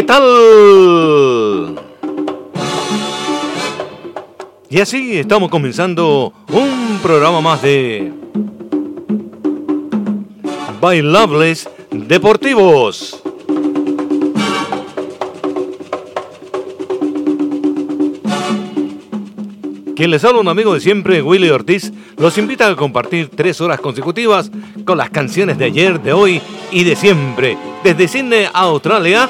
¿qué tal? Y así estamos comenzando un programa más de Bailables Deportivos. Quien les habla un amigo de siempre, Willy Ortiz, los invita a compartir tres horas consecutivas con las canciones de ayer, de hoy y de siempre. Desde Sydney, Australia,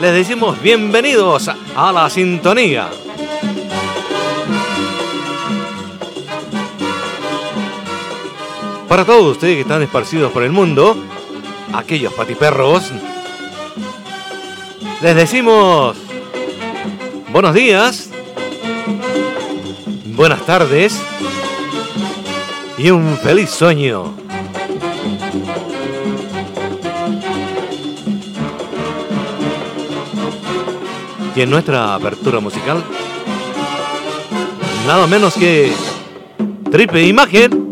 les decimos bienvenidos a la sintonía. Para todos ustedes que están esparcidos por el mundo, aquellos patiperros, les decimos buenos días, buenas tardes y un feliz sueño. Y en nuestra apertura musical, nada menos que Triple Imagen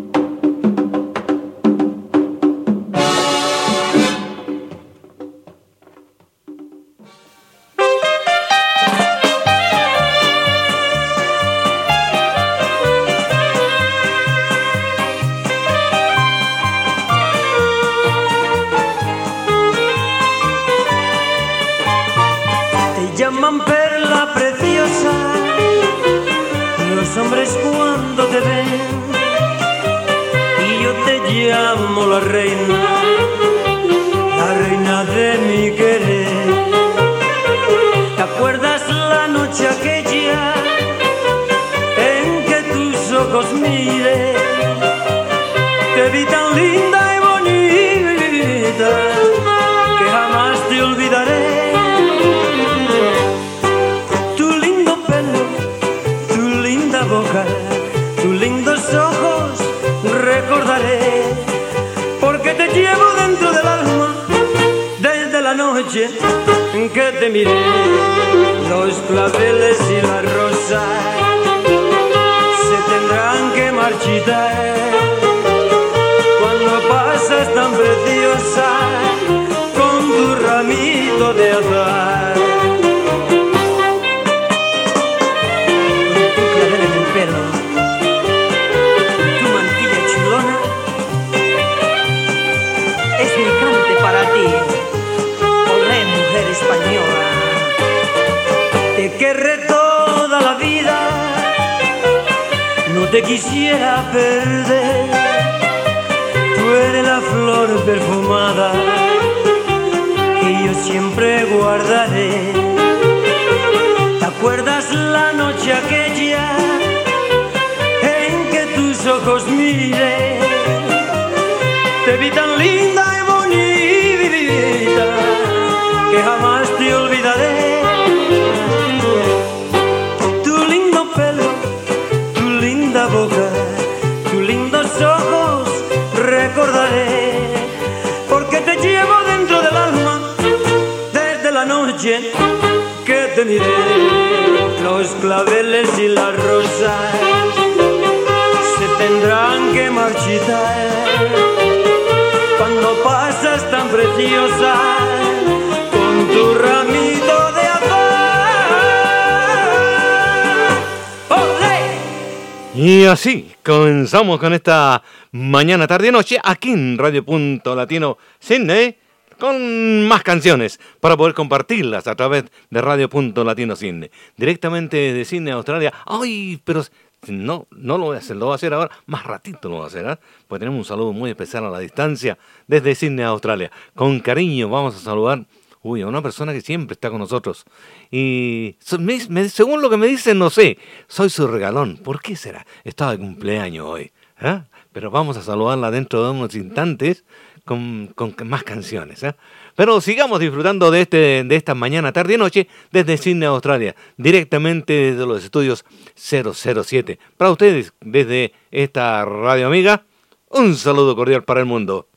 comenzamos con esta mañana, tarde noche aquí en Radio Punto Latino Sydney con más canciones para poder compartirlas a través de Radio Punto Latino Sydney. Directamente de Sydney, Australia. ¡Ay! Pero no, no lo voy a hacer, lo voy a hacer ahora, más ratito lo voy a hacer, ¿eh? Pues tenemos un saludo muy especial a la distancia desde Sydney, Australia. Con cariño vamos a saludar Uy, a una persona que siempre está con nosotros. Y según lo que me dicen, no sé, soy su regalón. ¿Por qué será? Estaba de cumpleaños hoy. ¿eh? Pero vamos a saludarla dentro de unos instantes con, más canciones. ¿eh? Pero sigamos disfrutando de, este, de esta mañana, tarde y noche desde Sydney, Australia, directamente desde los estudios 007. Para ustedes, desde esta radio amiga, un saludo cordial para el mundo.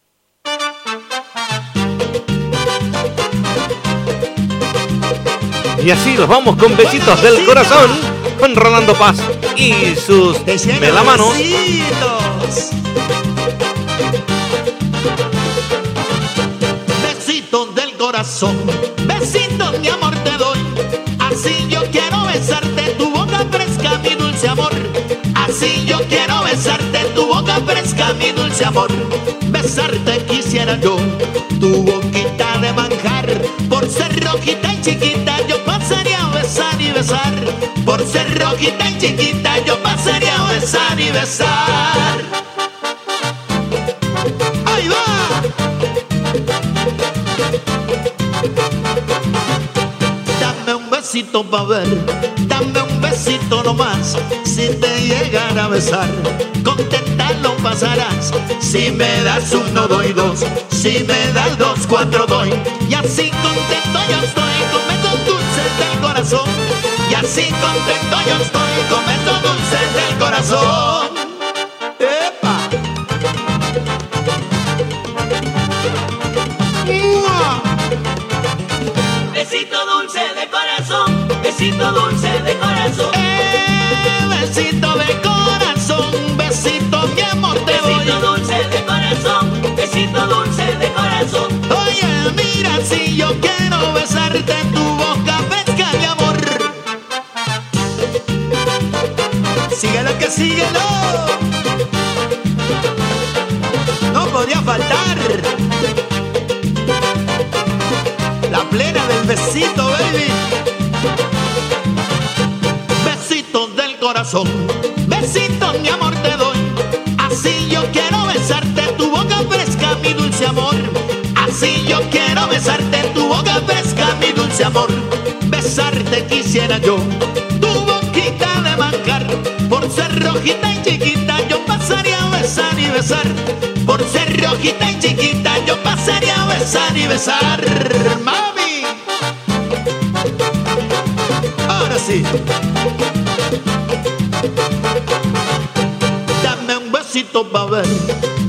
Y así nos vamos con besitos del corazón con Rolando Paz y sus melamanos. Besitos del corazón. Besitos, mi amor, te doy. Así yo quiero besarte, tu boca fresca, mi dulce amor. Así yo quiero besarte, tu boca fresca, mi dulce amor. Besarte quisiera yo, tu boquita de manjar. Rojita y chiquita, yo pasaría a besar y besar. Por ser rojita y chiquita, yo pasaría a besar y besar. Ver, dame un besito nomás. Si te llegara a besar, contenta lo pasarás. Si me das uno, doy dos. Si me das dos, cuatro, doy. Y así contento yo estoy esos dulces del corazón. Y así contento yo estoy esos dulces del corazón. Besito dulce de corazón. Eh, besito de corazón, besito mi amor te Besito doy. dulce de corazón, besito dulce de corazón. Oye, mira si yo quiero besarte tu boca fresca mi amor. Síguelo que síguelo. No podía faltar. La plena del besito, baby. Besitos, mi amor, te doy. Así yo quiero besarte tu boca fresca, mi dulce amor. Así yo quiero besarte tu boca fresca, mi dulce amor. Besarte quisiera yo, tu boquita de manjar. Por ser rojita y chiquita, yo pasaría a besar y besar. Por ser rojita y chiquita, yo pasaría a besar y besar. Mami. Besito ver,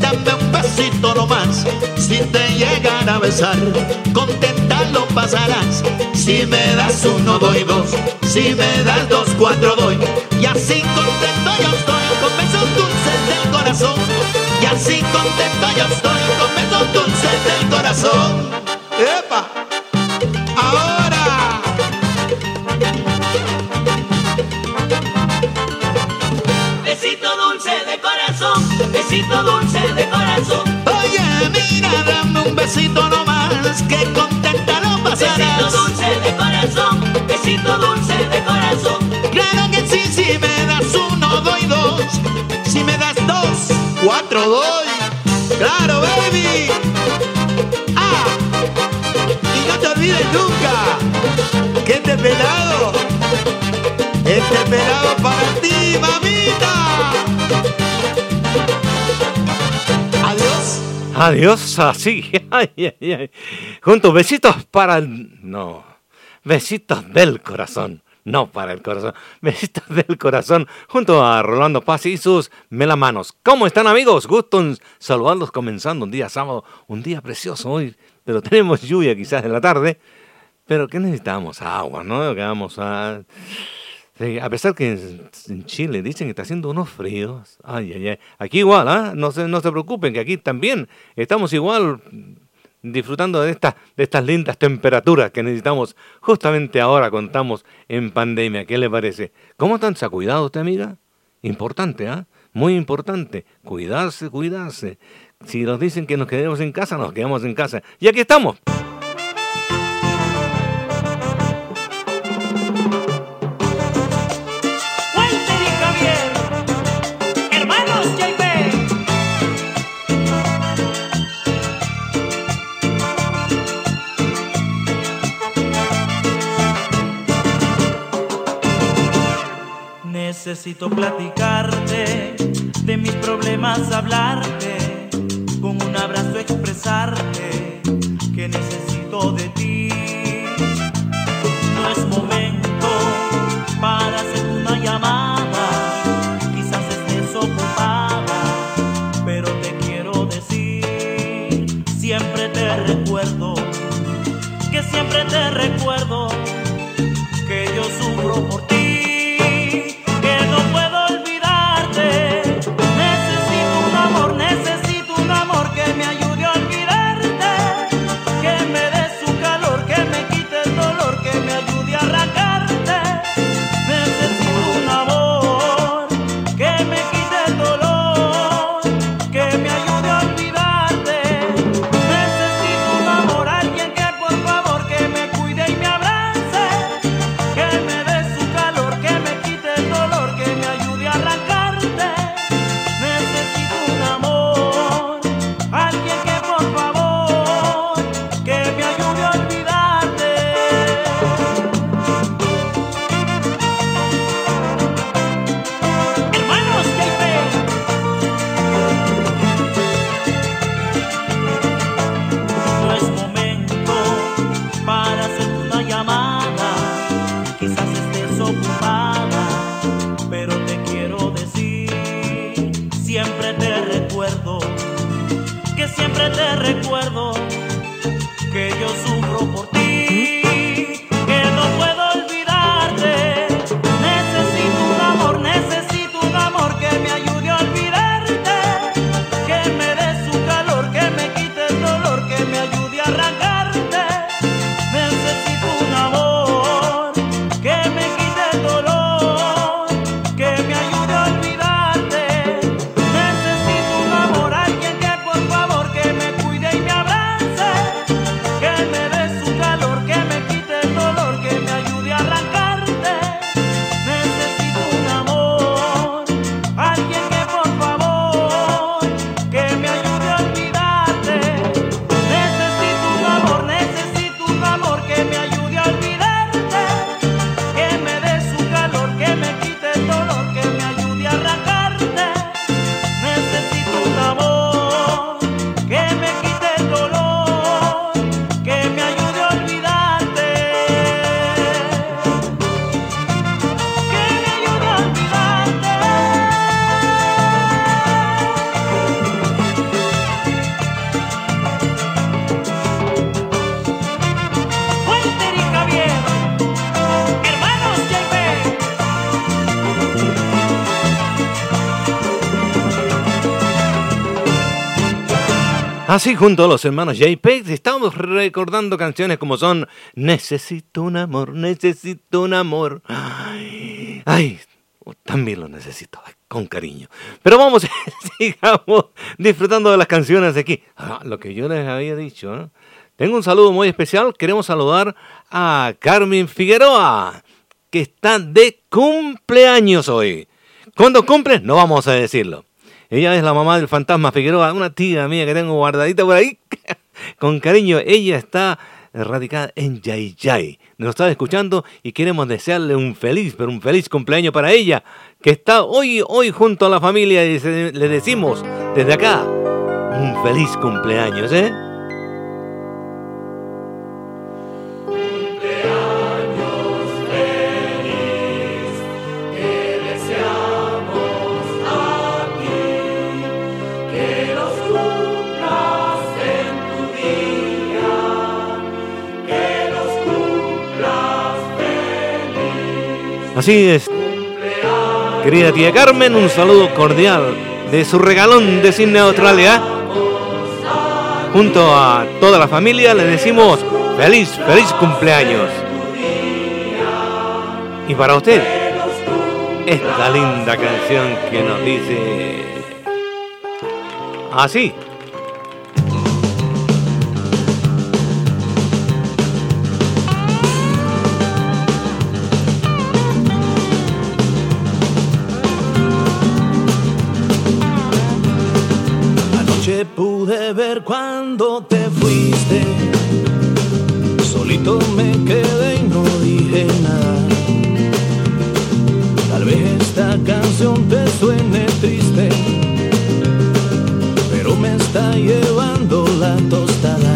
dame un besito nomás. Si te llegara a besar, contenta lo pasarás. Si me das uno, doy dos. Si me das dos, cuatro, doy. Y así contento yo estoy con besos dulces del corazón. Y así contento yo estoy con besos dulces del corazón. Mira, dame un besito nomás, que contenta lo Besito pasarás. dulce de corazón, besito dulce de corazón. Claro que sí, si me das uno, doy dos. Si me das dos, cuatro doy. Claro, baby. Ah, y no te olvides nunca que este pelado, este pelado para ti, mamita. Adiós. Así. Ay, ay, besitos para el... No, besitos del corazón. No para el corazón. Besitos del corazón. Junto a Rolando Paz y sus melamanos. ¿Cómo están amigos? Gusto saludarlos comenzando un día sábado. Un día precioso hoy. Pero tenemos lluvia quizás en la tarde. Pero ¿qué necesitamos? Agua, ¿no? Que vamos a... Sí, a pesar que en, Chile dicen que está haciendo unos fríos. Ay, ay, ay. Aquí igual, ¿ah? No se, no se preocupen, que aquí también estamos igual disfrutando de, estas lindas temperaturas que necesitamos justamente ahora contamos en pandemia. ¿Qué le parece? ¿Cómo están? ¿Se ha cuidado usted, amiga? Importante, ¿ah? Muy importante. Cuidarse, cuidarse. Si nos dicen que nos quedemos en casa, nos quedamos en casa. Y aquí estamos. Necesito platicarte de mis problemas, hablarte, con un abrazo expresarte que necesito de ti. No es momento para hacer una llamada, quizás estés ocupada, pero te quiero decir, siempre te recuerdo, que siempre te recuerdo, Así junto a los hermanos JPEG estamos recordando canciones como son Necesito un amor, necesito un amor. Ay, ay también lo necesito, con cariño. Pero vamos, sigamos disfrutando de las canciones aquí. Ah, lo que yo les había dicho, Tengo un saludo muy especial. Queremos saludar a Carmen Figueroa, que está de cumpleaños hoy. ¿Cuándo cumple? No vamos a decirlo. Ella es la mamá del fantasma Figueroa, una tía mía que tengo guardadita por ahí. Con cariño, ella está radicada en Yayay. Nos está escuchando y queremos desearle un feliz, pero un feliz cumpleaños para ella, que está hoy, hoy junto a la familia y le decimos desde acá, un feliz cumpleaños, ¿eh? Así es. Querida tía Carmen, un saludo cordial de su regalón de Cine Australia. Junto a toda la familia le decimos feliz, feliz cumpleaños. Y para usted, esta linda canción que nos dice así. Pude ver cuando te fuiste. Solito me quedé y no dije nada. Tal vez esta canción te suene triste, pero me está llevando la tostada.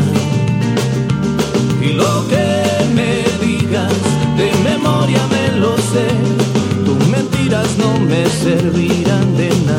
Y lo que me digas de memoria me lo sé, tus mentiras no me servirán de nada.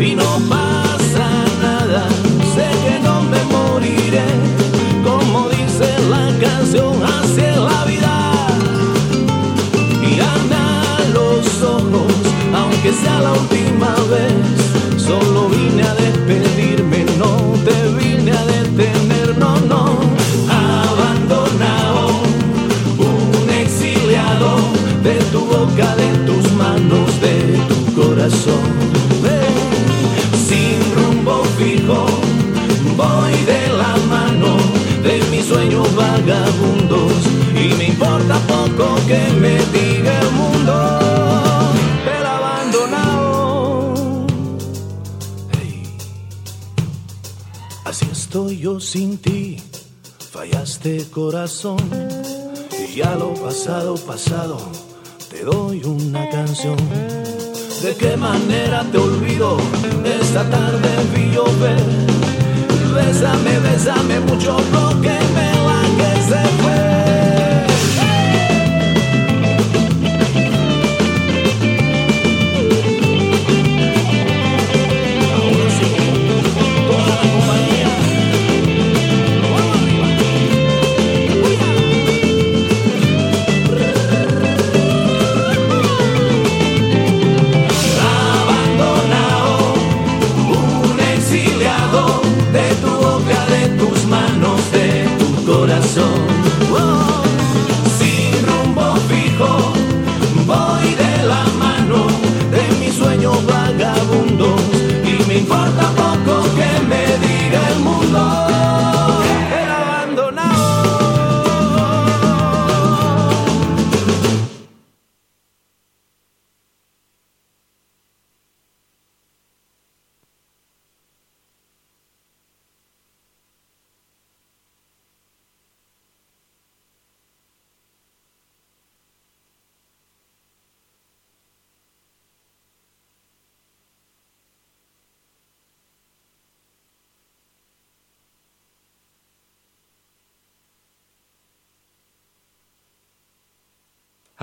Y a no pasa nada, sé que no me moriré, como dice la canción. que sea la última vez. Solo importa poco que me diga el mundo. estoy yo sin ti? Fallaste corazón y ya lo pasado, pasado, te doy una canción. ¿De qué manera te olvido? Esta tarde vi llover. Bésame, bésame mucho porque me la que se fue.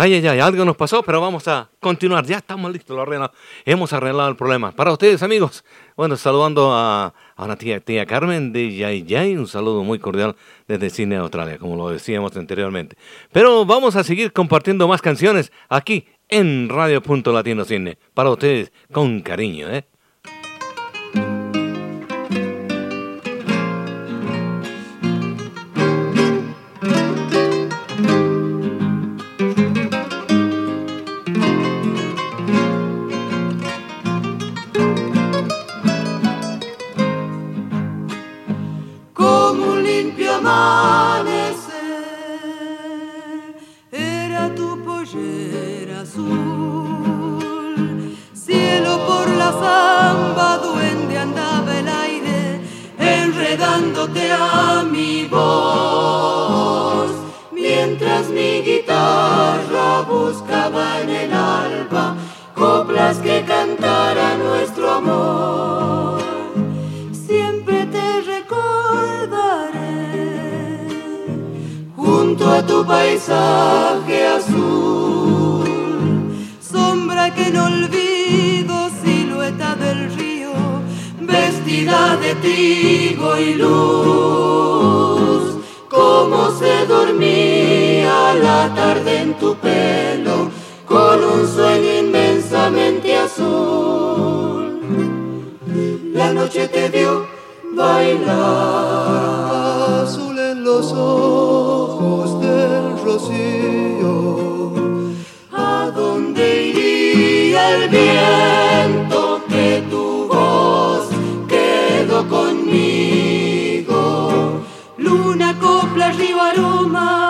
Ay, ay, ay, algo nos pasó, pero vamos a continuar. Ya estamos listos, lo arreglamos. Hemos arreglado el problema. Para ustedes, amigos, bueno, saludando a, a una tía, tía Carmen de Yay Yay, un saludo muy cordial desde Cine Australia, como lo decíamos anteriormente. Pero vamos a seguir compartiendo más canciones aquí en Radio Punto Latino Cine. Para ustedes, con cariño, ¿eh? Mi voz. Mientras mi guitarra buscaba en el alba coplas que cantaran nuestro amor siempre te recordaré junto a tu paisaje azul, sombra que no vestida de trigo y luz, como se dormía la tarde en tu pelo, con un sueño inmensamente azul la noche te vio bailar. azul en los ojos del rocío. ¿A dónde iría el viento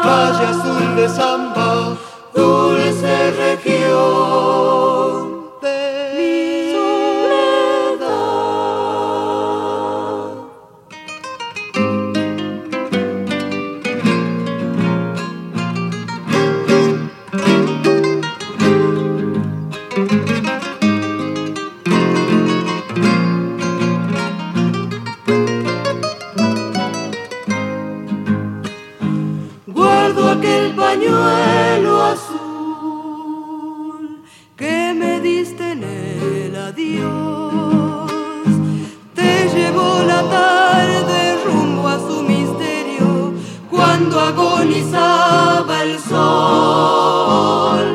Calle azul de samba dulce región agonizaba el sol.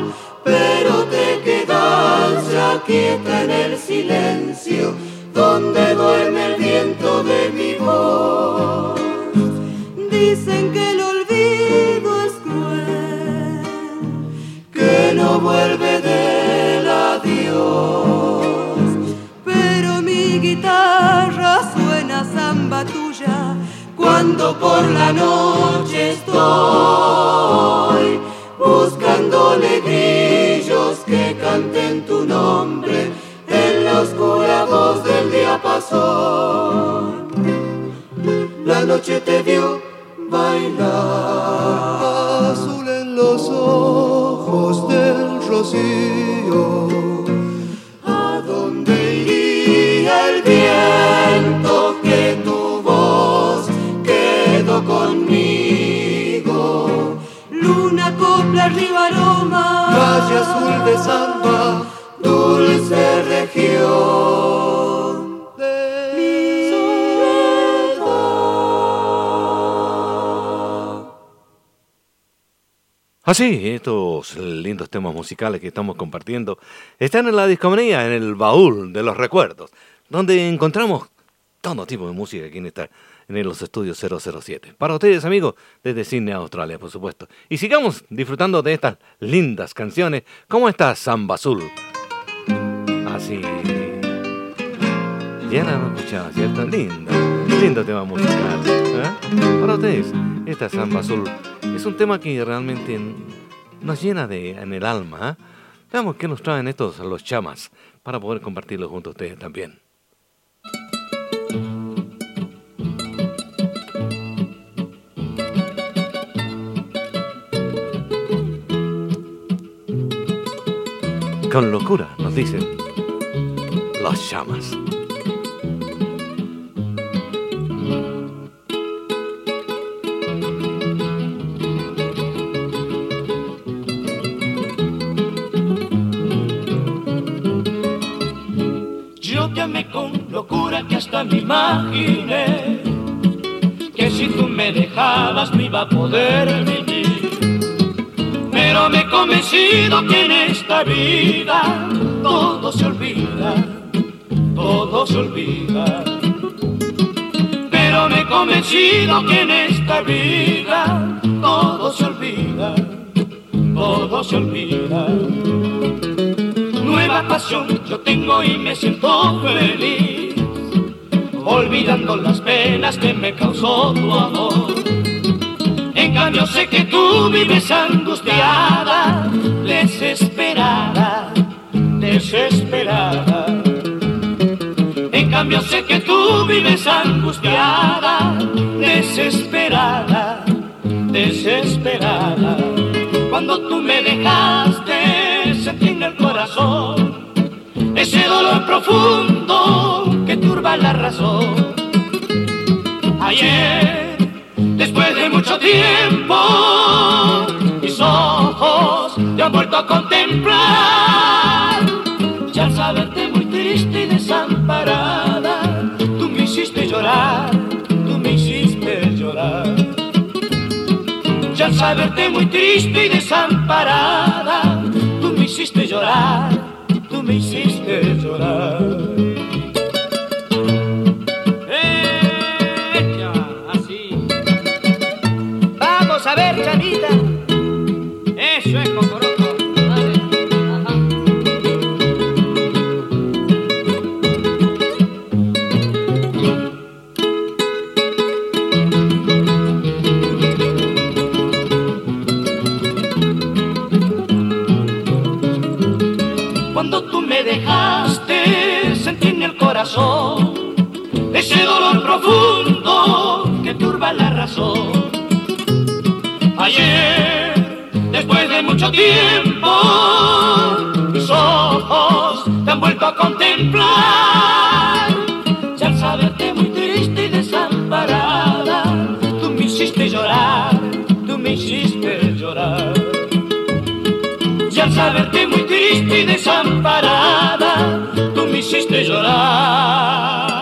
Pero te quedaste quieta en el silencio donde duerme el viento de mi voz. Dicen que el olvido es cruel, que no vuelve cuando por la noche estoy buscándole grillos que canten tu nombre en la oscura voz del diapasón. La noche te vio bailar. azul en los ojos del rocío. Samba dulce región de mi. Así, estos lindos temas musicales que estamos compartiendo están en la discomanía, en el baúl de los recuerdos, donde encontramos todo tipo de música aquí en, en los estudios 007. Para ustedes, amigos, desde Sydney, Australia, por supuesto. Y sigamos disfrutando de estas lindas canciones, como esta Samba Azul. Así. Ya la hemos escuchado, ¿cierto? Lindo, lindo tema musical. ¿eh? Para ustedes, esta Samba Azul es un tema que realmente nos llena de, en el alma. ¿eh? Veamos qué nos traen estos los chamas para poder compartirlo junto a ustedes también. con locura, nos dicen las llamas. Yo te amé con locura que hasta me imaginé que si tú me dejabas me iba a poder vivir pero me he convencido que en esta vida todo se olvida, todo se olvida. Pero me he convencido que en esta vida todo se olvida, todo se olvida nueva pasión yo tengo y me siento feliz, olvidando las penas que me causó tu amor. En cambio sé que tú vives angustiada, desesperada, desesperada. En cambio sé que tú vives angustiada, desesperada, desesperada. Cuando tú me dejaste, sentí en el corazón ese dolor profundo que turba la razón. Ayer, después de mucho tiempo, mis ojos te han vuelto a contemplar. Ya al saberte muy triste y desamparada, tú me hiciste llorar, tú me hiciste llorar. Ya al saberte muy triste y desamparada, tú me hiciste llorar, tú me hiciste llorar. Profundo que turba la razón. Ayer, después de mucho tiempo, mis ojos te han vuelto a contemplar. Ya al saberte muy triste y desamparada, tú me hiciste llorar, tú me hiciste llorar. Y al saberte muy triste y desamparada, tú me hiciste llorar.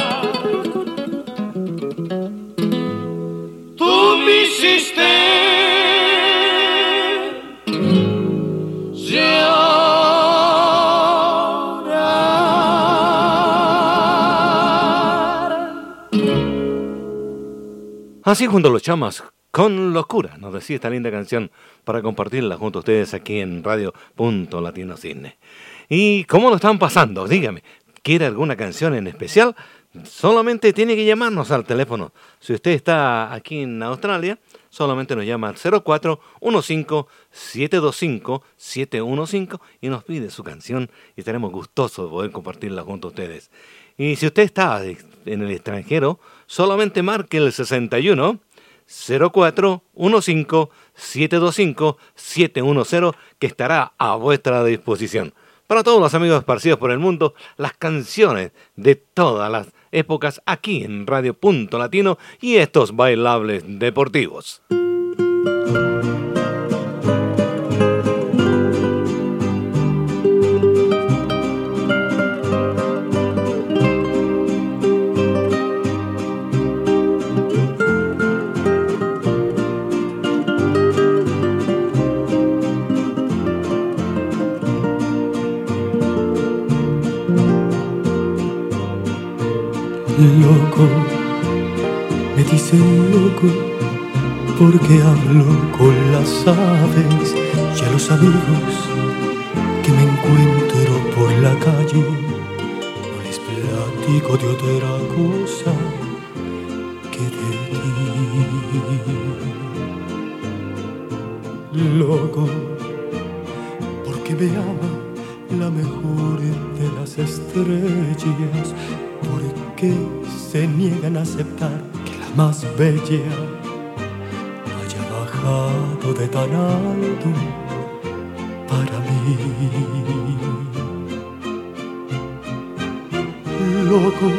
Así junto a los chamas, con locura, nos decía esta linda canción para compartirla junto a ustedes aquí en Radio Punto Latino Cine. ¿Y cómo lo están pasando? Dígame, ¿quiere alguna canción en especial? Solamente tiene que llamarnos al teléfono. Si usted está aquí en Australia, solamente nos llama al 0415-725-715 y nos pide su canción y estaremos gustosos de poder compartirla junto a ustedes. Y si usted está en el extranjero, solamente marque el 61 0415-725-710 que estará a vuestra disposición. Para todos los amigos esparcidos por el mundo, las canciones de todas las épocas aquí en Radio Punto Latino y estos bailables deportivos. Me dicen loco porque hablo con las aves y a los amigos que me encuentro por la calle. No les platico de otra cosa que de ti. Loco, haya bajado de tan alto para mí. Loco,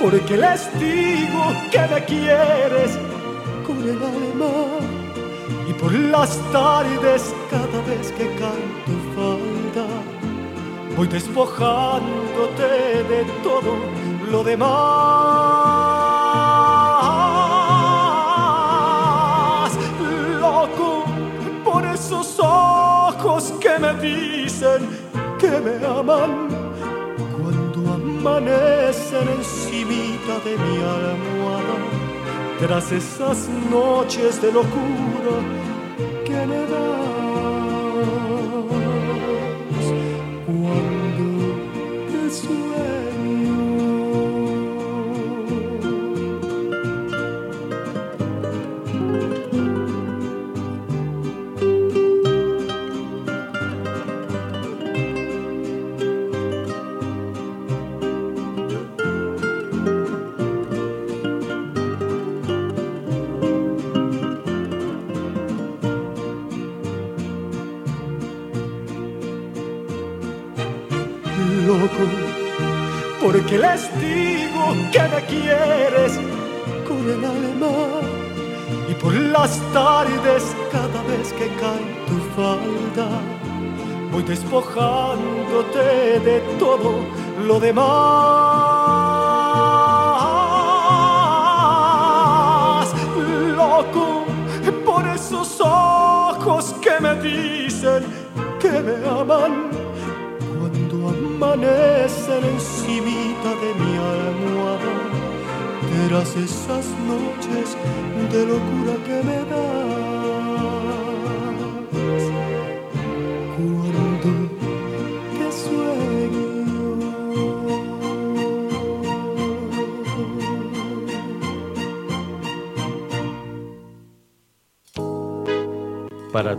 porque les digo que me quieres con el alma y por las tardes cada vez que canto falda voy despojándote de todo lo demás. Ojos que me dicen que me aman cuando amanecen encimita de mi almohada tras esas noches de locura que me dan.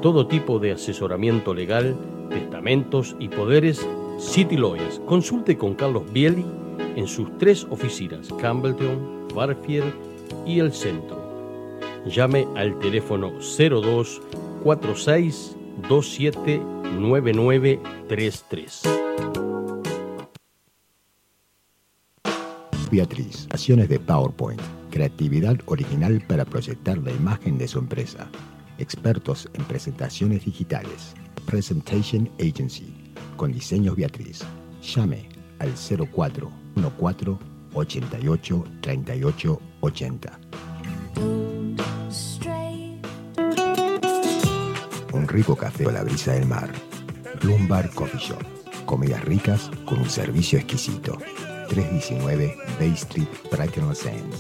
Todo tipo de asesoramiento legal, testamentos y poderes, City Lawyers. Consulte con Carlos Bieli en sus tres oficinas, Campbelltown, Barfield y el centro. Llame al teléfono 02 46 27 9933. Beatriz, acciones de PowerPoint, creatividad original para proyectar la imagen de su empresa. Expertos en presentaciones digitales. Presentation Agency con Diseños Beatriz. Llame al 0414 88 38 80. Un rico café a la brisa del mar. Bloomberg Coffee Shop. Comidas ricas con un servicio exquisito. 319 Bay Street, Brighton Sands.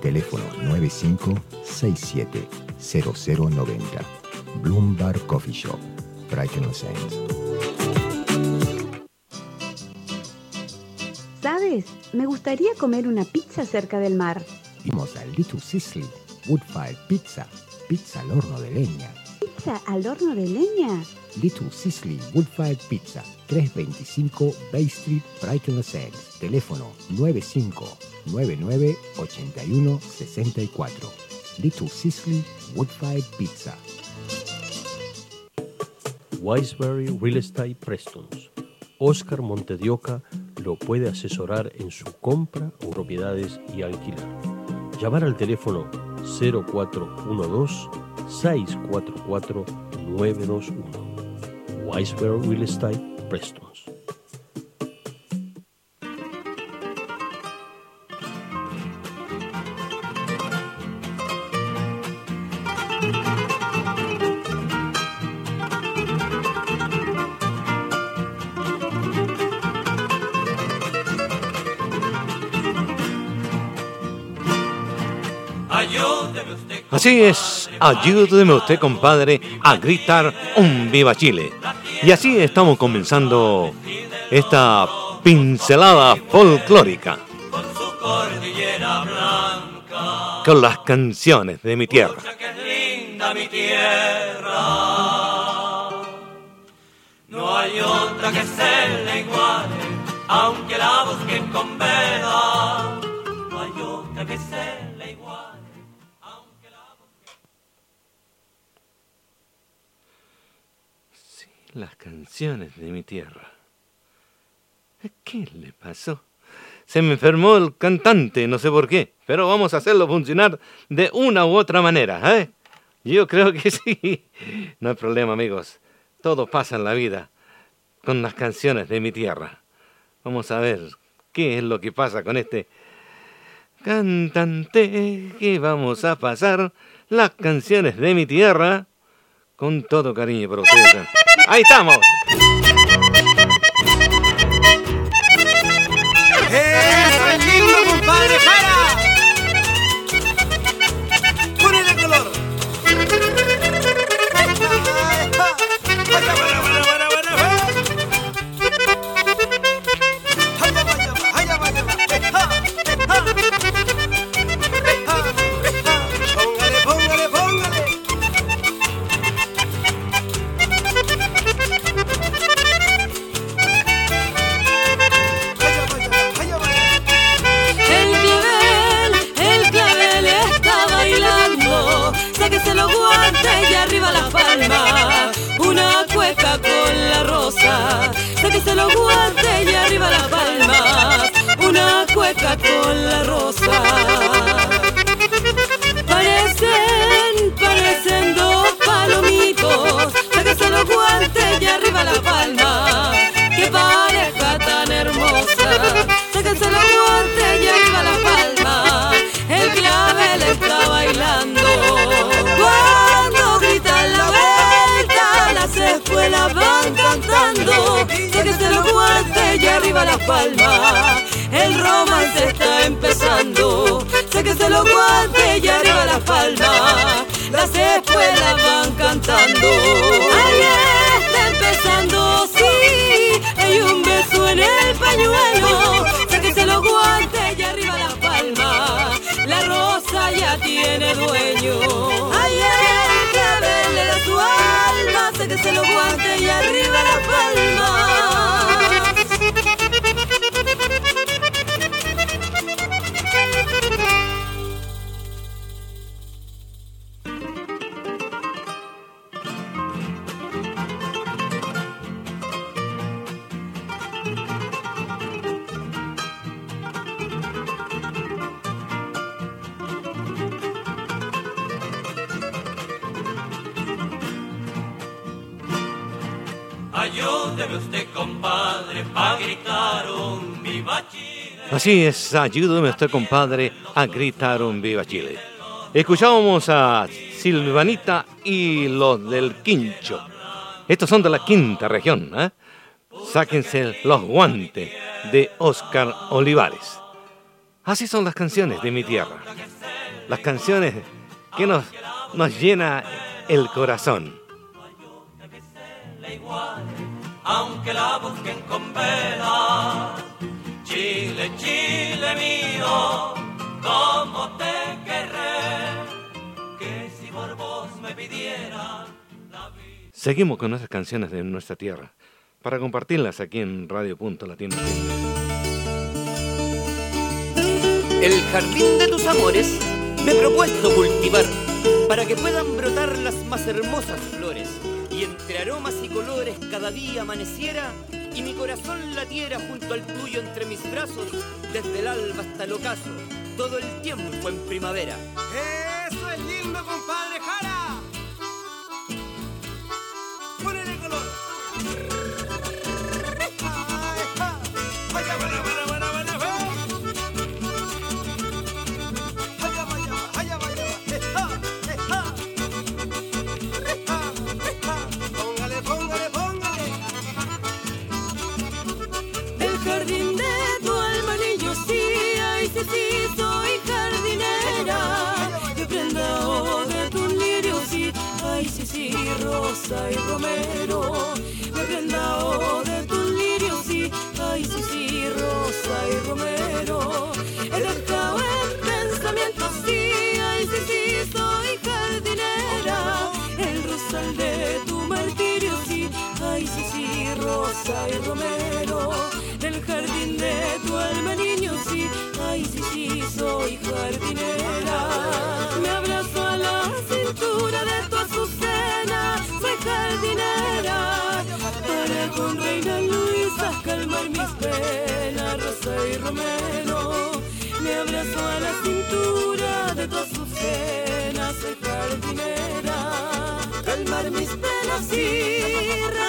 Teléfono 9567 0090. Bloomberg Coffee Shop, Brighton Sands. Me gustaría comer una pizza cerca del mar. Vimos a Little Sicily, Woodfire Pizza, pizza al horno de leña. ¿Pizza al horno de leña? Little Sicily Woodfire Pizza, 325 Bay Street, Brighton Essex. Teléfono 95998164. Little Sicily Woodfire Pizza. Wiseberry Real Estate Prestons. Oscar Montedioca lo puede asesorar en su compra o propiedades y alquilar. Llamar al teléfono 0412 644 921. Weisberg Real Estate Prestons. Así es, ayúdeme usted, compadre, a gritar un viva Chile. Y así estamos comenzando esta pincelada folclórica. Con las canciones de mi tierra. No hay otra que se le iguale, aunque la busquen con vela. No hay otra que se las canciones de mi tierra. ¿Qué le pasó? Se me enfermó el cantante, no sé por qué, pero vamos a hacerlo funcionar de una u otra manera, ¿eh? Yo creo que sí. No hay problema, amigos. Todo pasa en la vida con las canciones de mi tierra. Vamos a ver qué es lo que pasa con este cantante que vamos a pasar las canciones de mi tierra con todo cariño para ustedes. Ahí estamos. Ayúdame usted, compadre, a gritar un Viva Chile. Escuchábamos a Silvanita y los del Quincho. Estos son de la quinta región, ¿eh? Sáquense los guantes de Oscar Olivares. Así son las canciones de mi tierra. Las canciones que nos, nos llena el corazón. aunque la busquen con. Cómo te querré, que si por vos me pidieran Seguimos con nuestras canciones de nuestra tierra para compartirlas aquí en Radio Punto Latino. El jardín de tus amores me he propuesto cultivar para que puedan brotar las más hermosas flores y entre aromas y colores cada día amaneciera y mi corazón latiera junto al tuyo entre mis brazos desde el alba hasta el ocaso todo el tiempo en primavera. ¡Eso es lindo, compadre Jara! Rosa y romero. Me prenda de tu lirio, sí, ay, sí, sí, rosa y romero. He dejado en pensamiento, sí, ay, sí, sí, soy jardinera. El rosal de tu martirio, sí, ay, sí, sí, rosa y romero. Del jardín de tu alma, niño, sí, ay, sí, sí, soy jardinera. Me abrazo a la cintura de tu azucena, penas, rosa y romero. Me abrazo a la cintura de tu azucena, soy jardinera. Calmar mis penas y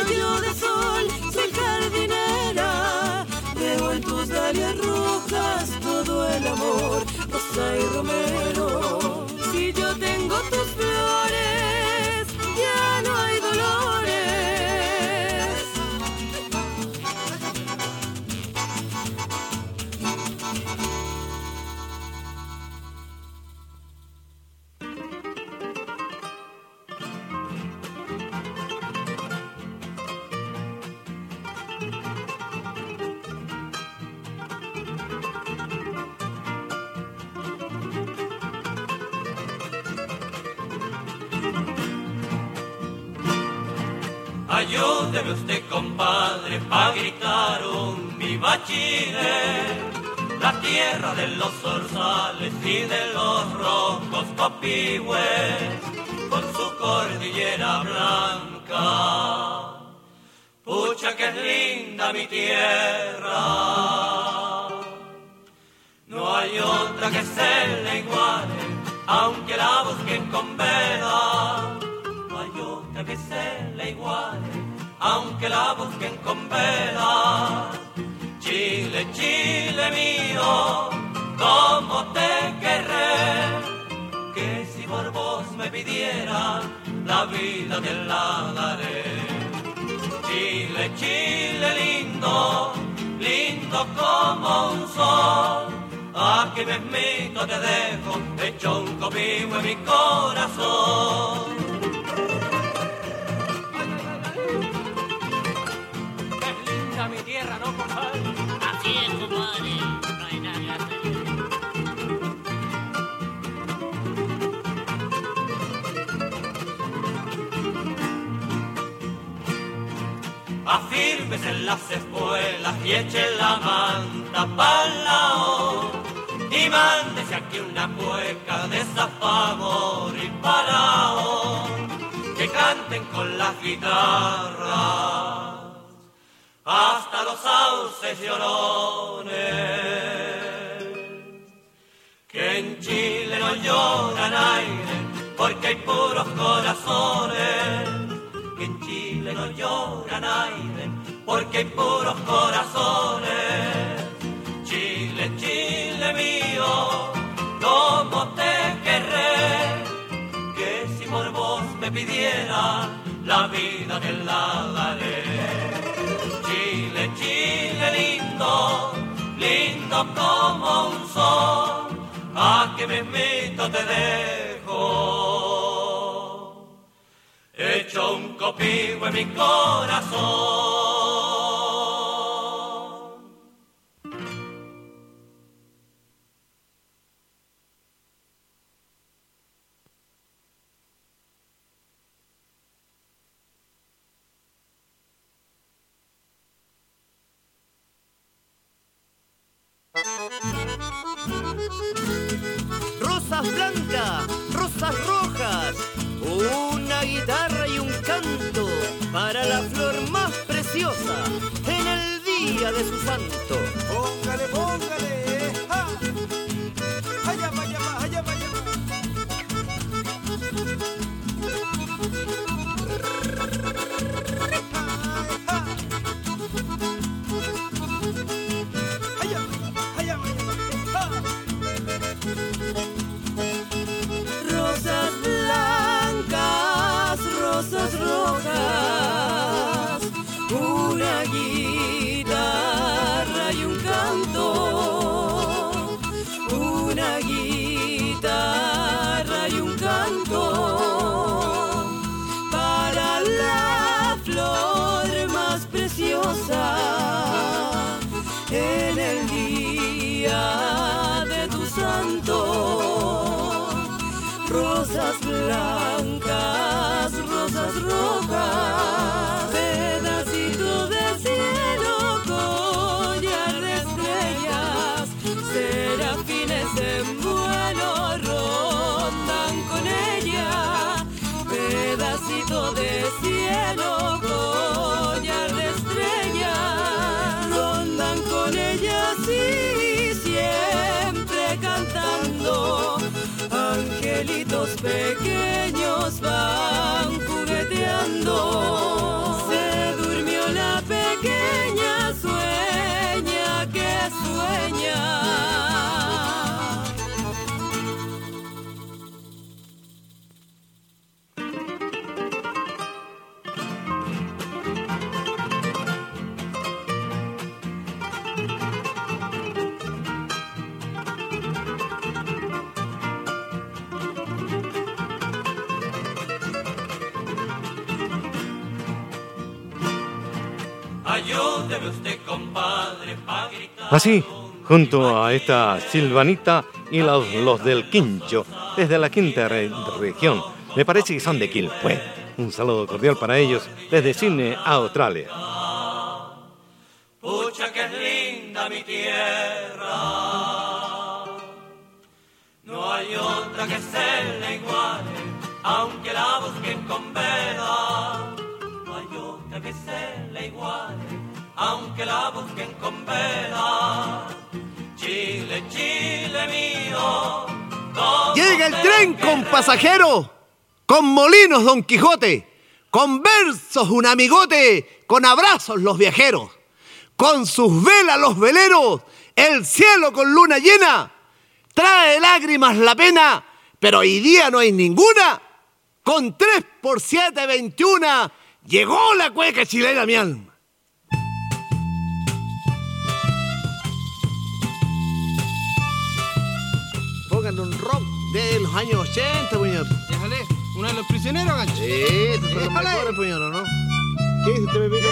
te dejo junto a esta Silvanita y los, los del Quincho, desde la quinta re- región. Me parece que son de Quilpué. Un saludo cordial para ellos desde Sydney, Australia. Pucha que es linda mi tierra. No hay otra que se le iguale, aunque la busquen con vela. No hay otra que se le iguale, aunque la busquen con vela. Chile, Chile mío. Llega el tren con pasajero, con molinos Don Quijote, con versos un amigote, con abrazos los viajeros, con sus velas los veleros, el cielo con luna llena, trae lágrimas la pena, pero hoy día no hay ninguna. Con 3 por 7, 21, llegó la cueca chilena mi alma. De los años 80, puñor. Déjale, uno de los prisioneros, gancho. Sí, estos son los mejores, puñor, ¿no? ¿Qué dice usted, Pepito?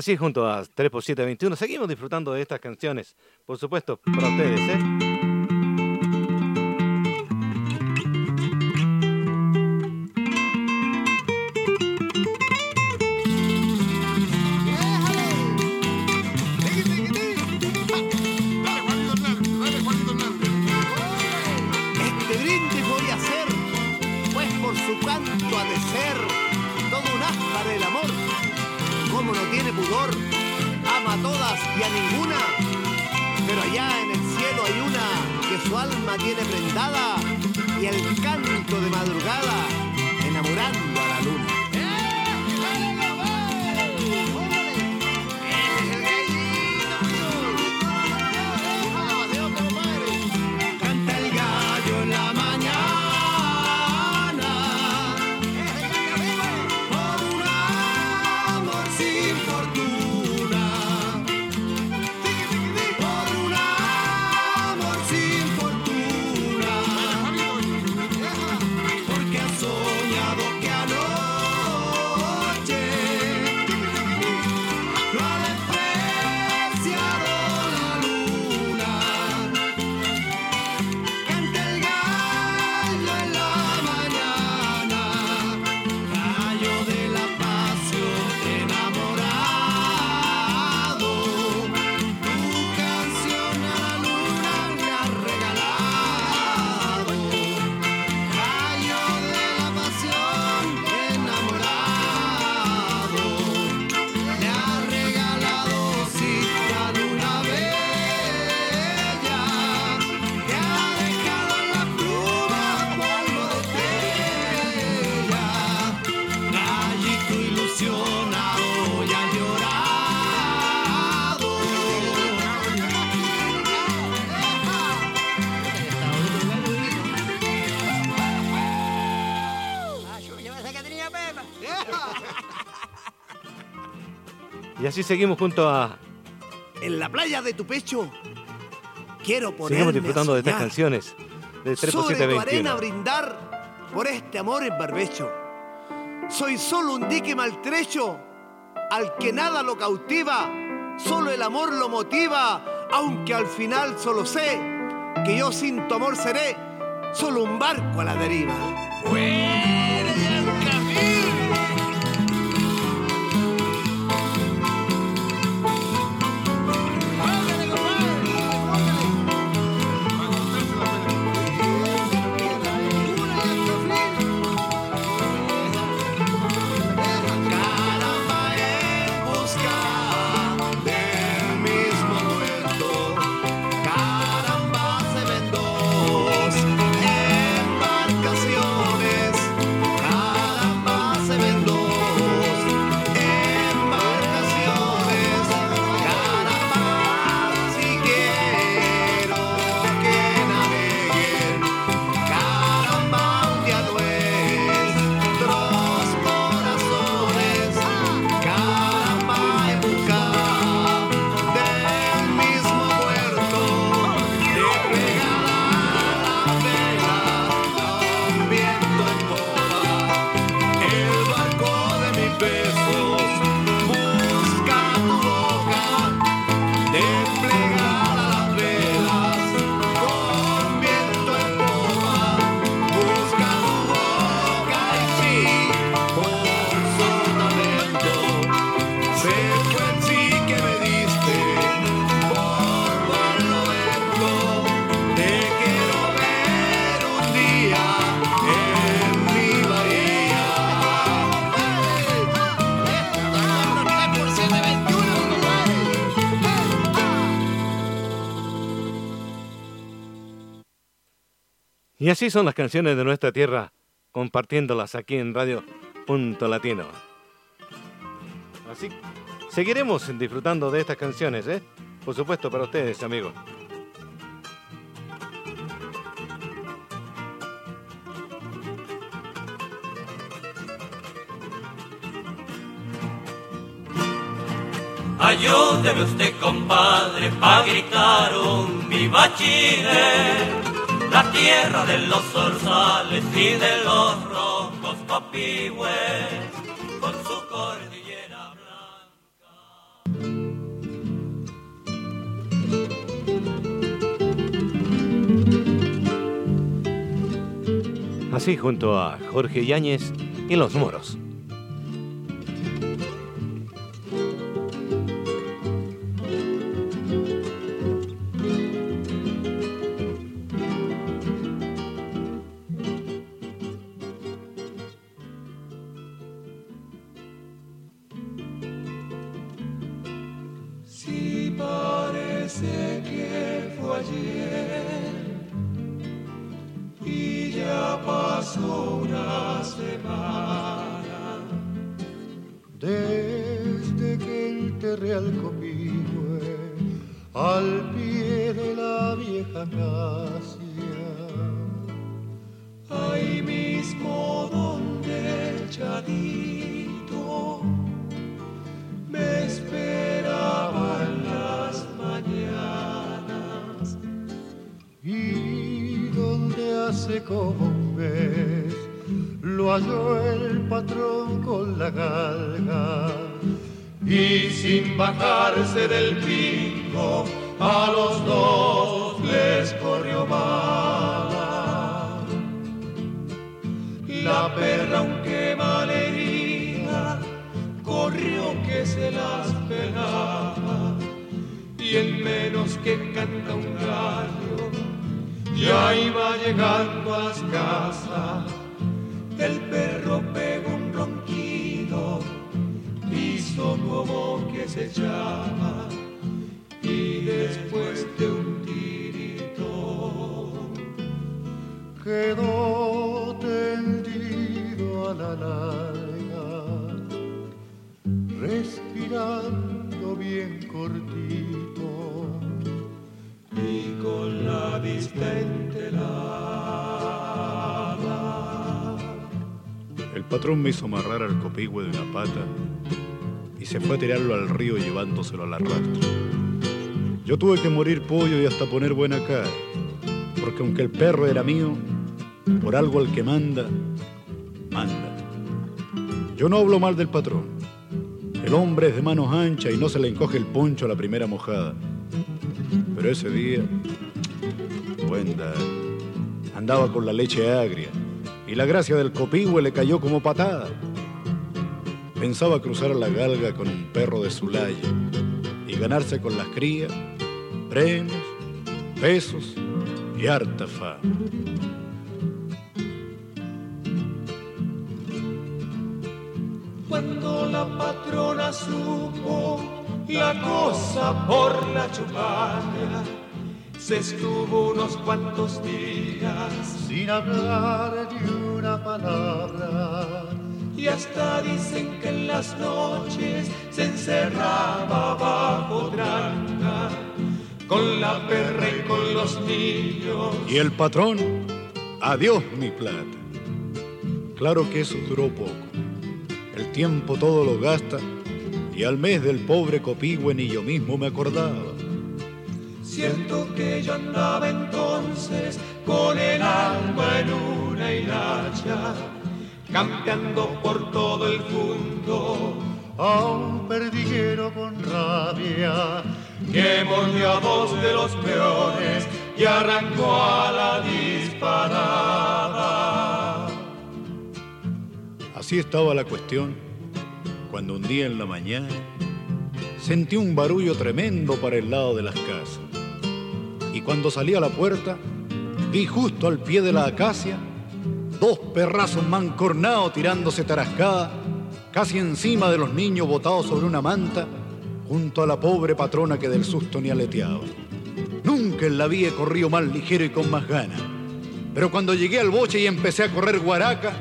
Así junto a 3 por 7 21 seguimos disfrutando de estas canciones. Por supuesto, para ustedes, ¿eh? Tiene prendada y el canto de madrugada enamorando así seguimos junto a... En la playa de tu pecho quiero ponerme Sigamos disfrutando a de estas canciones de 3 por Sobre 7 tu arena 21. brindar por este amor en barbecho. Soy solo un dique maltrecho al que nada lo cautiva, solo el amor lo motiva, aunque al final solo sé que yo sin tu amor seré solo un barco a la deriva. Y así son las canciones de nuestra tierra, compartiéndolas aquí en Radio Punto Latino. Así seguiremos disfrutando de estas canciones, ¿eh? Por supuesto, para ustedes, amigos. Ayúdeme usted, compadre, pa' gritar un viva Chile, la tierra de los zorzales y de los rojos copihue, con su cordillera Así junto a Jorge Yáñez y Los Moros. Al de una pata y se fue a tirarlo al río llevándoselo a la rastra. Yo tuve que morir pollo y hasta poner buena cara, porque aunque el perro era mío, por algo al que manda, manda. Yo no hablo mal del patrón. El hombre es de manos anchas y no se le encoge el poncho a la primera mojada. Pero ese día, Buenda andaba con la leche agria y la gracia del copihue le cayó como patada. Pensaba cruzar la galga con un perro de su laya y ganarse con las crías premios, pesos y harta fama. Cuando la patrona supo la cosa por la chuparia, se estuvo unos cuantos días sin hablar ni una palabra. Y hasta dicen que en las noches se encerraba bajo tranca con la perra y con los niños. Y el patrón, adiós mi plata. Claro que eso duró poco. El tiempo todo lo gasta y al mes del pobre copihue ni yo mismo me acordaba. Siento que yo andaba entonces con el alma en una hilacha, campeando por todo el mundo. A un perdiguero con rabia que mordió a dos de los peones y arrancó a la disparada. Así estaba la cuestión cuando un día en la mañana sentí un barullo tremendo para el lado de las casas. Y cuando salí a la puerta, vi justo al pie de la acacia dos perrazos mancornados tirándose tarascada, casi encima de los niños botados sobre una manta, junto a la pobre patrona que del susto ni aleteaba. Nunca en la vida he corrido más ligero y con más ganas. Pero cuando llegué al boche y empecé a correr guaraca,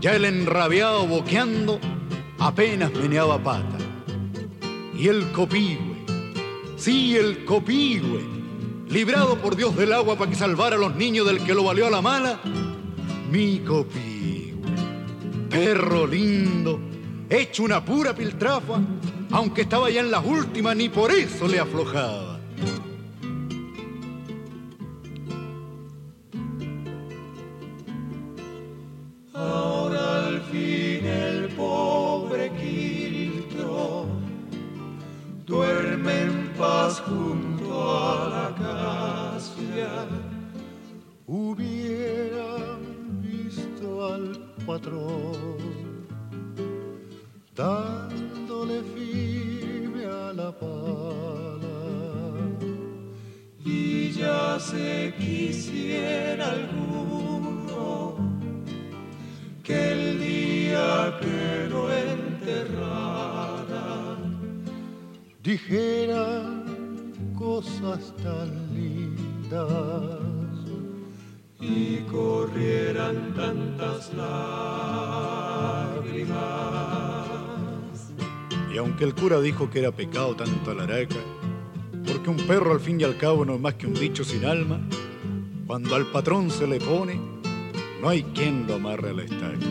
ya el enrabiado boqueando apenas meneaba pata. Y el copihue, sí, el copihue, librado por Dios del agua para que salvara a los niños del que lo valió a la mala, mi copihue, perro lindo, hecho una pura piltrafa, aunque estaba ya en las últimas, ni por eso le aflojaba. Ahora al fin el pobre Quiltro duerme en paz junto a la visto al patrón dándole firme a la pala. Y ya se quisiera alguno que el día que lo enterrara dijeran cosas tan lindas y corrieran tantas lágrimas. Y aunque el cura dijo que era pecado tanto alaraca, porque un perro al fin y al cabo no es más que un bicho sin alma, cuando al patrón se le pone, no hay quien lo amarre a la estaca.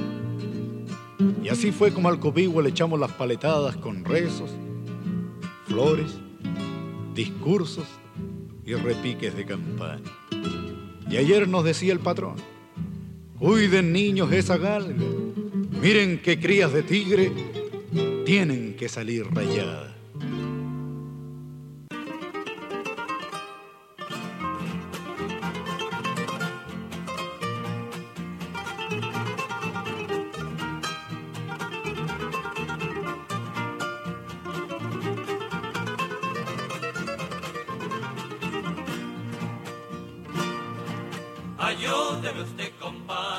Y así fue como al copihue le echamos las paletadas con rezos, flores, discursos y repiques de campana. Y ayer nos decía el patrón, cuiden niños esa galga, miren que crías de tigre tienen que salir rayadas.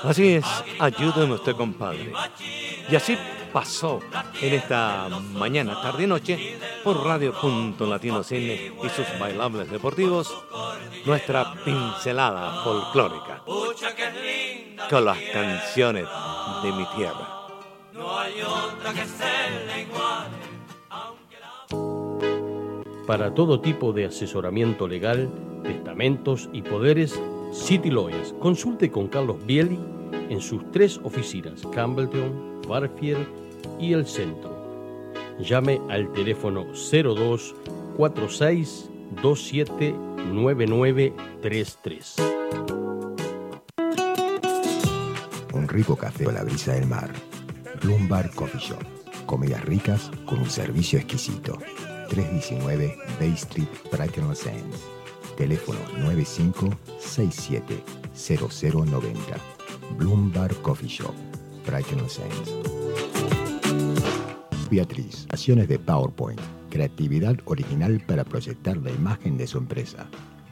Así es, ayúdeme usted, compadre. Y así pasó en esta mañana, tarde y noche, por Radio Punto Latino Cine y sus bailables deportivos, nuestra pincelada folclórica con las canciones de mi tierra. Para todo tipo de asesoramiento legal, testamentos y poderes, City Lawyers. Consulte con Carlos Bieli en sus tres oficinas, Campbelltown, Barfield y el Centro. llame al teléfono 02 46 27 9933. Un rico café a la brisa del mar. Lumbar Coffee Shop. Comidas ricas con un servicio exquisito. 319 Bay Street, Brighton Los Angeles. Teléfono 95670090. Bloomberg Coffee Shop, Brighton Angeles. Beatriz, acciones de PowerPoint. Creatividad original para proyectar la imagen de su empresa.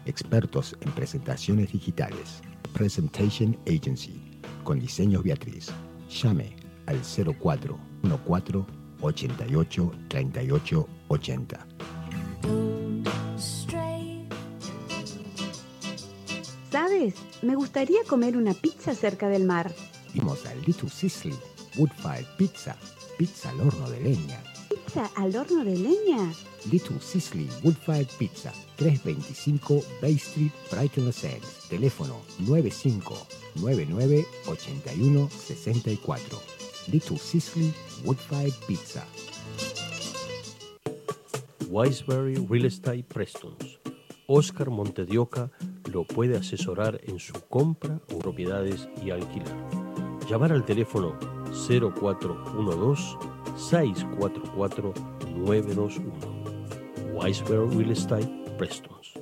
Expertos en presentaciones digitales. Presentation Agency. Con diseños Beatriz. Llame al 0414 88 38 80. ¿Sabes? Me gustaría comer una pizza cerca del mar. Vimos a Little Sicily, Woodfire Pizza, pizza al horno de leña. ¿Pizza al horno de leña? Little Sicily Woodfire Pizza, 325 Bay Street, Brighton Los Angeles. Teléfono 9599 81 64. Little Sicily Woodfire Pizza. Wiseberry Real Estate Prestons. Oscar Montedioca lo puede asesorar en su compra o propiedades y alquilar. Llamar al teléfono 0412 644 921. Wiseberry Real Estate Prestons.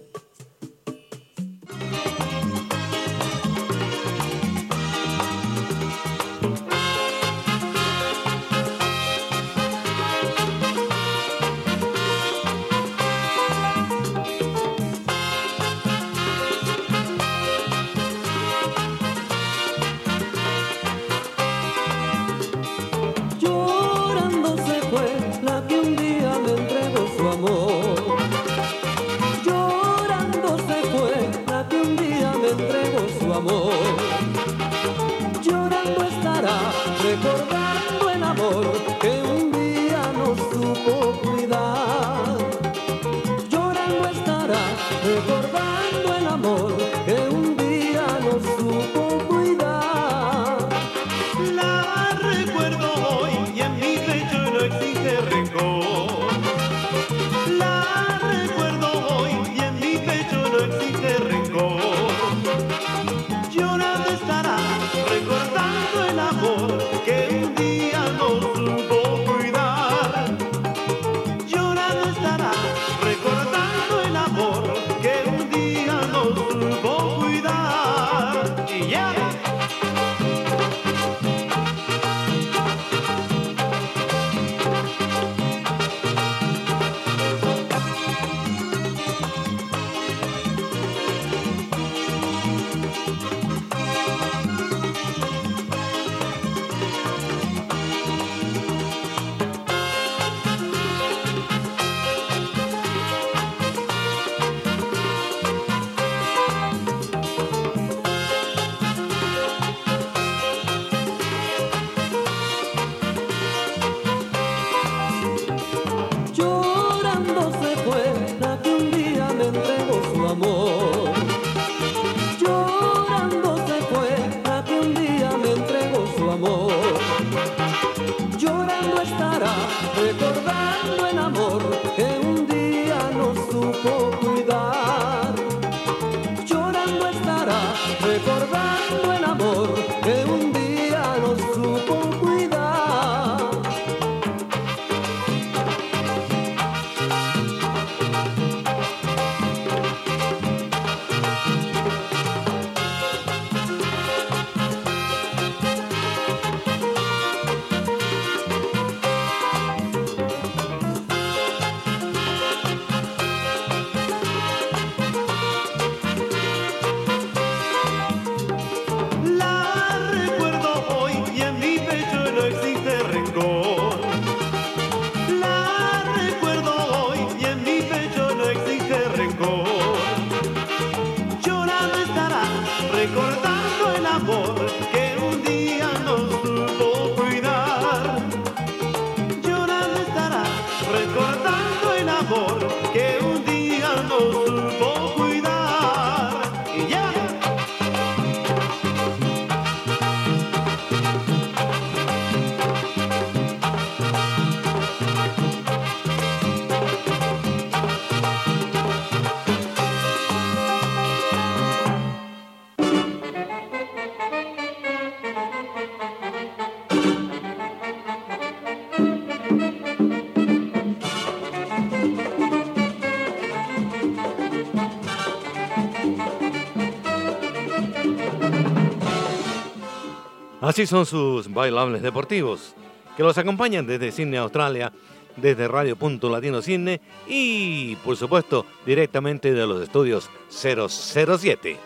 Así son sus bailables deportivos, que los acompañan desde Sydney, Australia, desde Radio Punto Latino Cine y, por supuesto, directamente de los estudios 007.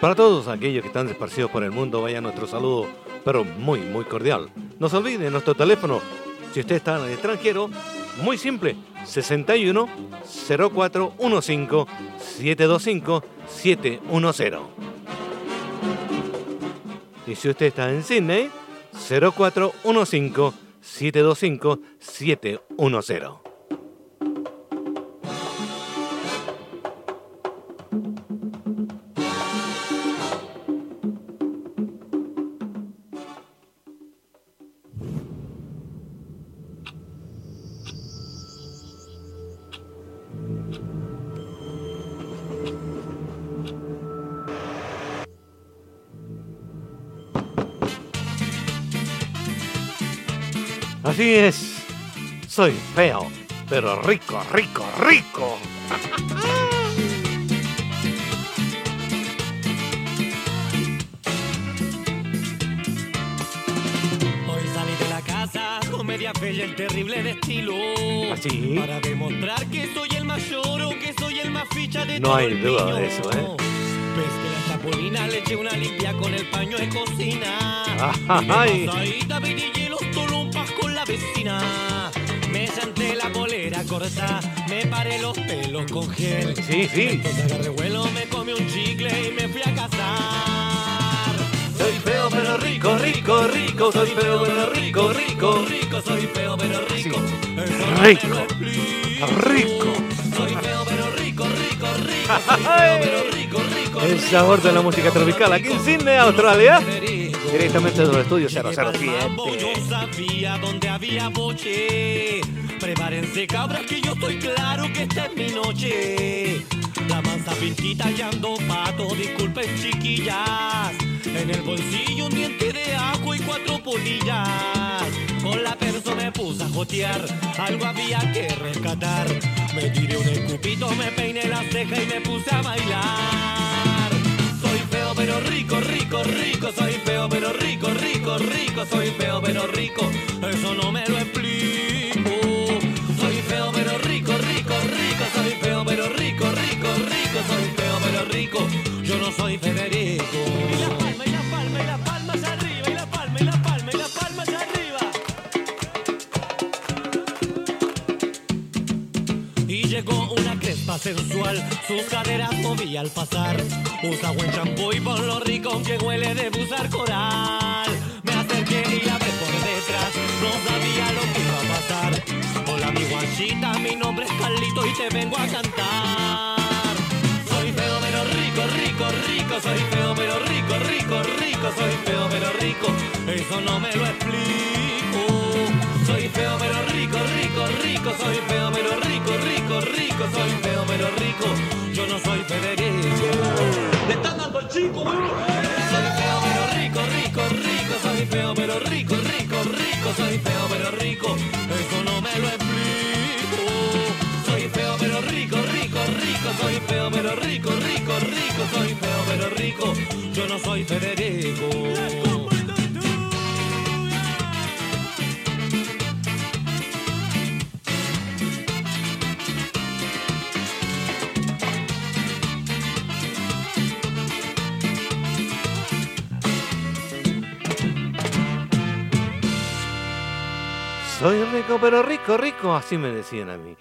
Para todos aquellos que están esparcidos por el mundo, vaya nuestro saludo, pero muy, muy cordial. No se olvide nuestro teléfono, si usted está en el extranjero, muy simple, 61 0415 725 710. Y si usted está en Sydney, 0415 Así es. Soy feo, pero rico, rico, rico. Hoy salí de la casa con media y el terrible de estilo. ¿Así? Para demostrar que soy el mayor o que soy el más ficha de No todo hay el duda niño. de eso, ¿eh? Ves que la chapulina le eché una limpia con el paño de cocina. Ay. La vecina. Me senté la polera corta, me paré los pelos con gel. Sí, sí. Entonces agarré vuelo, me comí un chicle y me fui a casar. Soy feo pero rico, rico, rico, soy feo pero rico, rico, rico, soy feo pero rico. Rico, rico. Soy feo pero rico, rico, rico. Soy feo pero rico, rico. El sabor de la música tropical aquí en Sydney, Australia. Directamente de los estudios 007. Yo sabía dónde había boche. Prepárense cabras que yo estoy claro que esta es mi noche. La mansa pintita y ando pato, disculpen chiquillas. En el bolsillo un diente de ajo y cuatro polillas. Con la perso me puse a jotear, algo había que rescatar. Me tiré un escupito, me peiné la ceja y me puse a bailar. Feo pero rico, rico, rico, soy feo pero rico, rico, rico, soy feo pero rico, eso no me lo explico. Soy feo pero rico, rico, rico, soy feo pero rico, rico, rico, soy feo pero rico, yo no soy Federico. Sensual, sus caderas movía al pasar. Usa buen champú y por lo rico que huele de busar coral. Me acerqué y la abrí por detrás, no sabía lo que iba a pasar. Hola mi guachita, mi nombre es Carlito y te vengo a cantar. Soy feo pero rico, rico, rico, soy feo pero rico, rico, rico, soy feo pero rico, eso no me lo explico. Soy feo pero rico, rico, rico, soy feo pero rico, rico, soy feo pero rico, yo no soy Federico. Le están dando al chico, Soy feo pero rico, rico, rico, soy feo pero rico, rico, rico, soy feo pero rico, eso no me lo explico. Soy feo pero rico, rico, rico, soy feo pero rico, rico, rico, soy feo pero rico, yo no soy Federico. Soy rico, pero rico, rico, así me decían a mí.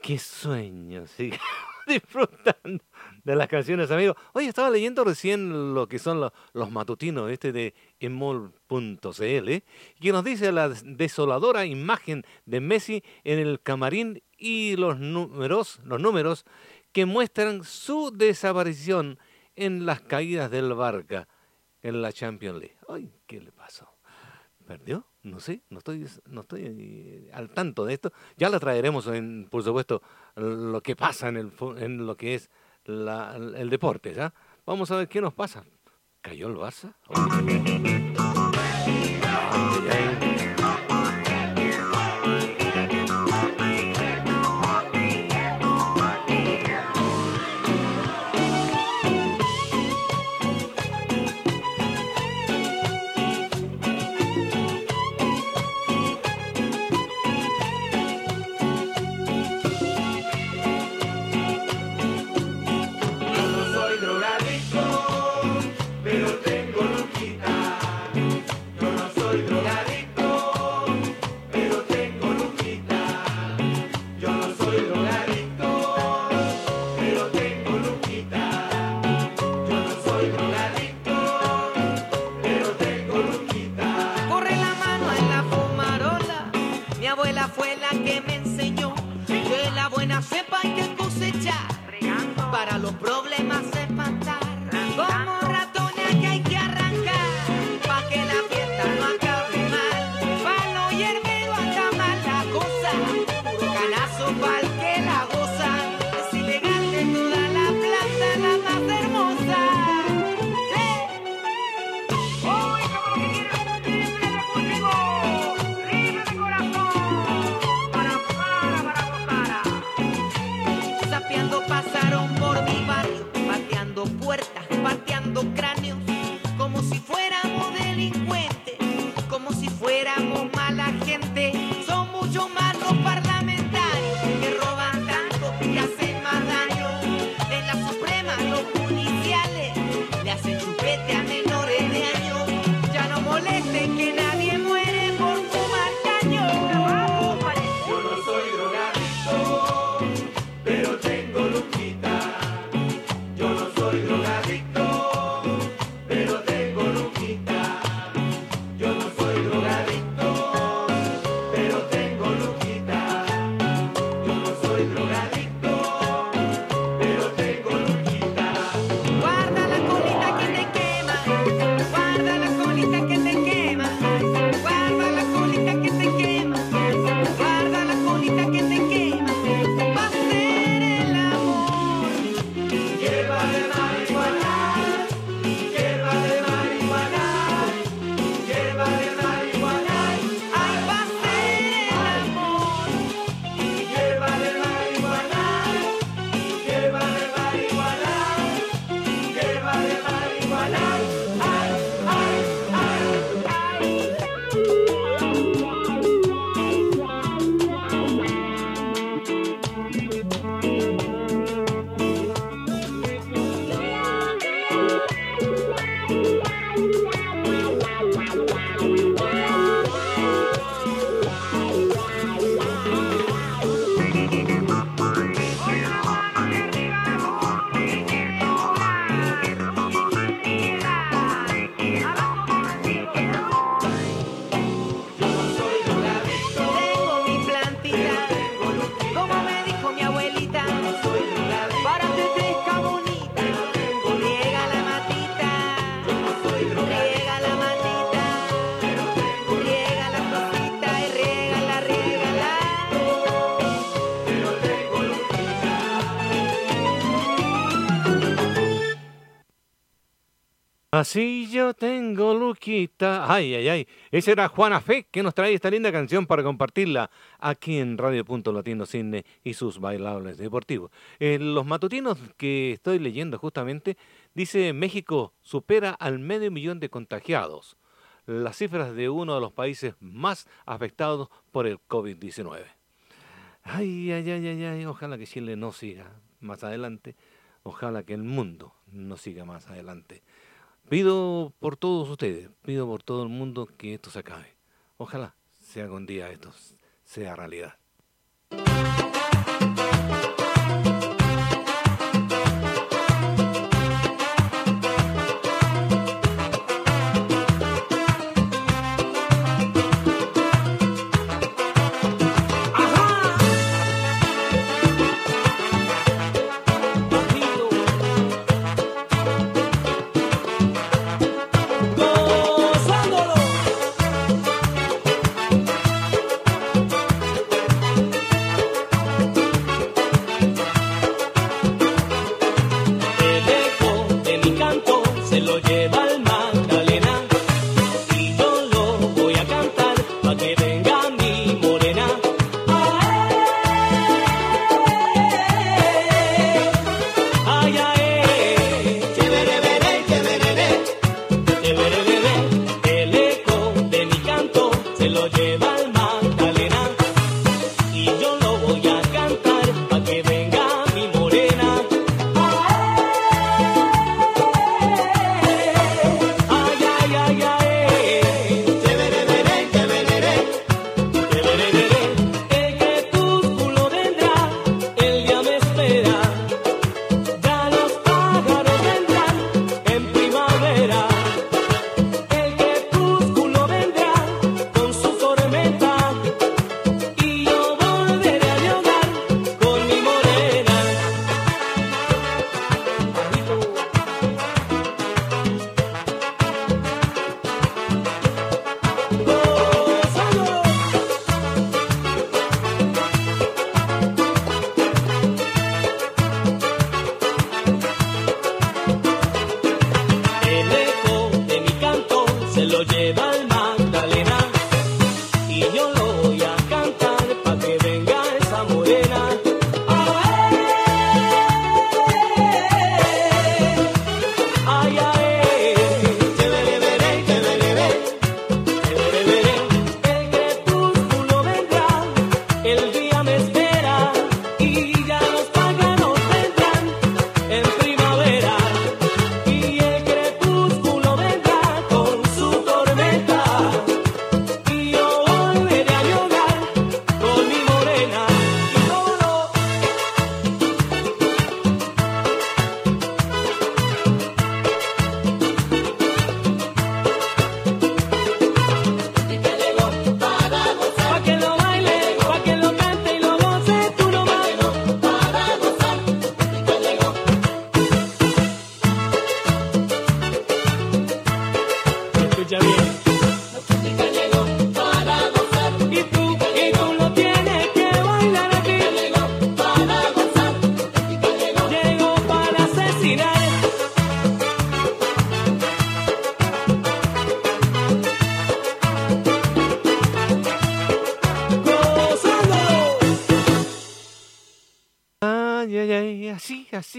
Qué sueño, sí. Disfrutando de las canciones, amigos. Oye, estaba leyendo recién lo que son los, los matutinos este de emol.cl, ¿eh? que nos dice la desoladora imagen de Messi en el camarín y los números, los números que muestran su desaparición en las caídas del Barca en la Champions League. Ay, ¿qué le pasó? ¿Perdió? No sé, no estoy, no estoy al tanto de esto. Ya la traeremos, en, por supuesto, lo que pasa en, el, en lo que es la- el deporte. ¿ya? Vamos a ver qué nos pasa. ¿Cayó el Barça? Así yo tengo Luquita. Ay, ay, ay. Esa era Juana Fe que nos trae esta linda canción para compartirla aquí en Radio Punto Latino Cine y sus bailables deportivos. En los matutinos que estoy leyendo justamente, dice México supera al medio millón de contagiados. Las cifras de uno de los países más afectados por el COVID-19. Ay, ay, ay, ay, ay. Ojalá que Chile no siga más adelante. Ojalá que el mundo no siga más adelante. Pido por todos ustedes, pido por todo el mundo que esto se acabe. Ojalá sea algún día esto sea realidad.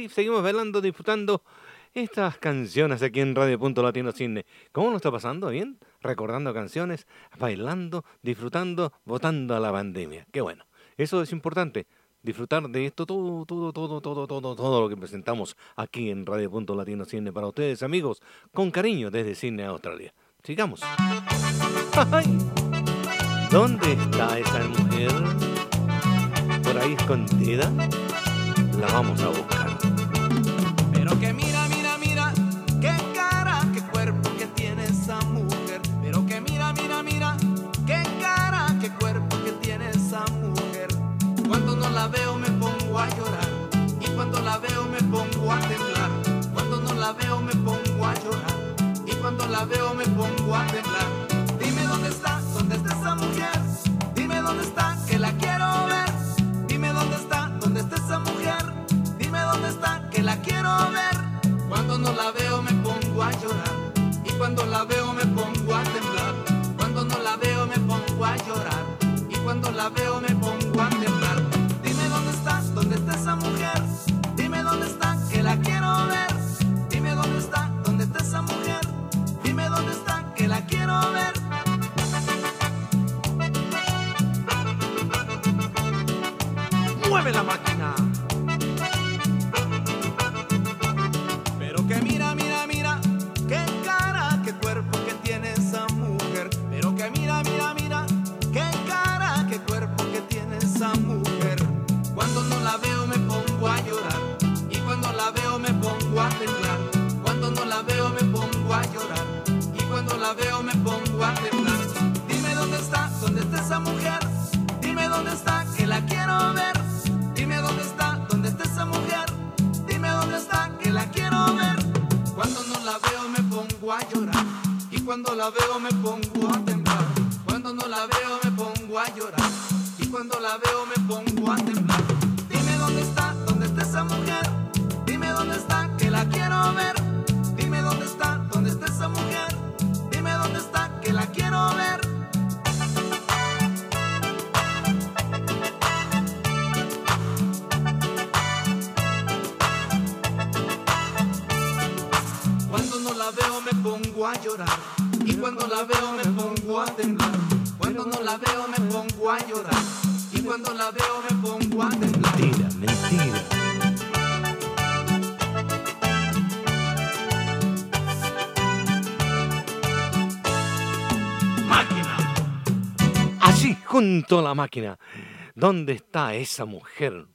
Seguimos bailando, disfrutando estas canciones aquí en Radio Punto Latino Cine. ¿Cómo nos está pasando? ¿Bien? Recordando canciones, bailando, disfrutando, votando a la pandemia. Qué bueno. Eso es importante. Disfrutar de esto, todo, todo, todo, todo, todo, todo lo que presentamos aquí en Radio Punto Latino Cine para ustedes, amigos, con cariño desde Cine Australia. Sigamos. ¿Dónde está esa mujer? ¿Por ahí escondida? La vamos a buscar. Que mira, mira, mira, qué cara, qué cuerpo que tiene esa mujer. Pero que mira, mira, mira, qué cara, qué cuerpo que tiene esa mujer. Cuando no la veo me pongo a llorar y cuando la veo me pongo a temblar. Cuando no la veo me pongo a llorar y cuando la veo me pongo a temblar. Dime dónde está, dónde está esa mujer. Cuando no la veo me pongo a llorar. Y cuando la veo me pongo a temblar. Cuando no la veo me pongo a llorar. Y cuando la veo me pongo a temblar. Dime dónde está, dónde está esa mujer. Dime dónde está, que la quiero ver. Dime dónde está, dónde está esa mujer. Dime dónde está, que la quiero ver. Mueve la máquina. La veo me ¿Dónde está esa mujer?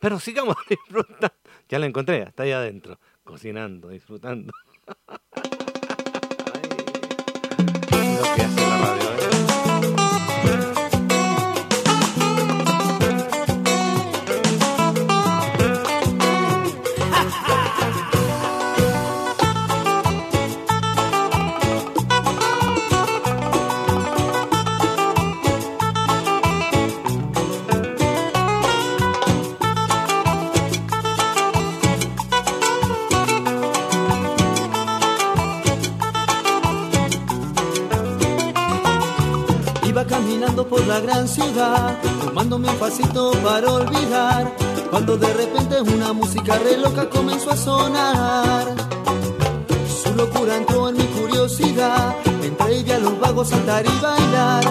Pero sigamos disfrutando. Ya la encontré, está ahí adentro, cocinando, disfrutando. por la gran ciudad, tomándome un pasito para olvidar, cuando de repente una música re loca comenzó a sonar. Su locura entró en mi curiosidad, entre ella los vagos saltar y bailar.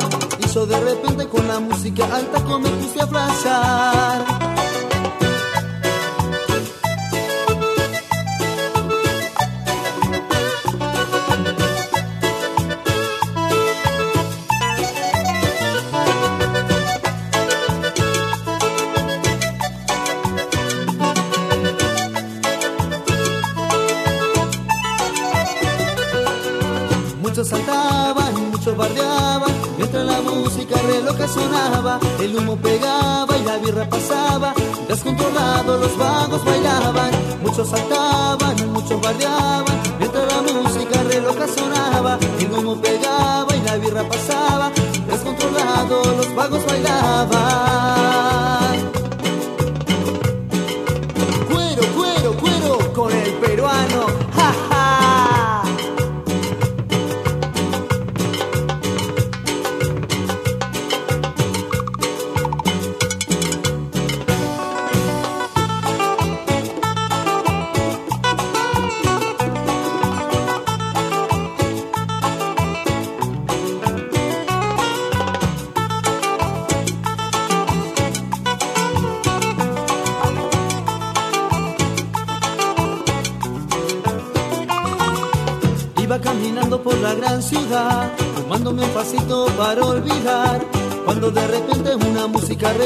Hizo de repente con la música alta que me puse a flashar. Loca sonaba, el humo pegaba y la birra pasaba, descontrolado los vagos bailaban, muchos saltaban, muchos bardeaban, mientras la música re loca sonaba, el humo pegaba y la birra pasaba, descontrolado los vagos bailaban.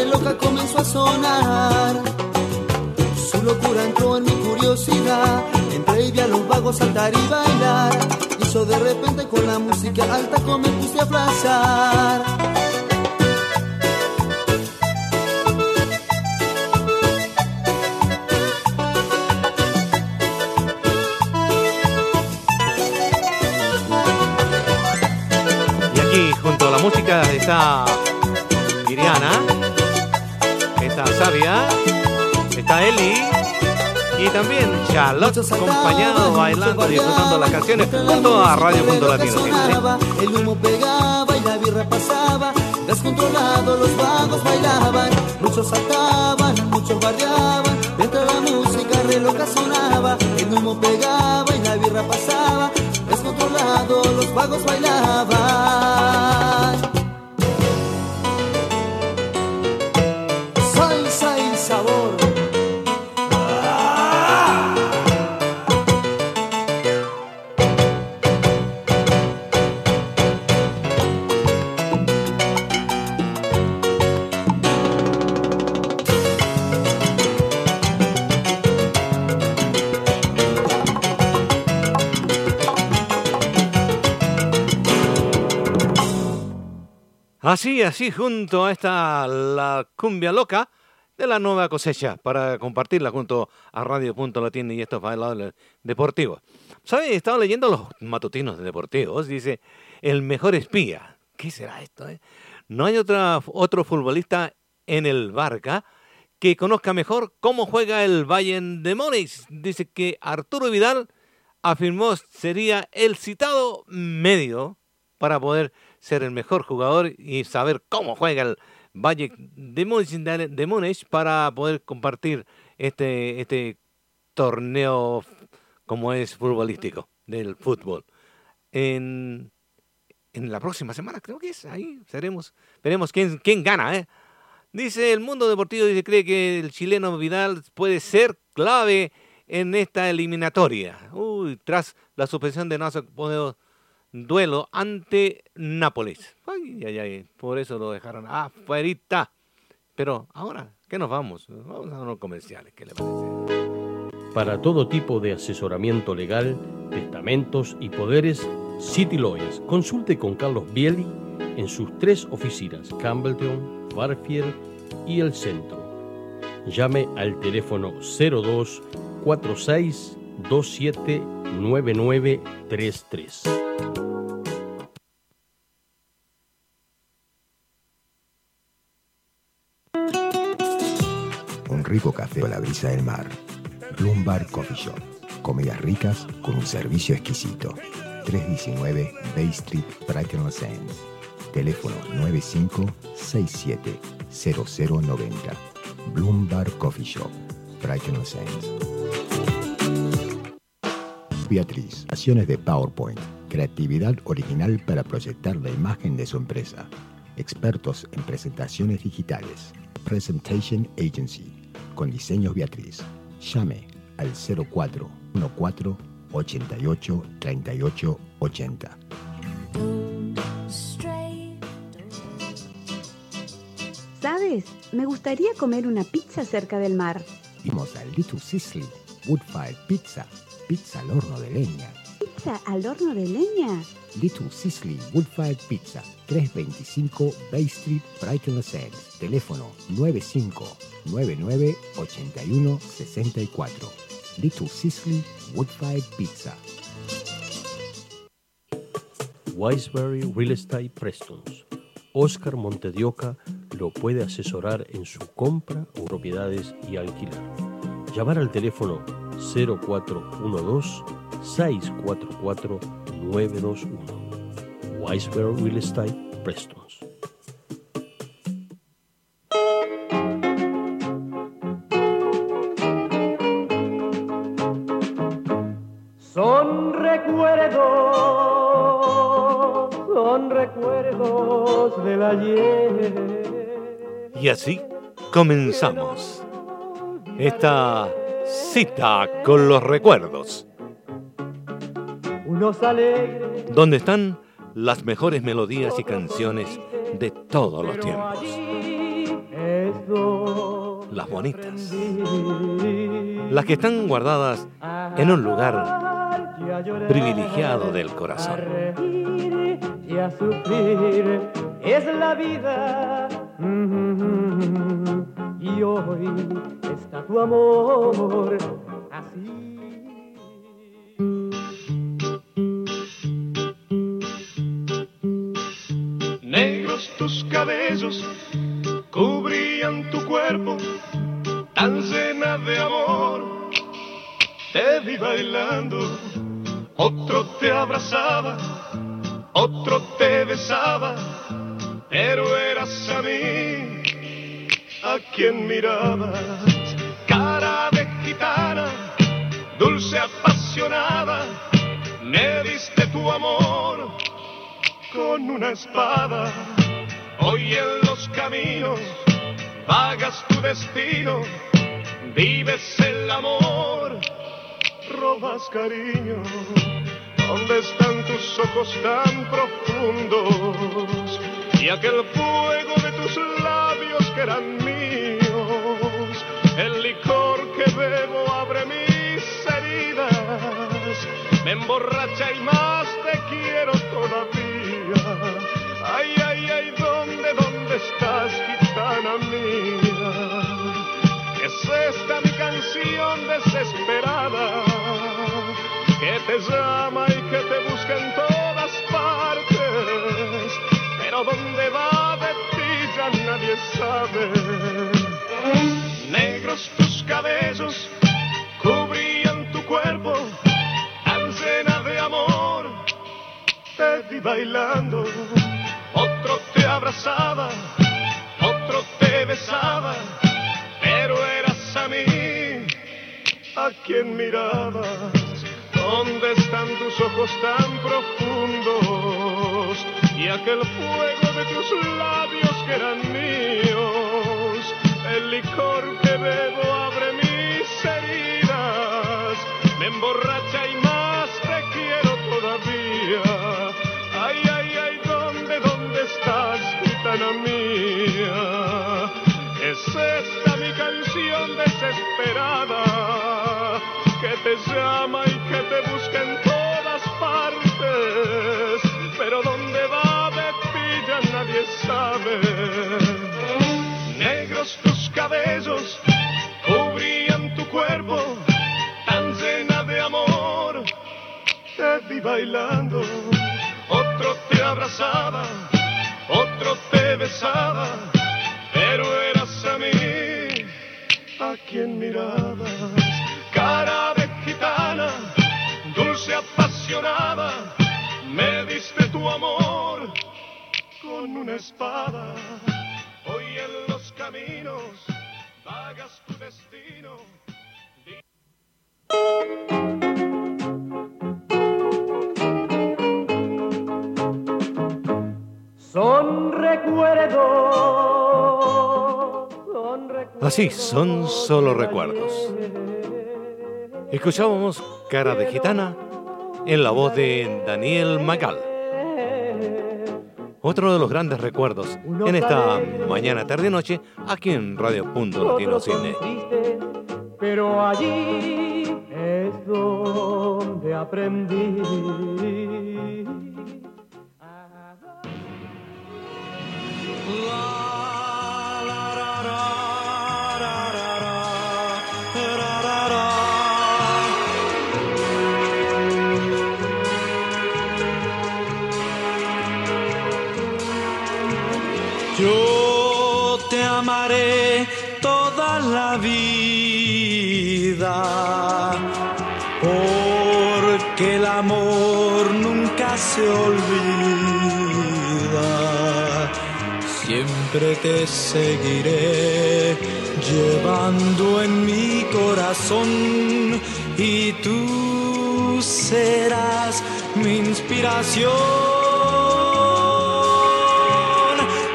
Re loca comenzó a sonar. Su locura entró en mi curiosidad, entre ella los vagos saltar y bailar. Hizo de repente con la música alta me puse a flashar. Y aquí, junto a la música, está Sabia, está Eli Y también Charlotte acompañado, bailando, disfrutando las canciones junto a Radio Punto Latino. el humo pegaba y la birra pasaba. Descontrolado los vagos bailaban, muchos saltaban, muchos bardeaban. Mientras la música re loca sonaba, el humo pegaba y la birra pasaba. Descontrolado los vagos bailaban. Así, así, junto a esta la cumbia loca de la nueva cosecha para compartirla junto a Radio Punto Latino y estos bailadores deportivos. ¿Sabes? He estado leyendo los matutinos de deportivos. Dice, el mejor espía. ¿Qué será esto? eh? No hay otra, otro futbolista en el Barca que conozca mejor cómo juega el Bayern de Múnich. Dice que Arturo Vidal afirmó sería el citado medio para poder ser el mejor jugador y saber cómo juega el Múnich, de Múnich para poder compartir este, este torneo como es futbolístico del fútbol. En, en la próxima semana creo que es ahí seremos veremos quién, quién gana ¿eh? dice el mundo deportivo dice cree que el chileno Vidal puede ser clave en esta eliminatoria uy tras la suspensión de Nazo Podemos duelo ante Nápoles. Ay, ay, ay, por eso lo dejaron afuerita. Pero ahora, ¿qué nos vamos? Vamos a unos comerciales, ¿qué le parece? Para todo tipo de asesoramiento legal, testamentos y poderes, City Lawyers. Consulte con Carlos Bieli en sus tres oficinas, Campbelltown, Barfield y el centro. Llame al teléfono 02 46 27 9933. Un rico café a la brisa del mar. Bloomberg Coffee Shop. Comidas ricas con un servicio exquisito. 319 Bay Street, Brighton Los Angeles. Teléfono 95670090. Bloomberg Coffee Shop, Brighton Los. Beatriz, acciones de PowerPoint, creatividad original para proyectar la imagen de su empresa. Expertos en presentaciones digitales. Presentation Agency, con diseños Beatriz. Llame al 0414 88 38 80. ¿Sabes? Me gustaría comer una pizza cerca del mar. Vimos a Little Sisley, Woodfire Pizza, pizza al horno de leña. ¿Pizza al horno de leña? Little Sisley Woodfire Pizza, 325 Bay Street, Brighton Los Angeles. Teléfono 9599 81 64. Little Sisley Woodfire Pizza. Wiseberry Real Estate Prestons. Oscar Montedioca lo puede asesorar en su compra o propiedades y alquiler. Llamar al teléfono 0412 644 921. Wiseberry Real Estate Prestons. Son recuerdos, son recuerdos del ayer. Y así comenzamos esta cita con los recuerdos. Unos alegres donde están las mejores melodías y canciones de todos los tiempos. Las bonitas. Las que están guardadas en un lugar privilegiado del corazón. y a sufrir es la vida. Y hoy está tu amor así. Negros tus cabellos cubrían tu cuerpo, tan llena de amor. te vi bailando, otro te abrazaba, otro te besaba, pero eras a mí a quien mirabas, cara de gitana, dulce apasionada, me diste tu amor con una espada, hoy en los caminos vagas tu destino, vives el amor, robas cariño. ¿Dónde están tus ojos tan profundos? Y aquel fuego de tus labios que eran míos. El licor que bebo abre mis heridas. Me emborracha y más te quiero todavía. Ay, ay, ay, ¿dónde, dónde estás, gitana mía? Es esta mi canción desesperada que te llama y que te busca en partes, dónde va de ti ya nadie sabe. Negros tus cabellos cubrían tu cuerpo, tan de amor, te vi bailando, otro te abrazaba, otro te besaba, pero eras a mí a quien mirabas. ¿Dónde están tus ojos tan profundos? Y aquel fuego de tus labios que eran míos. El licor que bebo abre mis heridas. Me emborracha Negros tus cabellos cubrían tu cuerpo, tan llena de amor, te vi bailando, otro te abrazaba, otro te besaba, pero eras a mí. A quien mirabas cara de gitana, dulce apasionada, me diste tu amor con una espada. Hoy en los caminos vagas tu destino. Son recuerdos, son recuerdos. Así, son solo recuerdos. Escuchábamos Cara de Gitana en la voz de Daniel Magal. Otro de los grandes recuerdos en esta mañana, tarde, noche, aquí en Radio Punto Latino Cine. Pero allí es donde aprendí. Se olvida. Siempre te seguiré llevando en mi corazón y tú serás mi inspiración.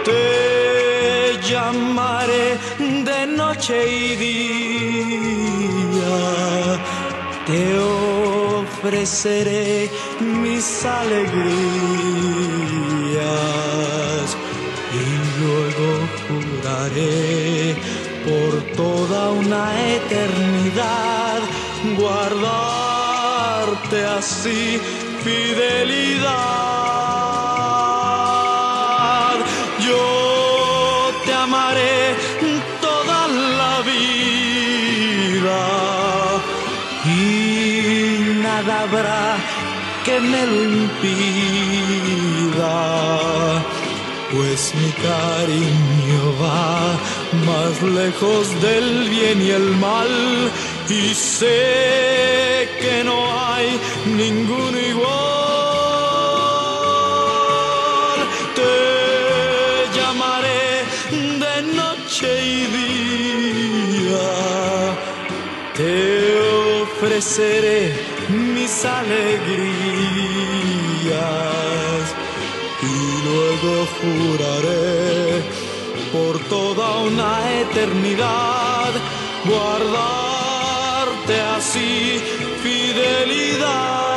Te llamaré de noche y día. Te ofreceré mis alegrías y luego juraré por toda una eternidad guardarte así fidelidad. Yo te amaré toda la vida y nada habrá me lo impida, pues mi cariño va más lejos del bien y el mal y sé que no hay ninguno igual. Te llamaré de noche y día, te ofreceré mis alegrías y luego juraré por toda una eternidad guardarte así fidelidad.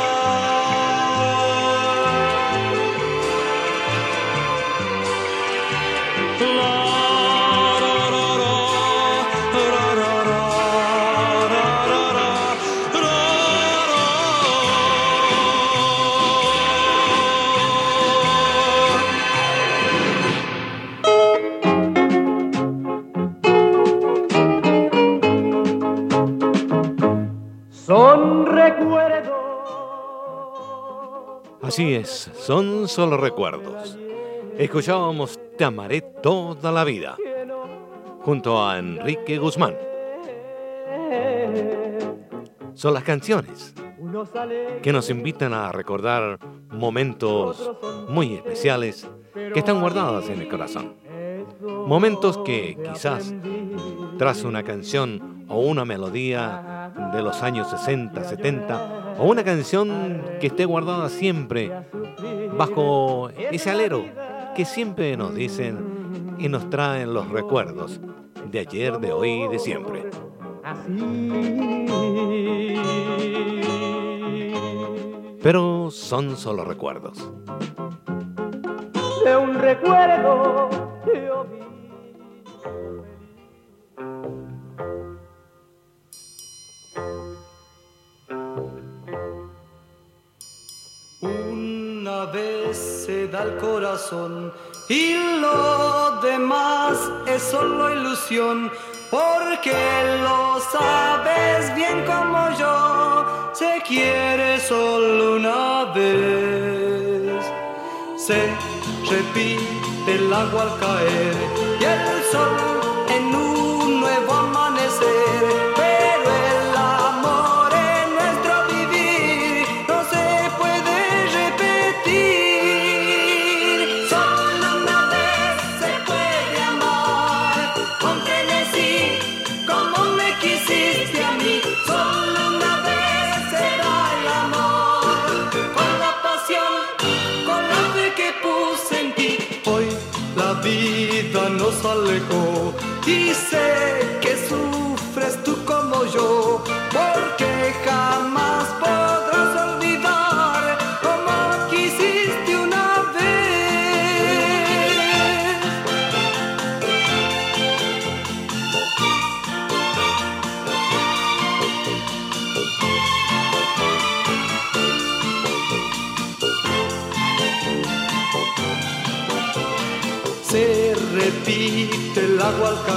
Así es, son solo recuerdos. Escuchábamos Te amaré toda la vida, junto a Enrique Guzmán. Son las canciones que nos invitan a recordar momentos muy especiales que están guardados en el corazón. Momentos que quizás tras una canción o una melodía de los años 60, 70, o una canción que esté guardada siempre bajo ese alero que siempre nos dicen y nos traen los recuerdos de ayer, de hoy y de siempre. Pero son solo recuerdos. de un recuerdo Vez se da el corazón y lo demás es solo ilusión, porque lo sabes bien como yo, se quiere solo una vez. Se repite el agua al caer y el sol agua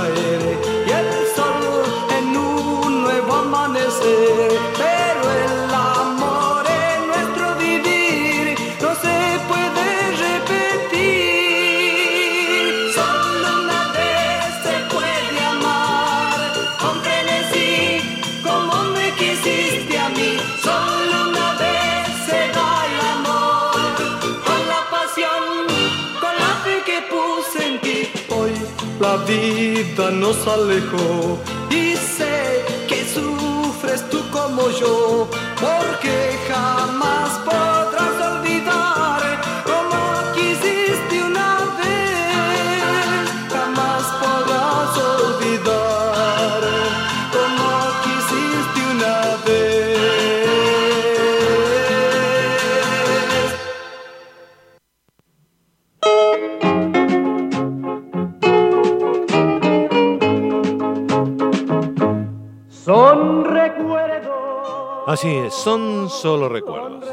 vida nos alejó. Y sé que sufres tú como yo, porque Así es, son solo recuerdos.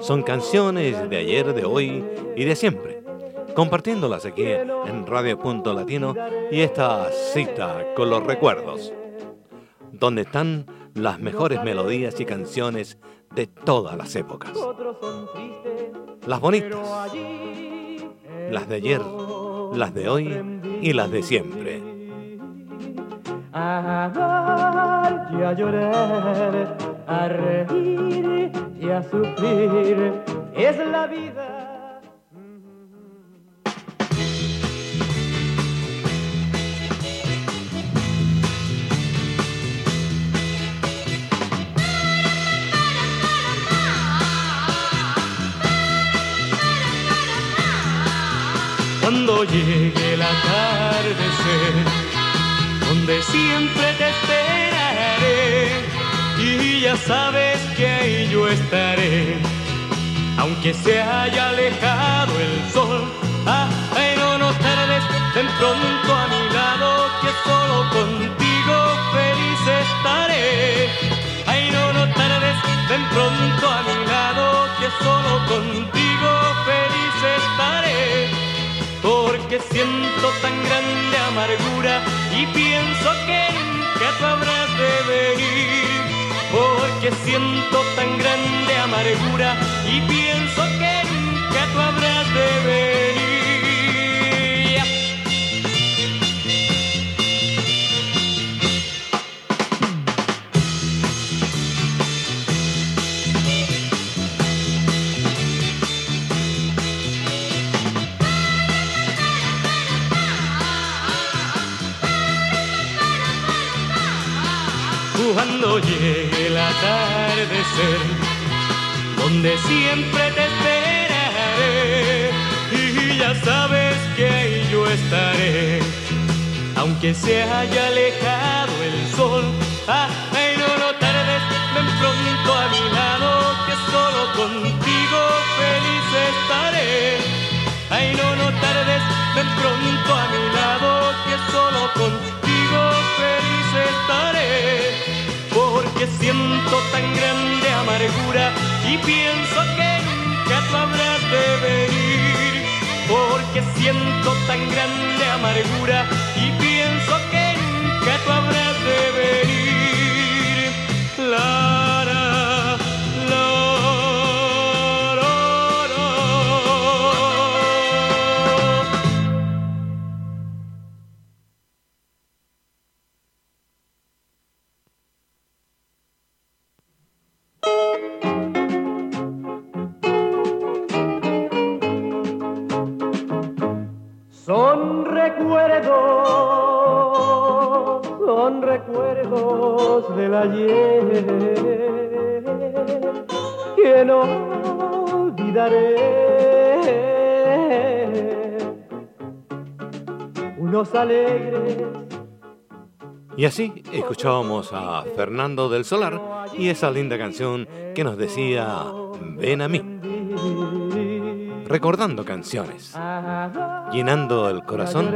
Son canciones de ayer, de hoy y de siempre. Compartiéndolas aquí en Radio Punto Latino y esta cita con los recuerdos. Donde están las mejores melodías y canciones de todas las épocas. Las bonitas, las de ayer, las de hoy y las de siempre. A amar y a llorar, a reír y a sufrir. Es la vida. Cuando llegue el atardecer, donde siempre te esperaré, y ya sabes que ahí yo estaré, aunque se haya alejado el sol. Ah, ay, no, tardes, ven pronto a mi lado, que solo contigo feliz estaré. Ay, no, no tardes, ven pronto a mi lado, que solo contigo feliz estaré porque siento tan grande habrás de venir. Porque siento tan grande amargura y pienso que nunca tú habrás de venir. Cuando llegue el atardecer, donde siempre te esperaré y ya sabes que ahí yo estaré, aunque se haya alejado el sol. Ah, ay, no, no tardes, ven pronto a mi lado, que solo contigo siento tan grande amargura y pienso que nunca tú habrás de venir. Porque siento tan grande amargura y pienso alegres Y así escuchábamos a Fernando del Solar y esa linda canción que nos decía Ven a mí. Recordando canciones, llenando el corazón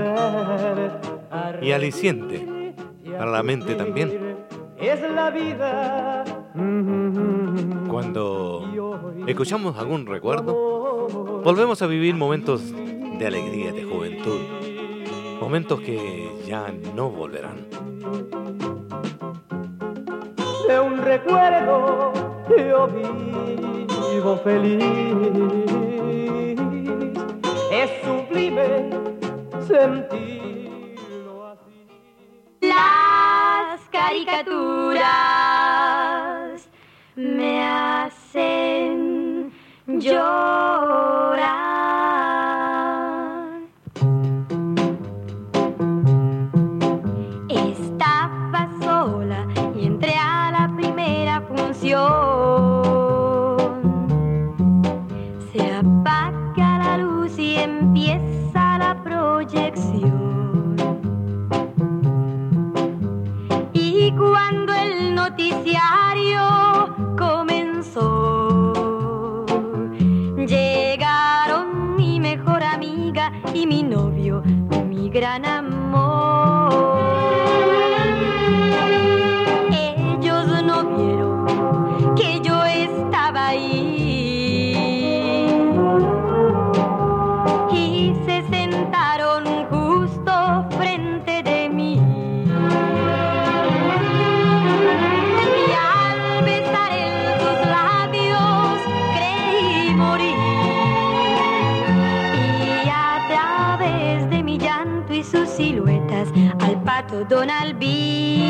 y aliciente para la mente también. es la vida. Cuando escuchamos algún recuerdo, volvemos a vivir momentos de alegría, de juventud, momentos que ya no volverán. de un recuerdo yo vivo feliz. Es sublime sentir Las caricaturas me hacen llorar. Donald B.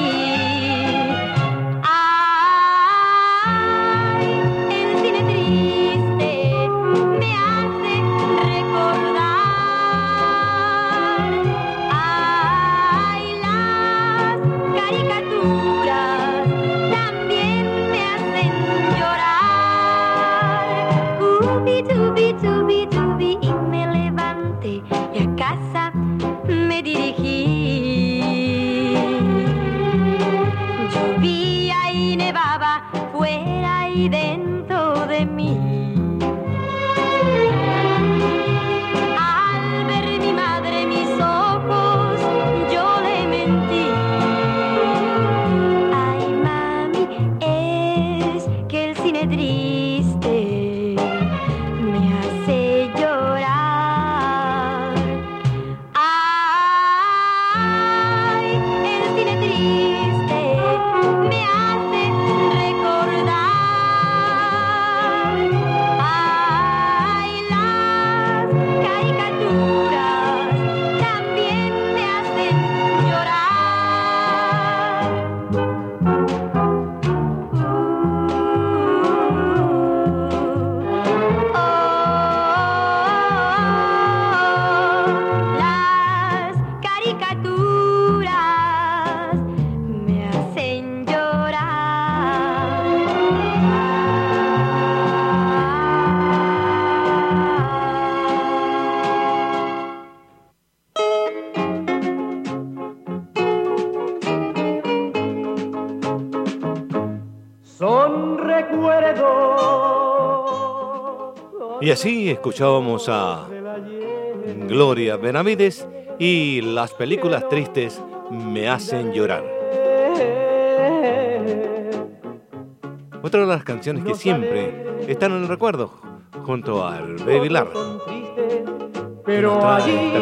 Y así escuchábamos a Gloria Benavides y las películas tristes me hacen llorar. Otra de las canciones que siempre están en el recuerdo junto al Baby Lara. Pero allí.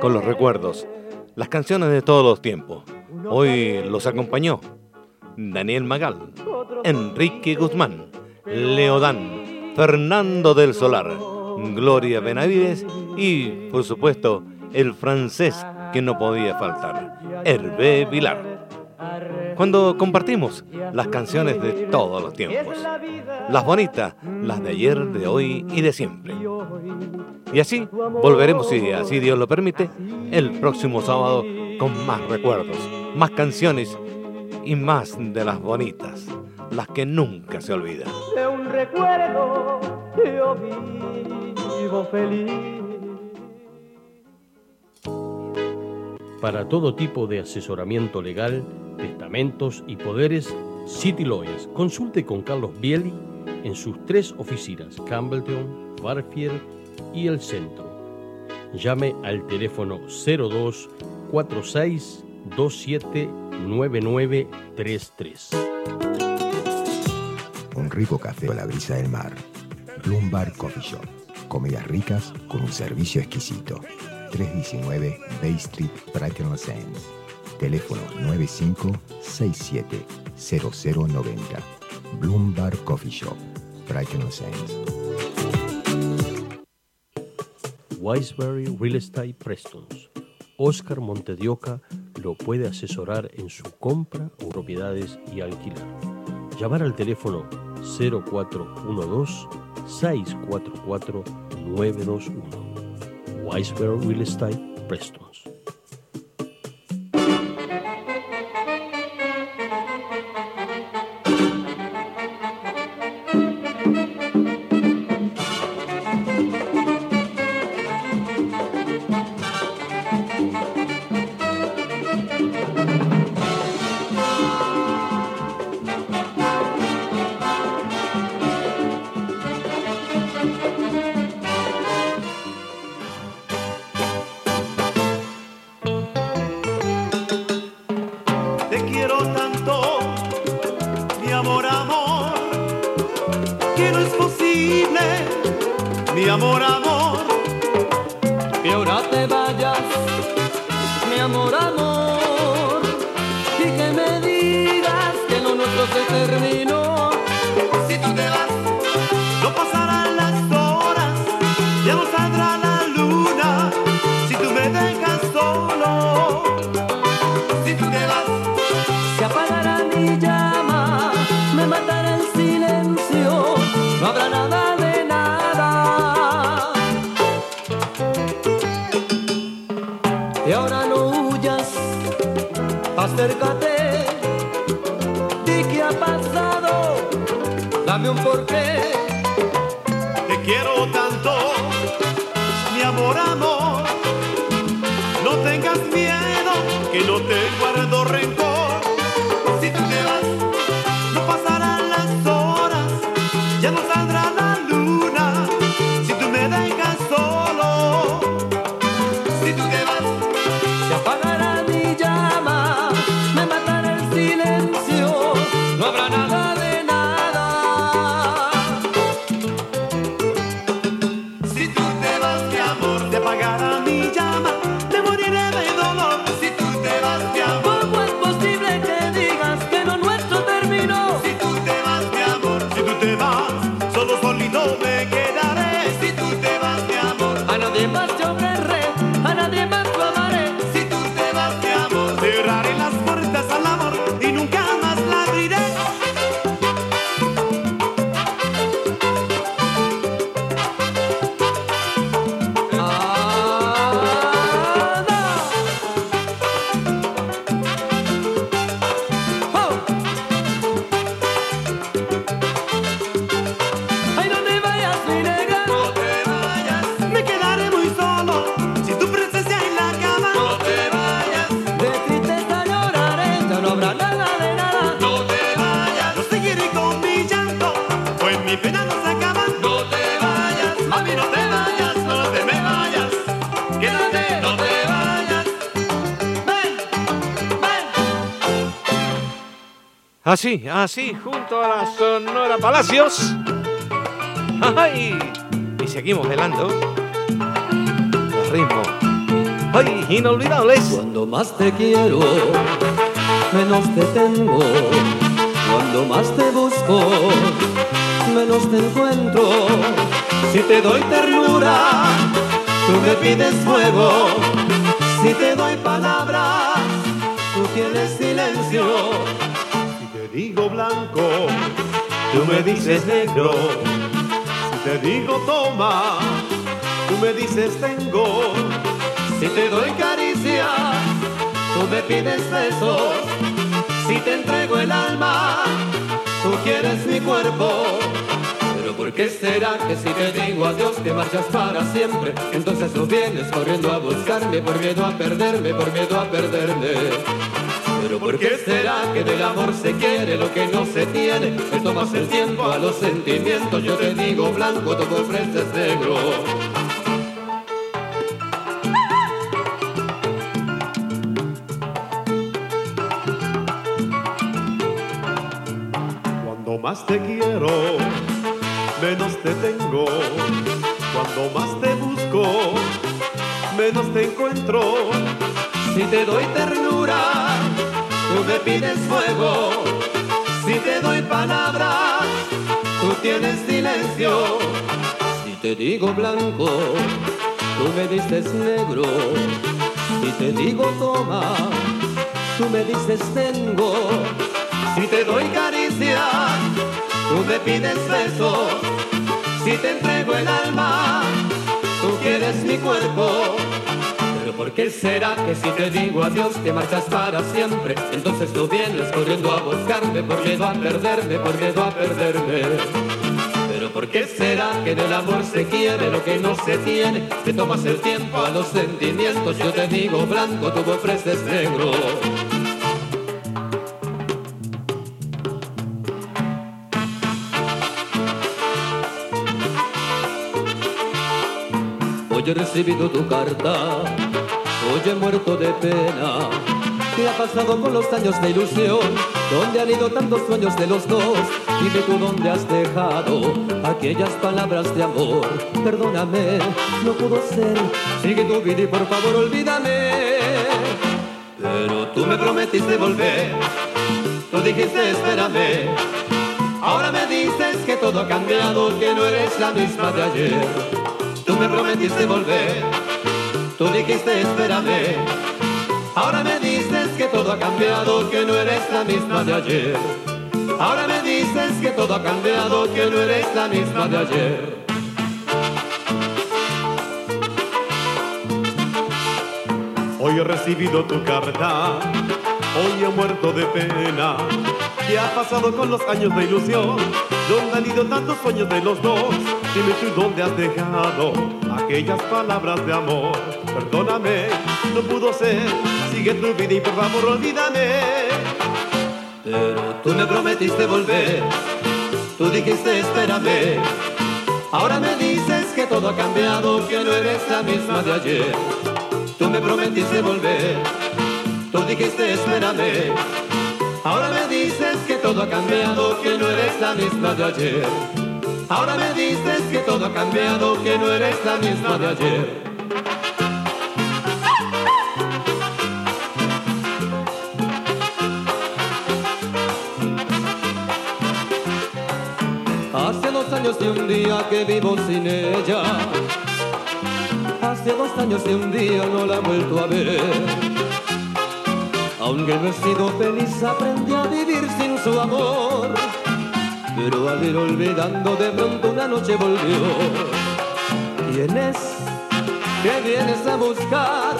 Con los recuerdos, las canciones de todos los tiempos. Hoy los acompañó Daniel Magal, Enrique Guzmán, Leodán, Fernando del Solar, Gloria Benavides y, por supuesto, el francés que no podía faltar, Hervé Vilar. Cuando compartimos las canciones de todos los tiempos, las bonitas, las de ayer, de hoy y de siempre. Y así volveremos, si así Dios lo permite, el próximo sábado con más recuerdos, más canciones y más de las bonitas, las que nunca se olvidan. De un recuerdo yo vivo feliz. Para todo tipo de asesoramiento legal, testamentos y poderes, City Lawyers. Consulte con Carlos Bieli en sus tres oficinas, Campbelltown, Barfield y el centro. Llame al teléfono 02 46 27 9933. Un rico café a la brisa del mar. Lumbar Coffee Shop. Comidas ricas con un servicio exquisito. 319 Bay Street, Brighton Los Angeles. Teléfono 95670090. Bloomberg Coffee Shop, Brighton Los. Wiseberry Real Estate Prestons. Oscar Montedioca lo puede asesorar en su compra propiedades y alquilar. Llamar al teléfono 0412 644 921. Wiseberry Real Estate Prestons. Así, junto a la Sonora Palacios. ¡Ay! Y seguimos velando. El ritmo. ¡Ay! Inolvidables. Cuando más te quiero, menos te tengo. Cuando más te busco, menos te encuentro. Si te doy ternura, tú me pides fuego. Si te doy palabras, tú tienes silencio. Tú me dices negro. Si te digo toma, tú me dices tengo. Si te doy caricia, tú me pides besos. Si te entrego el alma, tú quieres mi cuerpo. Pero ¿por qué será que si te digo adiós te marchas para siempre? Entonces no vienes corriendo a buscarme por miedo a perderme, por miedo a perderme. ¿Por qué será que del amor se quiere lo que no se tiene? Le tomas el tiempo a los sentimientos, yo te digo blanco, tú ofreces negro. Cuando más te quiero, menos te tengo. Cuando más te busco, menos te encuentro. Si te doy ternura, tú me pides fuego. Si te doy palabras, tú tienes silencio. Si te digo blanco, tú me dices negro. Si te digo toma, tú me dices tengo. Si te doy caricia, tú me pides besos. Si te entrego el alma, tú quieres mi cuerpo. ¿Por qué será que si te digo adiós te marchas para siempre? Entonces tú vienes corriendo a buscarme por miedo a perderme, por miedo a perderme. Pero ¿por qué será que en el amor se quiere lo que no se tiene? Te tomas el tiempo a los sentimientos, yo te digo blanco, tú me ofreces negro. Hoy he recibido tu carta, hoy he muerto de pena. ¿Qué ha pasado con los años de ilusión? ¿Dónde han ido tantos sueños de los dos? Dime tú dónde has dejado aquellas palabras de amor. Perdóname, no pudo ser. Sigue tu vida y por favor olvídame. Pero tú me prometiste volver. Tú dijiste espérame. Ahora me dices que todo ha cambiado, que no eres la misma de ayer. Tú me prometiste volver, tú dijiste espérame. Ahora me dices que todo ha cambiado, que no eres la misma de ayer. Ahora me dices que todo ha cambiado, que no eres la misma de ayer. Hoy he recibido tu carta, hoy he muerto de pena. ¿Qué ha pasado con los años de ilusión? ¿Dónde han ido tantos sueños de los dos? Dime tú dónde has dejado aquellas palabras de amor. Perdóname, no pudo ser. Sigue tu vida y por favor olvídame. Pero tú me prometiste volver, tú dijiste espérame. Ahora me dices que todo ha cambiado, que no eres la misma de ayer. Tú me prometiste volver, tú dijiste espérame. Ahora me dices que todo ha cambiado, que no eres la misma de ayer. Ahora me dices que todo ha cambiado, que no eres la misma de ayer. Hace dos años y un día que vivo sin ella. Hace dos años y un día no la he vuelto a ver. Aunque no he sido feliz, aprendí a vivir sin su amor. Pero al ir olvidando de pronto una noche volvió. ¿Quién es que vienes a buscar?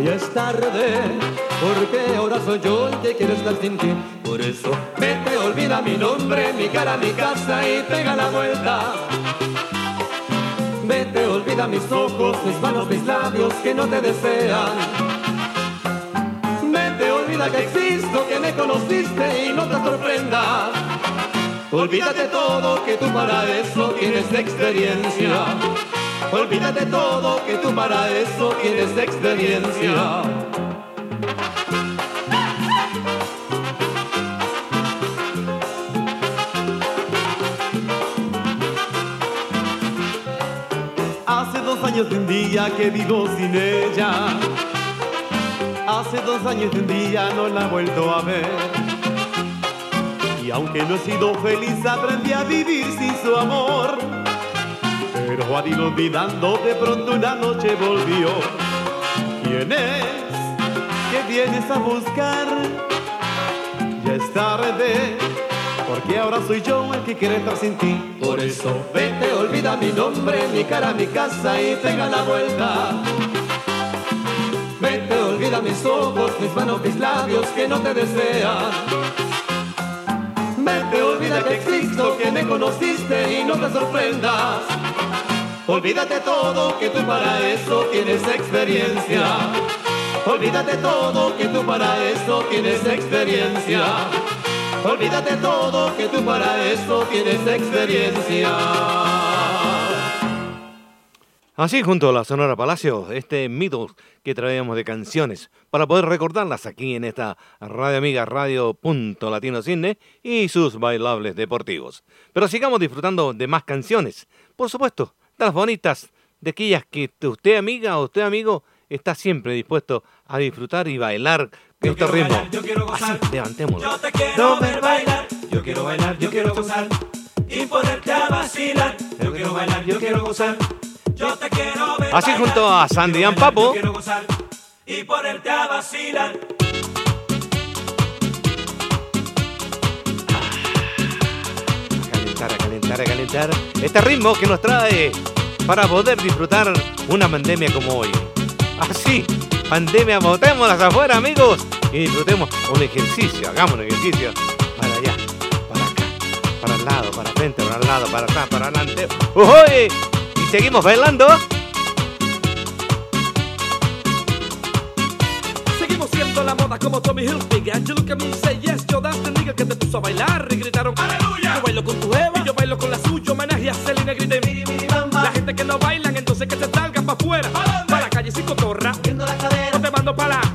Y es tarde, porque ahora soy yo el que quiero estar sin ti. Por eso vete, olvida mi nombre, mi cara, mi casa y pega la vuelta. Vete, olvida mis ojos, mis manos, mis labios que no te desean. Vete, olvida que existo, que me conociste y no te sorprendas. Olvídate todo que tú para eso tienes experiencia. Olvídate todo que tú para eso tienes experiencia. Hace dos años de un día que vivo sin ella. Hace dos años de un día no la he vuelto a ver. Y aunque no he sido feliz, aprendí a vivir sin su amor. Pero ir olvidando, de pronto una noche volvió. ¿Quién es que vienes a buscar? Ya es tarde, porque ahora soy yo el que quiere estar sin ti. Por eso vete, olvida mi nombre, mi cara, mi casa y pega la vuelta. Vete, olvida mis ojos, mis manos, mis labios que no te desean. Vete, olvida que existo, que me conociste y no te sorprendas. Olvídate todo, que tú para eso tienes experiencia. Olvídate todo, que tú para eso tienes experiencia. Olvídate todo, que tú para eso tienes experiencia. Así junto a la Sonora Palacio, este mito que traíamos de canciones para poder recordarlas aquí en esta radio amiga Radio Punto Latino Cine y sus bailables deportivos. Pero sigamos disfrutando de más canciones, por supuesto, de las bonitas, de aquellas que usted amiga o usted amigo está siempre dispuesto a disfrutar y bailar de este ritmo. yo quiero gozar. Así, levantémoslo. Yo te quiero ver bailar, yo quiero bailar, yo quiero gozar y ponerte a vacilar. Yo quiero bailar, yo quiero gozar. Yo te quiero ver Así junto a Sandy and Papo. Y ponerte a vacilar. calentar, a calentar, a calentar. Este ritmo que nos trae para poder disfrutar una pandemia como hoy. Así, pandemia, botémoslas afuera, amigos, y disfrutemos un ejercicio, hagamos un ejercicio para allá, para acá, para el lado, para frente, para el lado, para atrás, para adelante. ¡Uy! Y seguimos bailando. Seguimos siendo la moda como Tommy Hilfiger. You look at me and say yes, yo das the nigga que te puso a bailar y gritaron ¡Aleluya! Yo bailo con tu Eva y yo bailo con la suya. Homenaje a Selena grité mi, mi, mi, bamba. La gente que no bailan, entonces que se salgan para afuera. Para la calle sin cotorra. No te mando para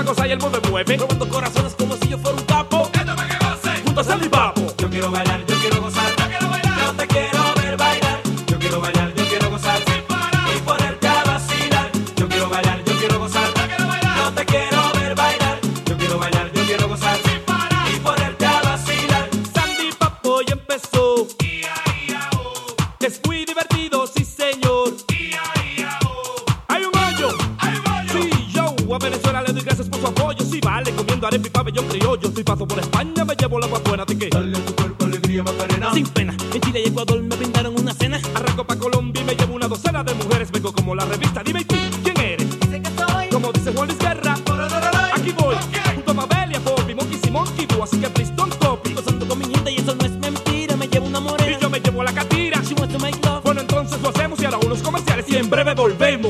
para gozar y el mueve mueve. Robando corazones como si yo fuera un capo. Junto a Sandy Papo. Yo quiero bailar, a Venezuela le doy gracias por su apoyo. Sí, vale, comiendo arepa y pabellón criollo. Si paso por España me llevo la agua buena, ¿de qué? Dale a tu cuerpo alegría, Macarena. Sin pena, en Chile y Ecuador me brindaron una cena. Arranco pa' Colombia y me llevo una docena de mujeres. Vengo como la revista, dime ¿y tú, ¿quién eres? Dice que soy. Como dice Juan Luis Guerra. Aquí voy, junto a Mabel y a Bobby, Monkey Simón y tú, así que please don't copy. Gozando con mi nieta y eso no es mentira, me llevo una morena. Y yo me llevo la catira. She wants to make love. Bueno, entonces lo hacemos y ahora unos comerciales y en breve volvemos.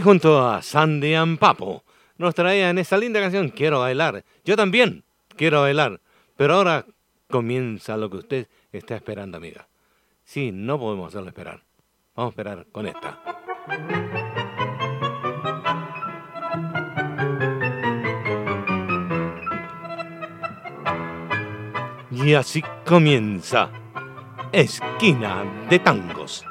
Junto a Sandy and Papo nos traían esa linda canción Quiero bailar. Yo también quiero bailar. Pero ahora comienza lo que usted está esperando, amiga. Sí, no podemos hacerlo esperar. Vamos a esperar con esta. Y así comienza Esquina de Tangos.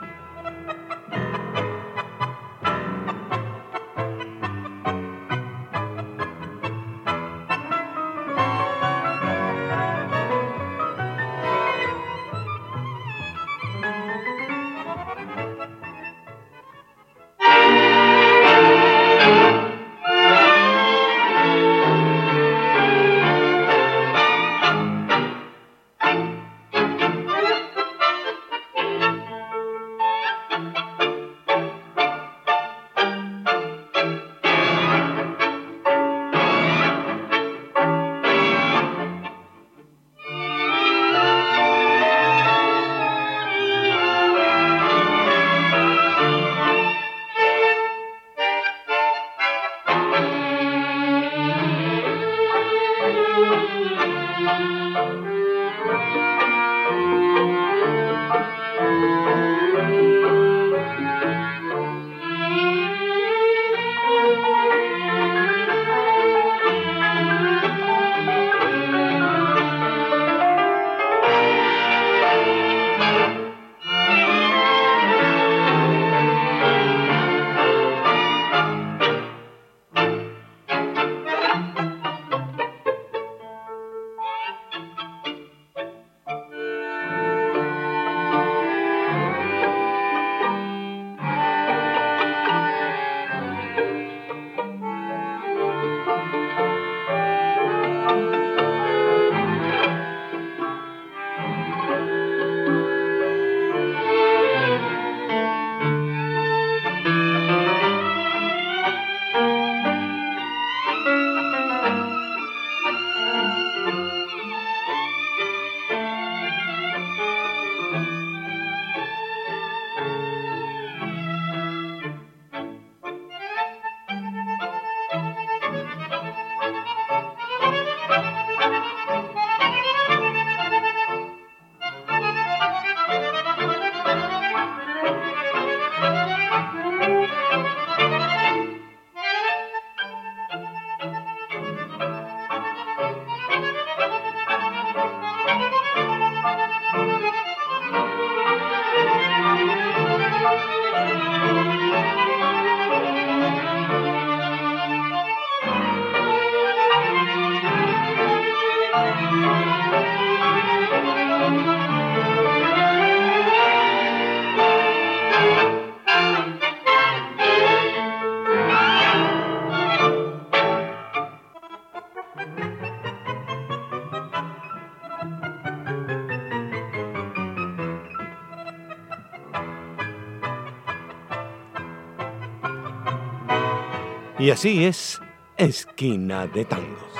Y así es Esquina de Tangos.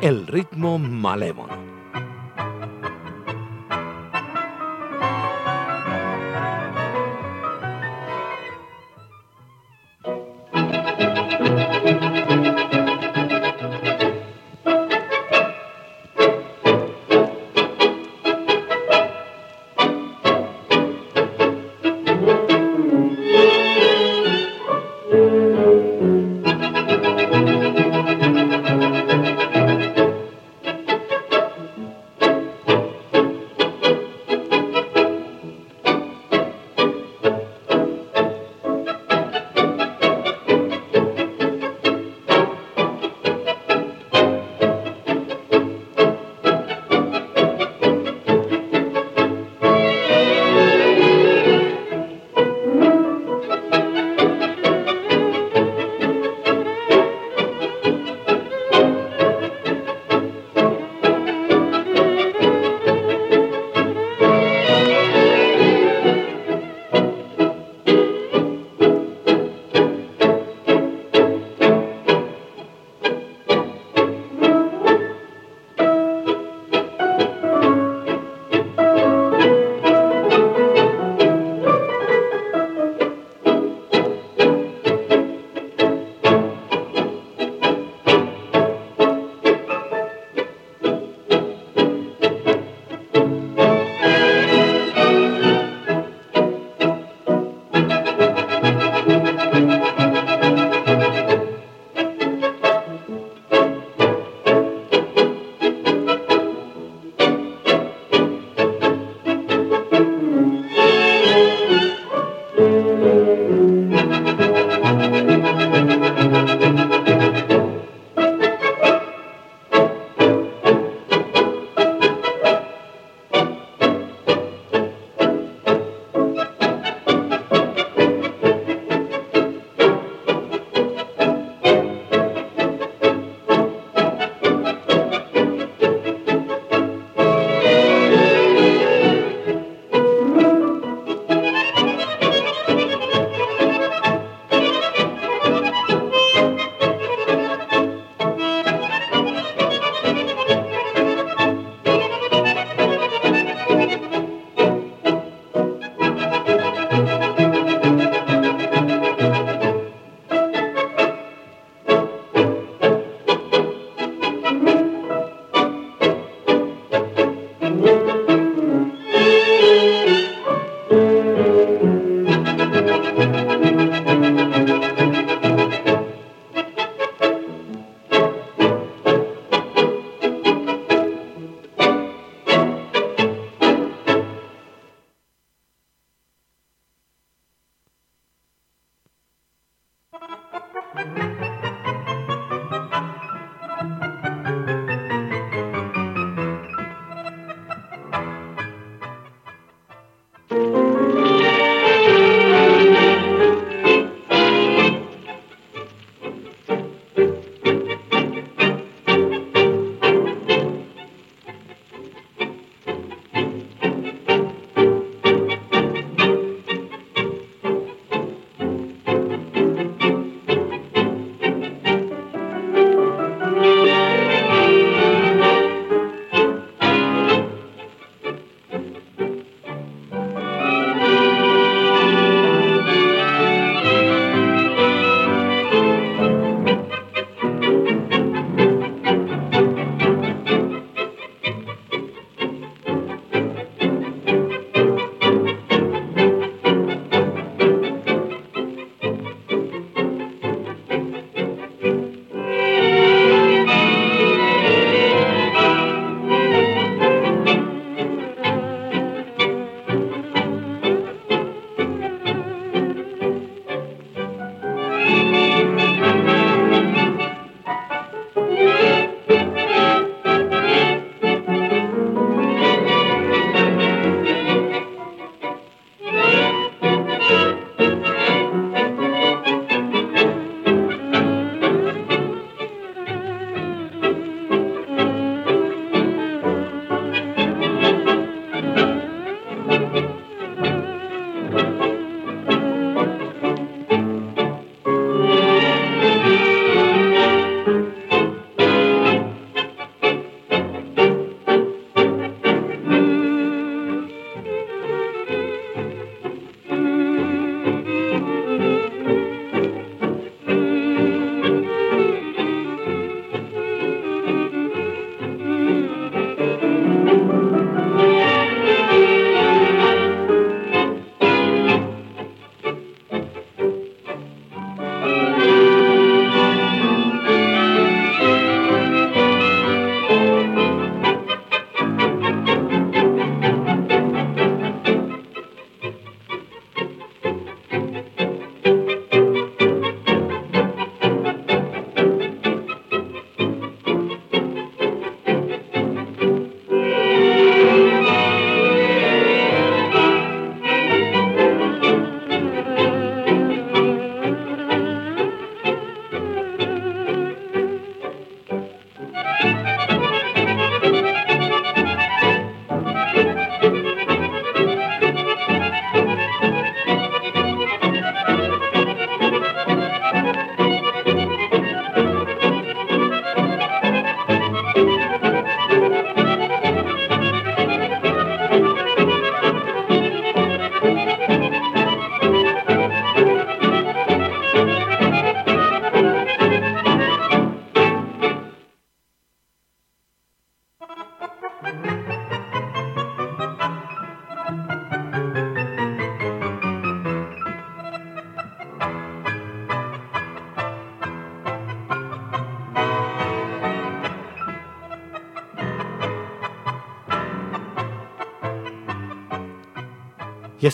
El ritmo malévolo.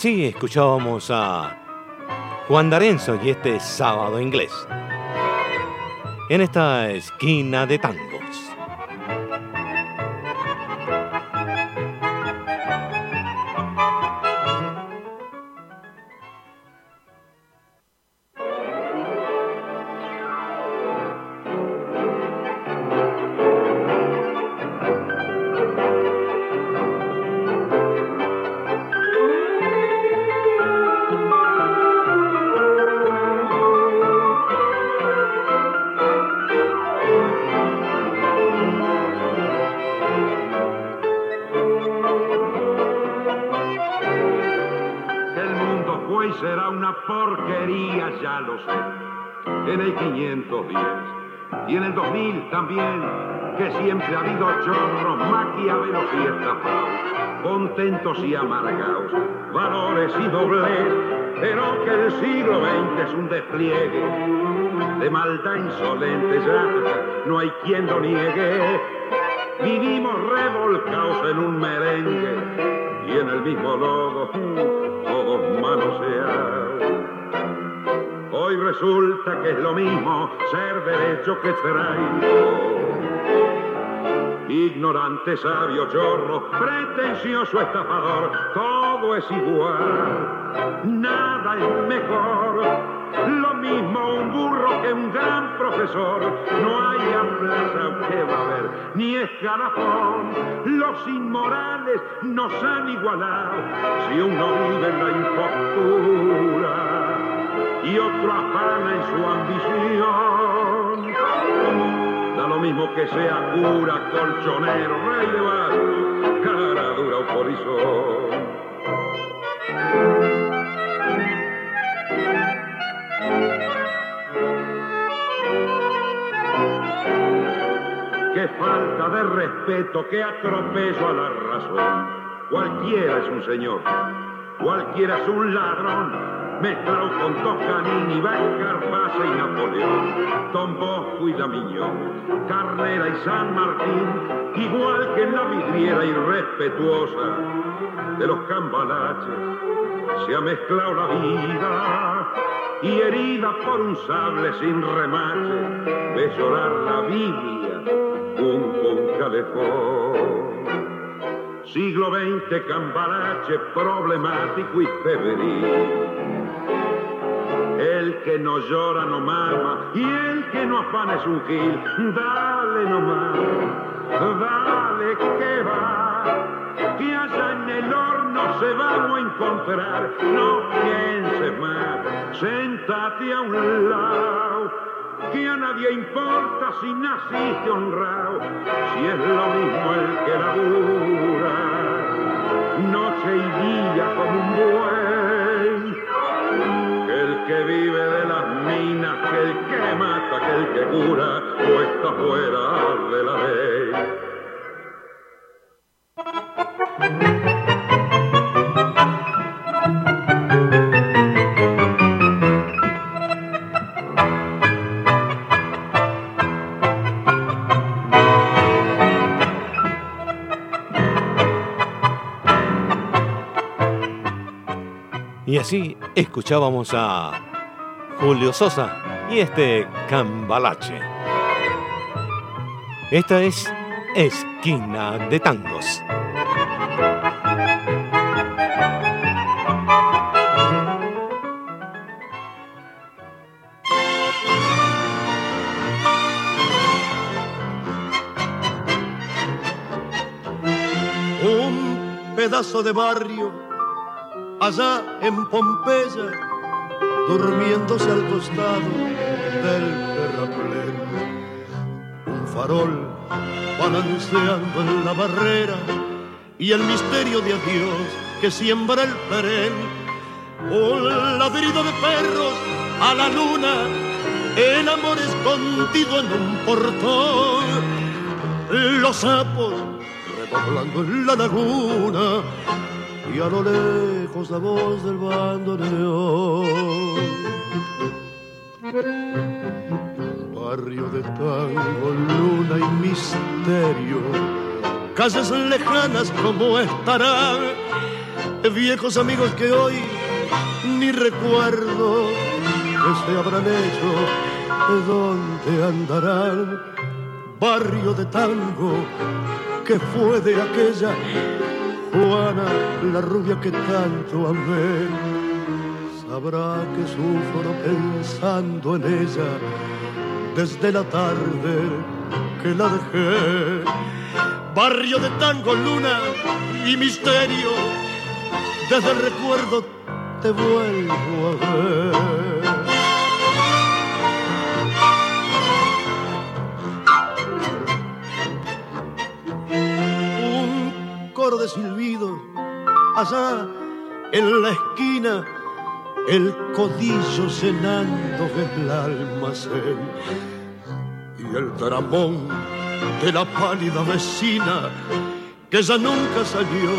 Así escuchábamos a Juan D'Arenzo y este sábado inglés. En esta esquina de tangos. Que siempre ha habido chorros, maquiavelos y estafados, contentos y amargados, valores y doblez, pero que el siglo XX es un despliegue de maldad insolente, ya no hay quien lo niegue. Vivimos revolcados en un merengue y en el mismo lodo todos manoseados. Hoy resulta que es lo mismo ser derecho que. Ignorante, sabio, chorro, pretencioso, estafador, todo es igual, nada es mejor. Lo mismo un burro que un gran profesor, no hay plaza que va a haber, ni escalafón. Los inmorales nos han igualado, si uno vive en la impostura y otro afana en su ambición. Da lo mismo que sea cura, colchonero, rey de barrio, cara dura o polizón. Qué falta de respeto, qué atropello a la razón. Cualquiera es un señor, cualquiera es un ladrón, mezclado con Toscanini, Carpasa y Napoleón, Don Bosco y Damiñón, Carnera y San Martín, igual que en la vidriera irrespetuosa de los cambalaches, se ha mezclado la vida y herida por un sable sin remache, ve llorar la Biblia a un calefón. Siglo XX, cambalache problemático y febril. El que no llora no mama y el que no afana es un gil. Dale nomás, dale que va, que allá en el horno se vamos a encontrar. No pienses más, sentate a un lado que a nadie importa si naciste honrado, si es lo mismo el que labura, noche y día como un buey, el que cura, o está fuera de la ley. Y así escuchábamos a Julio Sosa y este cambalache. Esta es Esquina de Tangos. Un pedazo de barrio allá en Pompeya durmiéndose al costado del terraplén. Un farol balanceando en la barrera y el misterio de adiós que siembra el tren. Un ladrido de perros a la luna, el amor escondido en un portón. Los sapos redoblando en la laguna y a lo lejos la voz del bandoneón. Barrio de tango, luna y misterio, calles lejanas como estarán, viejos amigos que hoy ni recuerdo que se habrán hecho, de dónde andarán. Barrio de tango que fue de aquella Juana, la rubia que tanto amé, sabrá que sufro pensando en ella desde la tarde que la dejé. Barrio de tango, luna y misterio, desde el recuerdo te vuelvo a ver. De silbido allá en la esquina, el codillo cenando el almacén y el dramón de la pálida vecina que ya nunca salió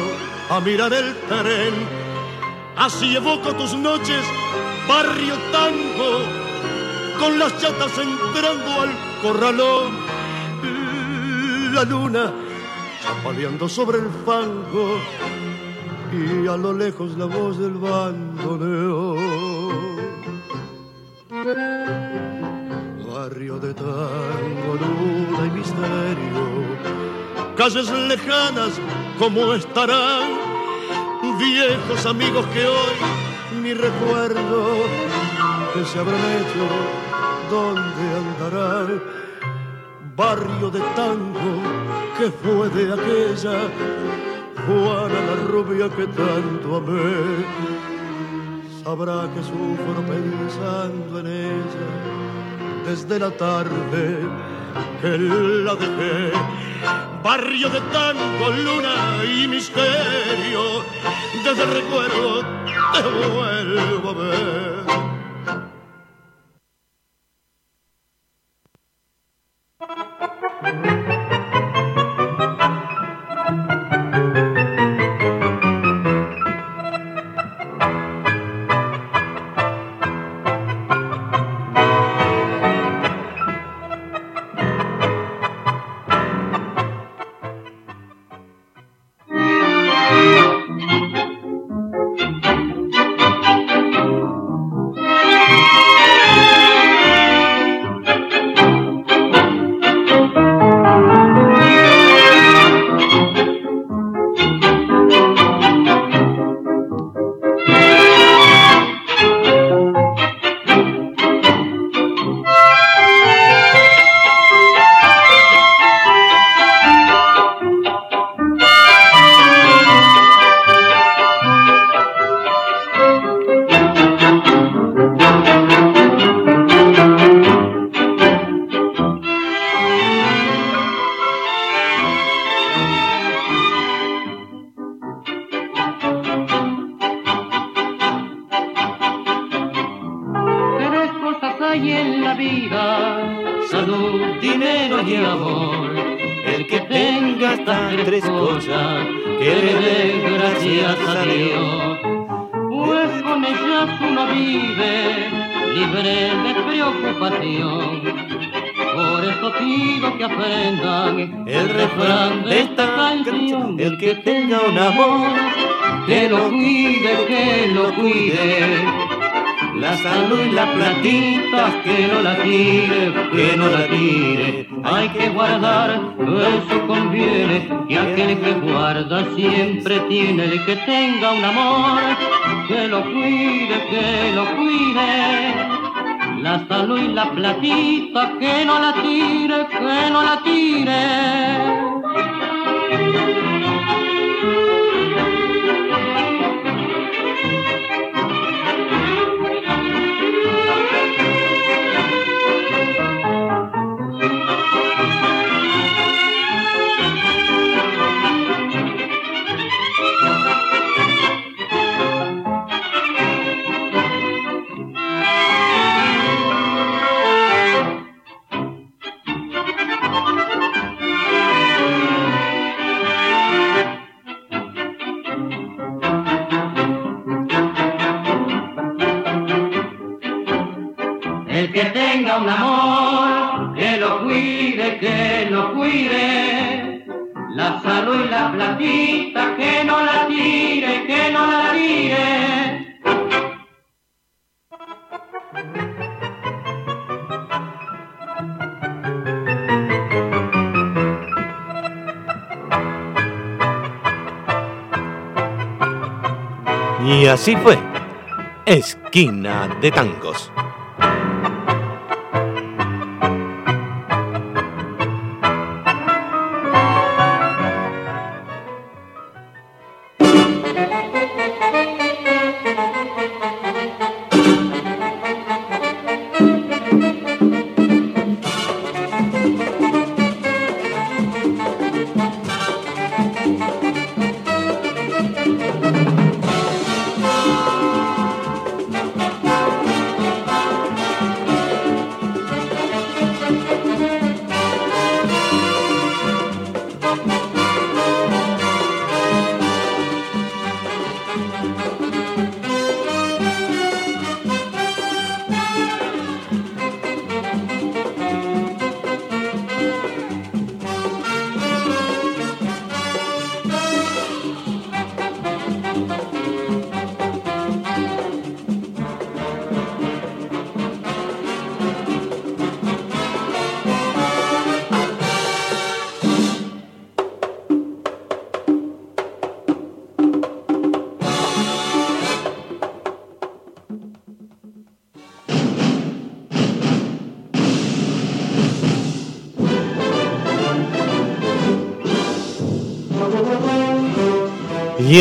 a mirar el tren. Así evoco tus noches, barrio tango, con las chatas entrando al corralón. La luna chapaleando sobre el fango y a lo lejos la voz del bandoneón. Barrio de tango, luna y misterio, calles lejanas como estarán, viejos amigos que hoy ni recuerdo que se habrán hecho, dónde andarán. Barrio de tango que fue de aquella Juana la rubia que tanto amé, sabrá que sufro pensando en ella desde la tarde que la dejé. Barrio de tango, luna y misterio, desde el recuerdo te vuelvo a ver. Tres la tire, que no la tire. Hay que guardar, eso conviene, y aquel que guarda siempre tiene el que tenga un amor. Que lo cuide, que lo cuide. La salud y la platita, que no la tire, que no la tire. La platita, que no la tire, que no la tire. Y así fue. Esquina de tangos.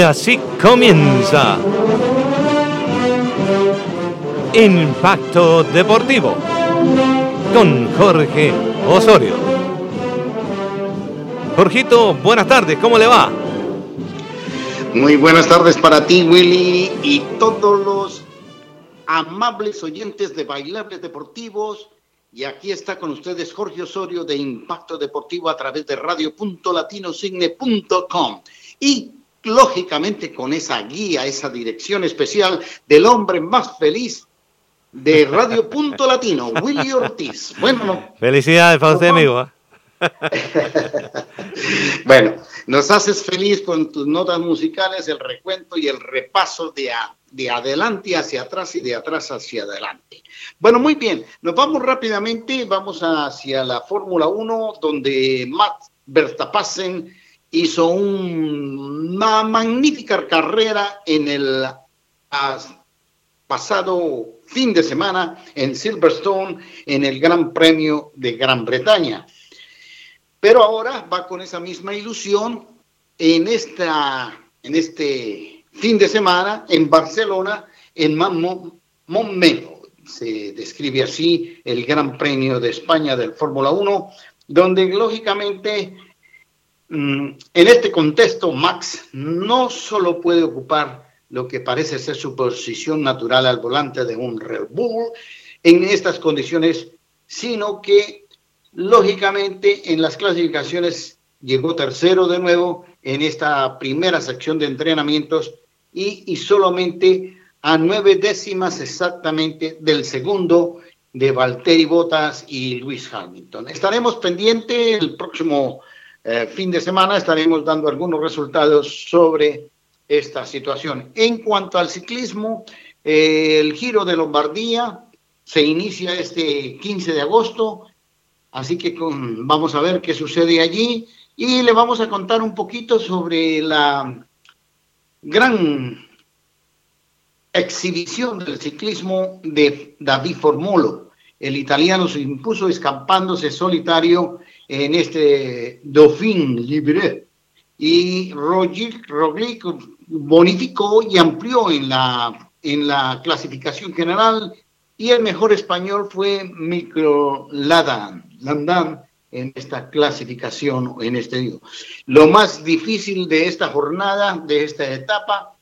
Así comienza Impacto Deportivo con Jorge Osorio. Jorgito, buenas tardes, ¿cómo le va? Muy buenas tardes para ti, Willy, y todos los amables oyentes de Bailables Deportivos. Y aquí está con ustedes Jorge Osorio de Impacto Deportivo a través de radio.latinosigne.com. Y lógicamente con esa guía, esa dirección especial del hombre más feliz de Radio Punto Latino, Willy Ortiz. Bueno, no- Felicidades para usted, amigo. ¿ah? bueno, nos haces feliz con tus notas musicales, el recuento y el repaso de, a- de adelante hacia atrás y de atrás hacia adelante. Bueno, muy bien, nos vamos rápidamente, vamos hacia la Fórmula 1, donde Max Verstappen hizo un- una magnífica carrera en el as- pasado fin de semana en Silverstone, en el Gran Premio de Gran Bretaña. Pero ahora va con esa misma ilusión en, esta, en este fin de semana en Barcelona, en Mon- Montmelo. Se describe así el Gran Premio de España del Fórmula 1, donde lógicamente en este contexto Max no solo puede ocupar lo que parece ser su posición natural al volante de un Red Bull en estas condiciones, sino que lógicamente en las clasificaciones llegó tercero de nuevo en esta primera sección de entrenamientos y, solamente a nueve décimas exactamente del segundo de Valtteri Bottas y Luis Hamilton. Estaremos pendientes el próximo eh, fin de semana, estaremos dando algunos resultados sobre esta situación. En cuanto al ciclismo, eh, el Giro de Lombardía se inicia este 15 de agosto, así que vamos a ver qué sucede allí y le vamos a contar un poquito sobre la gran exhibición del ciclismo de David Formolo. El italiano se impuso escapándose solitario en este Dauphin Libre y Roglic, Roglic bonificó y amplió en la, en la clasificación general y el mejor español fue Micro Ladan, Landan en esta clasificación, en este digo. Lo más difícil de esta jornada, de esta etapa,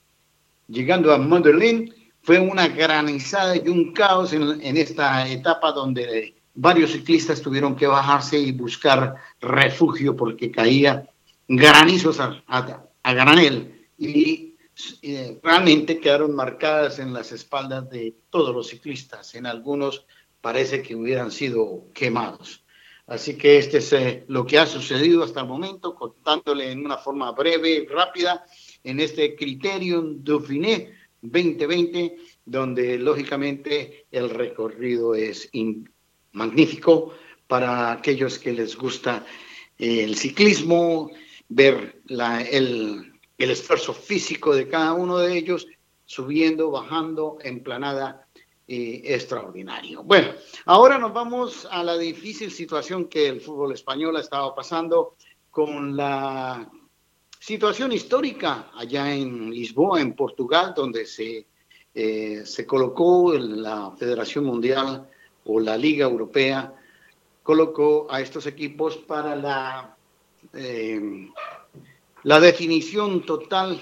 llegando a Madeleine, fue una granizada y un caos en, en esta etapa donde varios ciclistas tuvieron que bajarse y buscar refugio porque caía granizos a, granel y eh, realmente quedaron marcadas en las espaldas de todos los ciclistas. En algunos parece que hubieran sido quemados. Así que este es eh, lo que ha sucedido hasta el momento, contándole en una forma breve y rápida en este Criterium Dauphiné 2020, donde lógicamente el recorrido es magnífico para aquellos que les gusta el ciclismo, ver la- el, esfuerzo físico de cada uno de ellos, subiendo, bajando, emplanada extraordinario. Bueno, ahora nos vamos a la difícil situación que el fútbol español ha estado pasando con la situación histórica allá en Lisboa, en Portugal, donde se, eh, se colocó en la Federación Mundial o la Liga Europea, colocó a estos equipos para la, eh, la definición total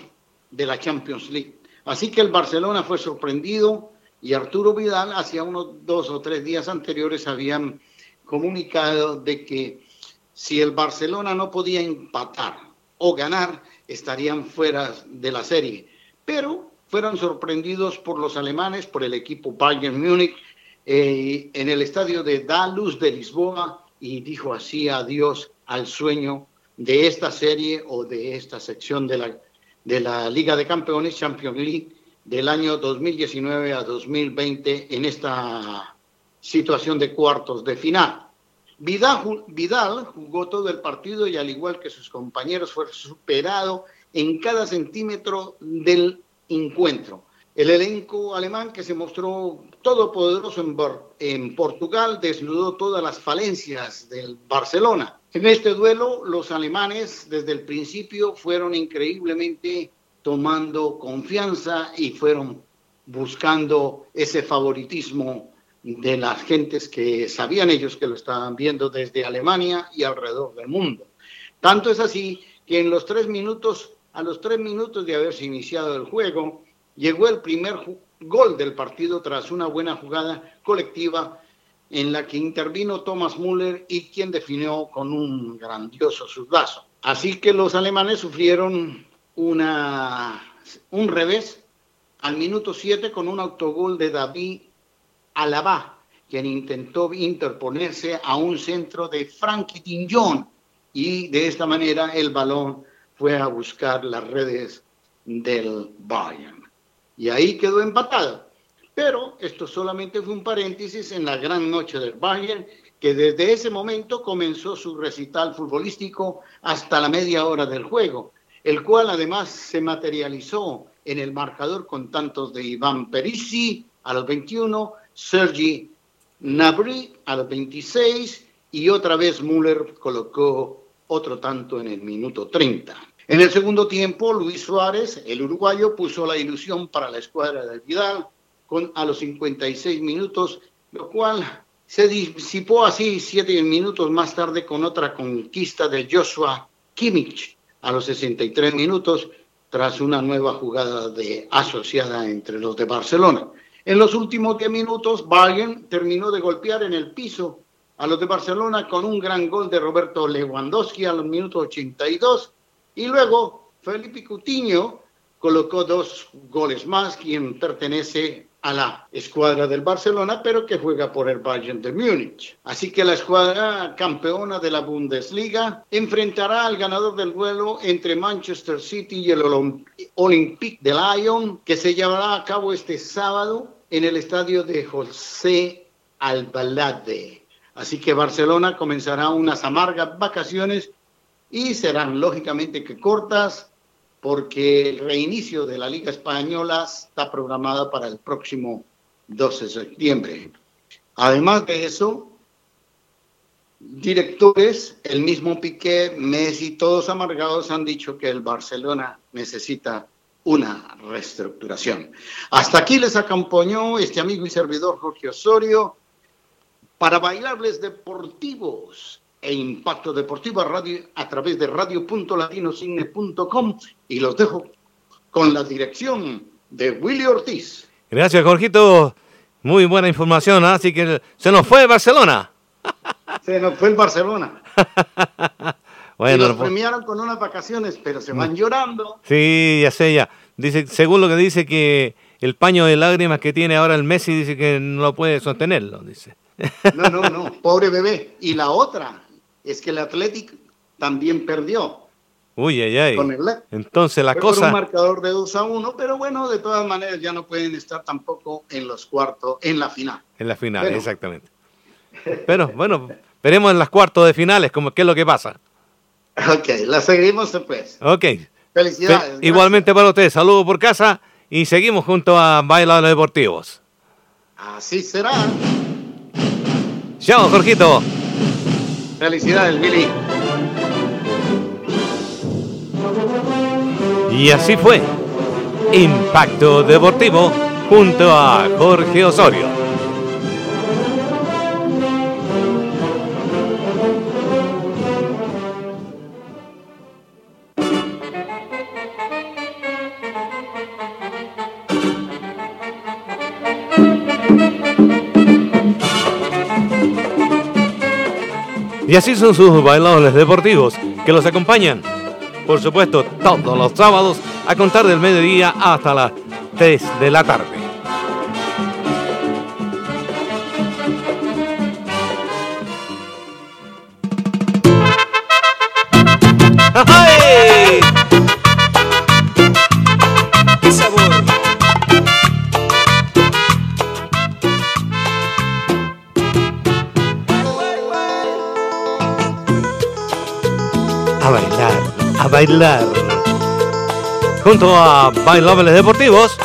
de la Champions League. Así que el Barcelona fue sorprendido y Arturo Vidal hacía unos dos o tres días anteriores habían comunicado de que si el Barcelona no podía empatar o ganar, estarían fuera de la serie. Pero fueron sorprendidos por los alemanes, por el equipo Bayern Múnich, eh, en el estadio de Dalus de Lisboa y dijo así adiós al sueño de esta serie o de esta sección de la, de la Liga de Campeones Champions League del año 2019 a 2020 en esta situación de cuartos de final. Vidal, Vidal jugó todo el partido y al igual que sus compañeros fue superado en cada centímetro del encuentro. El elenco alemán que se mostró todopoderoso en, en Portugal desnudó todas las falencias del Barcelona. En este duelo los alemanes desde el principio fueron increíblemente tomando confianza y fueron buscando ese favoritismo de las gentes que sabían ellos que lo estaban viendo desde Alemania y alrededor del mundo. Tanto es así que en a los tres minutos de haberse iniciado el juego, llegó el primer gol del partido tras una buena jugada colectiva en la que intervino Thomas Müller y quien definió con un grandioso sudazo. Así que los alemanes sufrieron una, un revés al minuto 7 con un autogol de David Alaba, quien intentó interponerse a un centro de Frankie Jong y de esta manera el balón fue a buscar las redes del Bayern. Y ahí quedó empatado. Pero esto solamente fue un paréntesis en la gran noche del Bayern, que desde ese momento comenzó su recital futbolístico hasta la media hora del juego, el cual además se materializó en el marcador con tantos de Iván Perisi a los 21, Sergi Gnabry a los 26 y otra vez Müller colocó otro tanto en el minuto 30. En el segundo tiempo, Luis Suárez, el uruguayo, puso la ilusión para la escuadra de Vidal con, a los 56 minutos, lo cual se disipó así siete minutos más tarde con otra conquista de Joshua Kimmich a los 63 minutos tras una nueva jugada de asociada entre los de Barcelona. En los últimos 10 minutos, Bayern terminó de golpear en el piso a los de Barcelona con un gran gol de Roberto Lewandowski a los minutos 82 y luego Felipe Coutinho colocó dos goles más, quien pertenece a la escuadra del Barcelona, pero que juega por el Bayern de Múnich. Así que la escuadra campeona de la Bundesliga enfrentará al ganador del duelo entre Manchester City y el Olympique de Lyon, que se llevará a cabo este sábado en el estadio de José Albalade. Así que Barcelona comenzará unas amargas vacaciones y serán lógicamente que cortas porque el reinicio de la Liga Española está programada para el próximo 12 de septiembre. Además de eso, directores, el mismo Piqué, Messi, todos amargados han dicho que el Barcelona necesita una reestructuración. Hasta aquí les acompañó este amigo y servidor Jorge Osorio para bailables deportivos e impacto deportivo a, radio, a través de radio.latinocine.com y los dejo con la dirección de Willy Ortiz. Gracias, Jorgito. Muy buena información, ¿ah? así que se nos fue Barcelona. Se nos fue el Barcelona. y Bueno, los po- premiaron con unas vacaciones, pero se van llorando. sí, ya sé, ya. Dice, según lo que dice que el paño de lágrimas que tiene ahora el Messi, dice que no puede sostenerlo, dice. No, no, no, pobre bebé. Y la otra es que el Athletic también perdió. Uy, ay, ay. Con el. Entonces la Fue por un cosa... marcador de 2 a 1, pero bueno, de todas maneras ya no pueden estar tampoco en los cuartos, en la final. En la final, exactamente. Pero bueno, veremos en las cuartos de finales como qué es lo que pasa. Ok, la seguimos después. Ok. Felicidades. Fe- igualmente para ustedes, saludos por casa y seguimos junto a Bailables Deportivos. Así será. Chao, Jorgito. Felicidades, Billy. Y así fue. Impacto Deportivo junto a Jorge Osorio. Y así son sus bailables deportivos que los acompañan, por supuesto, todos los sábados a contar del mediodía hasta las 3 de la tarde. Bailar. Junto a Bailables Deportivos.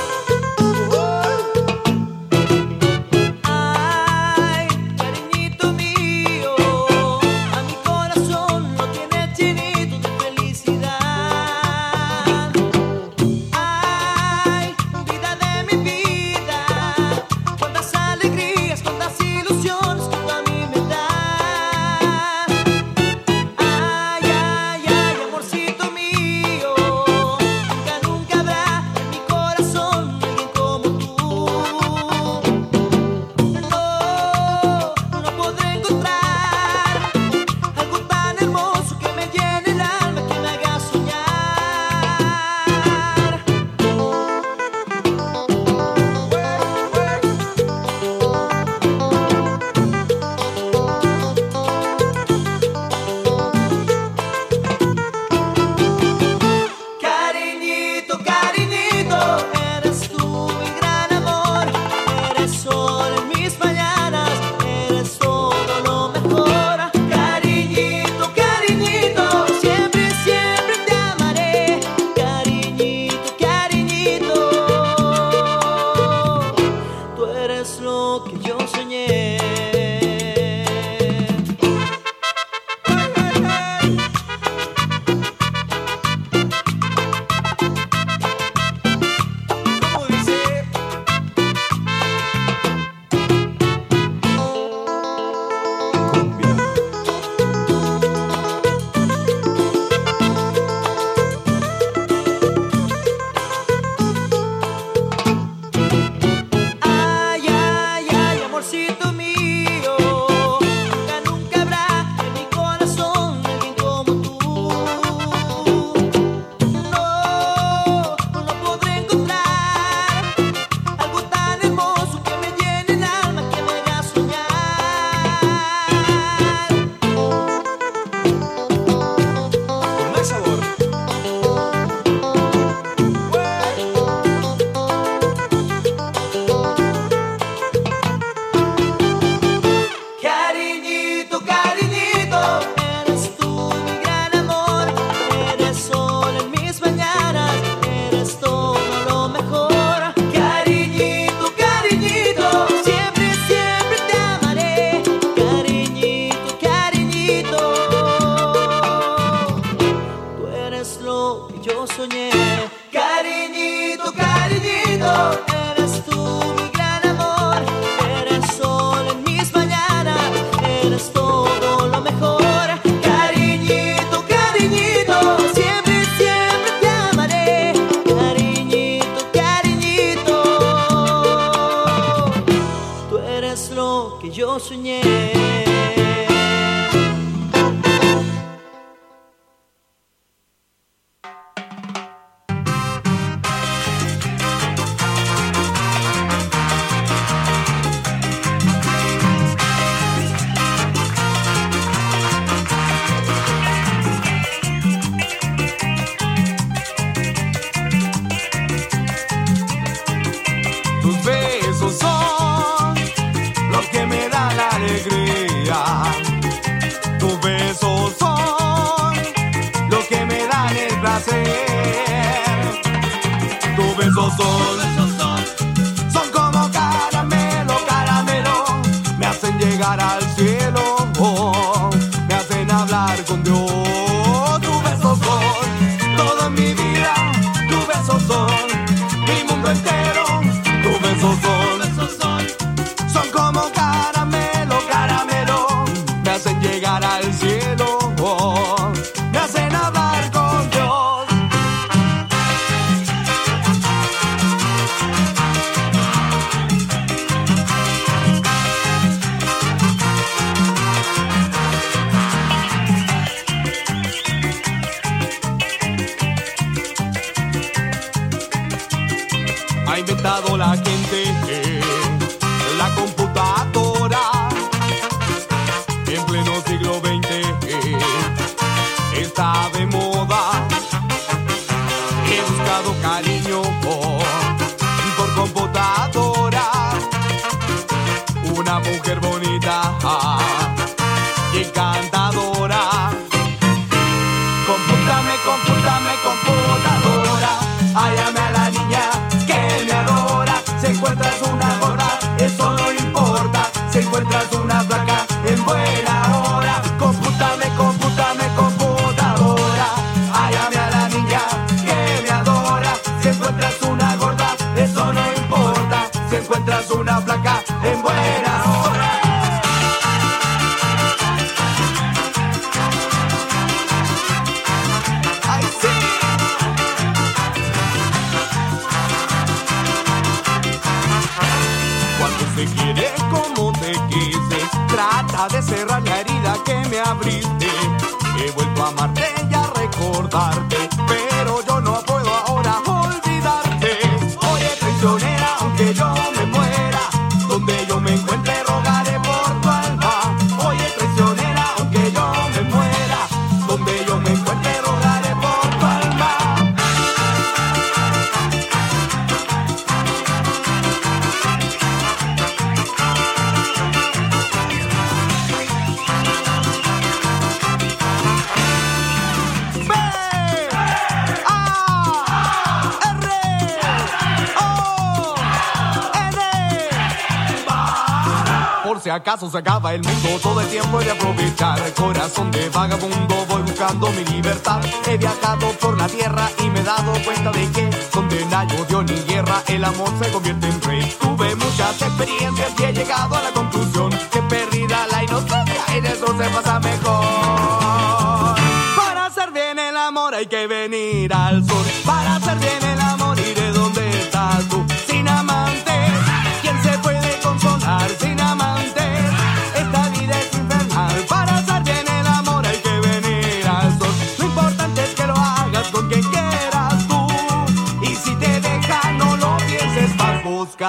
se acaba el mundo, todo el tiempo he de aprovechar. Corazón de vagabundo, voy buscando mi libertad. He viajado por la tierra y me he dado cuenta de que donde no hay odio ni guerra, el amor se convierte en rey. Tuve muchas experiencias y he llegado a la conclusión que perdida la inocencia en eso se pasa mejor. Para hacer bien el amor hay que venir al sur. Para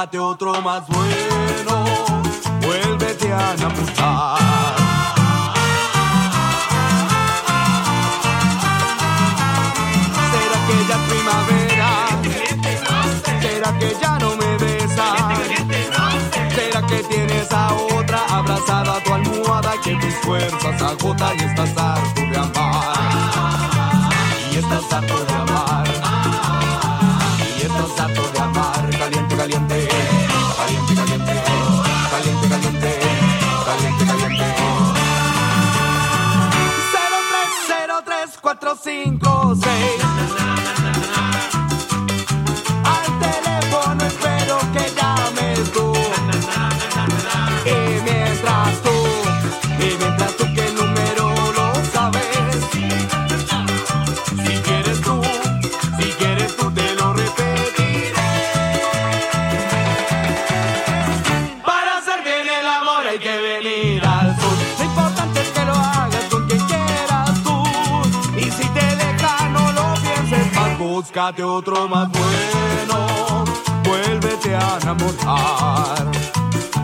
búscate otro más bueno, vuélvete a enamorar. Será que ya primavera, será que ya no me besas, será que tienes a otra abrazada a tu almohada que tus fuerzas agota y estás harto de amar, y estás harto de amar. 5, 6. búscate otro más bueno, vuélvete a enamorar.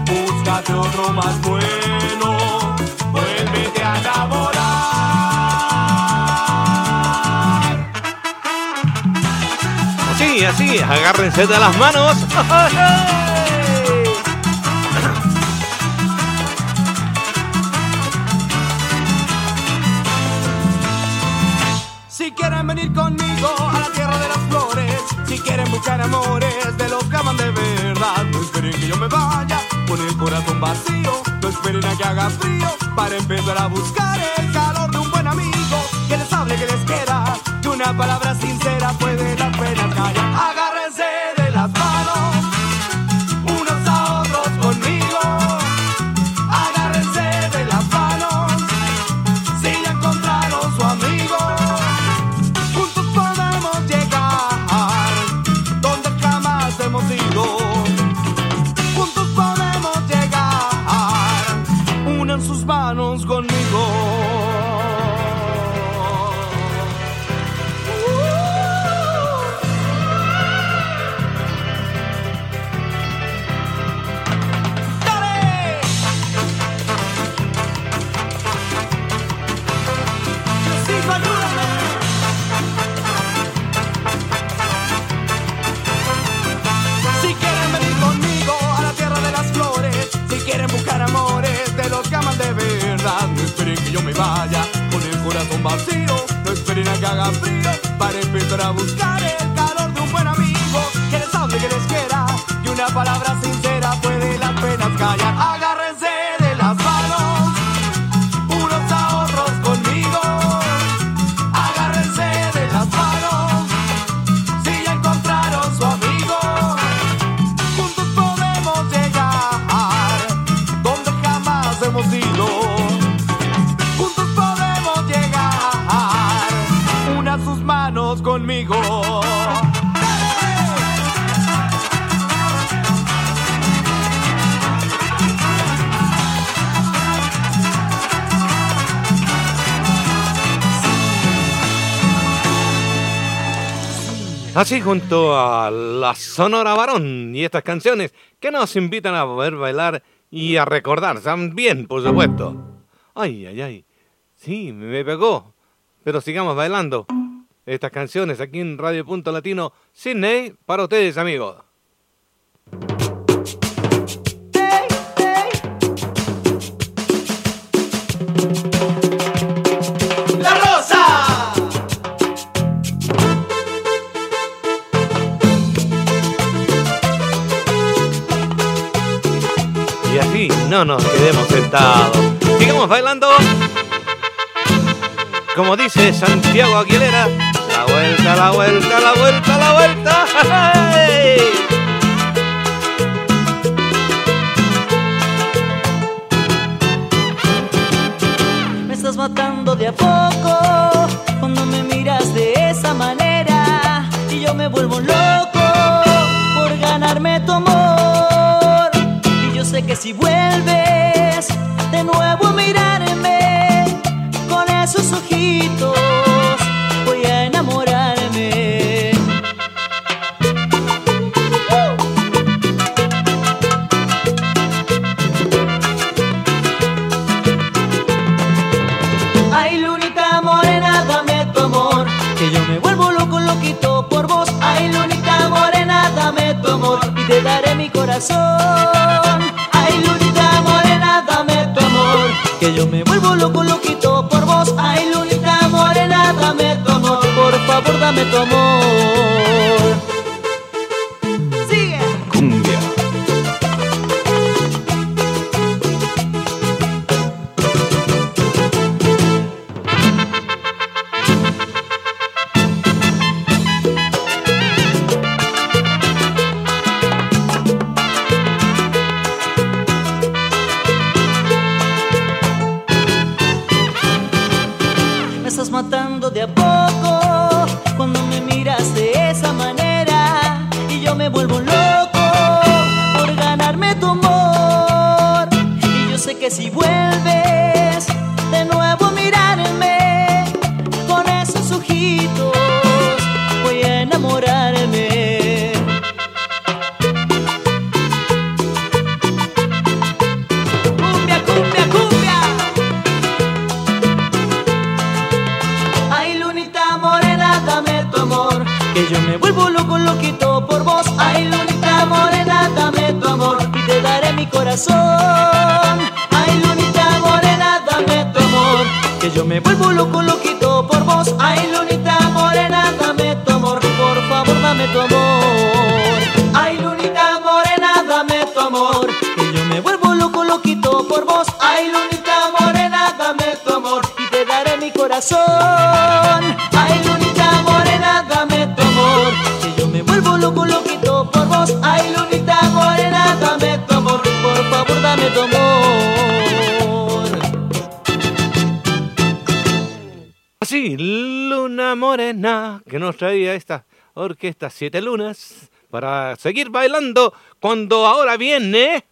Búscate otro más bueno, vuélvete a enamorar. Así, así, agárrense de las manos. corazón vacío, no esperen a que haga frío para empezar a buscar el calor de un buen amigo que les hable, que les quiera, que una palabra haga frío para empezar a buscar el calor de un buen amigo que les hable, que les quiera, y una palabra sincera puede las penas callar. Así junto a la Sonora Varón y estas canciones que nos invitan a poder bailar y a recordar también, por supuesto. Ay, ay, ay. Sí, me pegó. Pero sigamos bailando estas canciones aquí en Radio Punto Latino Sydney para ustedes, amigos. No nos quedemos sentados. Sigamos bailando. Como dice Santiago Aguilera, la vuelta, la vuelta, la vuelta, la vuelta. Me estás matando de a poco cuando me miras de esa manera y yo me vuelvo loco por ganarme tu amor. Que si vuelves de nuevo a mirarme con esos ojitos, voy a enamorarme. Ay, Lunita morena, dame tu amor, que yo me vuelvo loco, loquito por vos. Ay, Lunita morena, dame tu amor y te daré mi corazón. Que yo me vuelvo loco, loquito por vos. Ay, Lunita morena, dame tu amor, por favor, dame tu amor. traía esta orquesta Siete Lunas para seguir bailando cuando ahora viene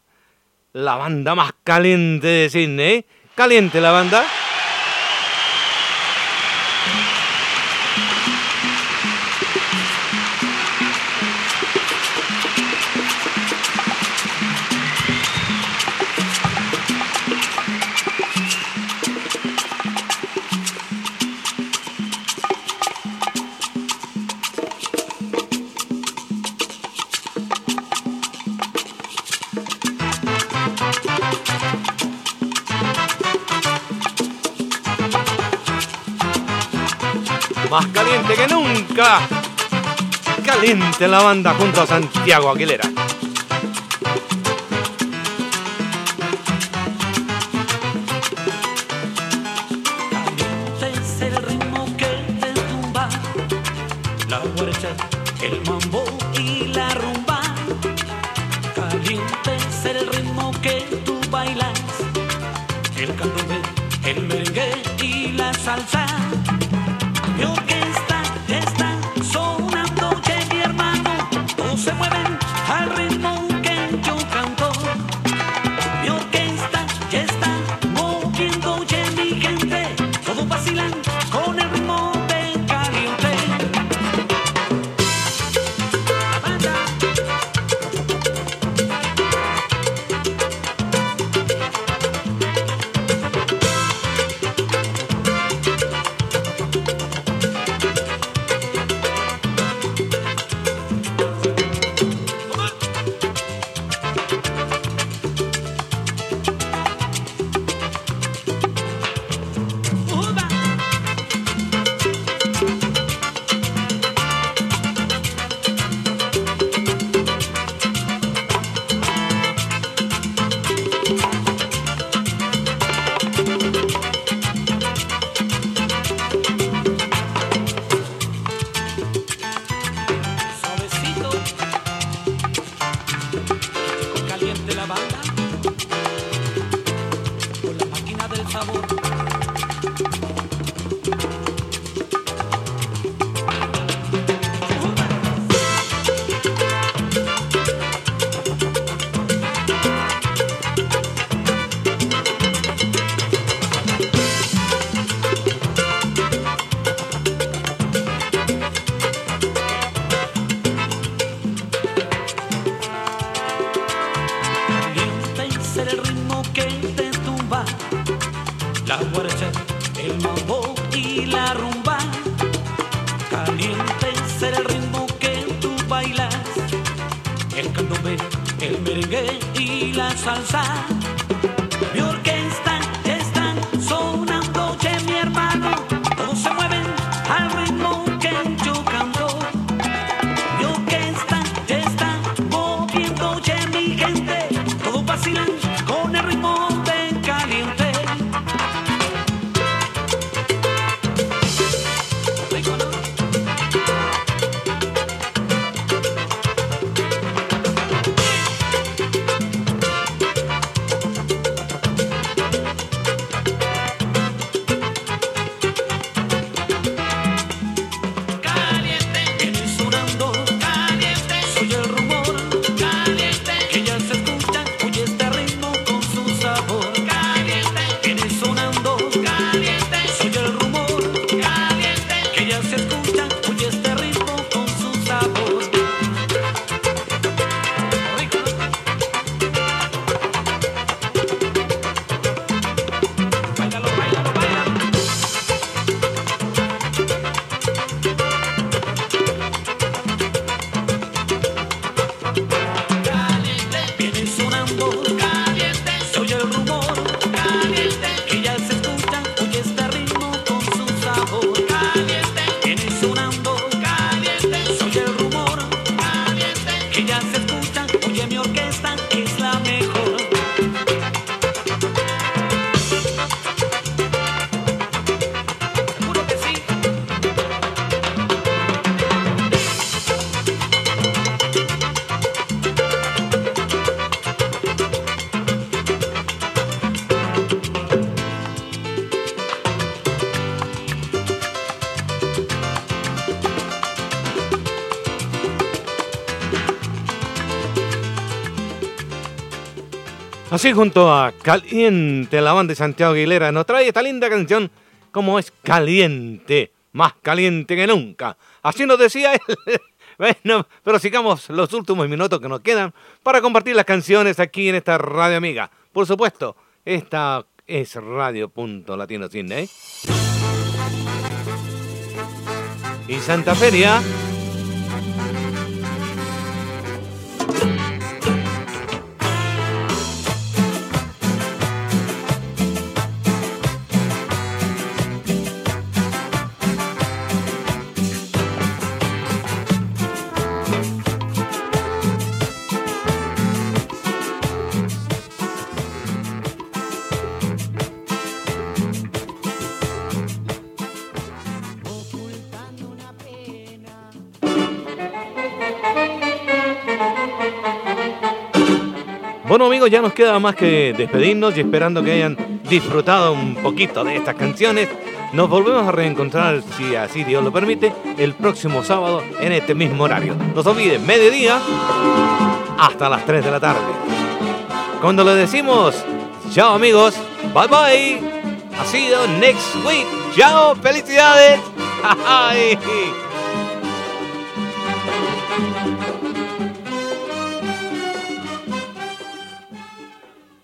la banda más caliente de Sydney. Caliente la banda. que nunca. Caliente la banda junto a Santiago Aguilera. el mambo y la rumba. Caliente es el ritmo que tú bailas, el candombe, el merengue y la salsa. Así junto a Caliente, la banda de Santiago Aguilera nos trae esta linda canción como es caliente, más caliente que nunca. Así nos decía él. Bueno, pero sigamos los últimos minutos que nos quedan para compartir las canciones aquí en esta radio amiga. Por supuesto, esta es Radio Punto Latino Cine. Y Santa Feria. Ya nos queda más que despedirnos y esperando que hayan disfrutado un poquito de estas canciones. Nos volvemos a reencontrar, si así Dios lo permite, el próximo sábado en este mismo horario. No se olviden, mediodía hasta las 3 de la tarde. Cuando le decimos, chao amigos, bye bye, ha sido next week. Chao, felicidades.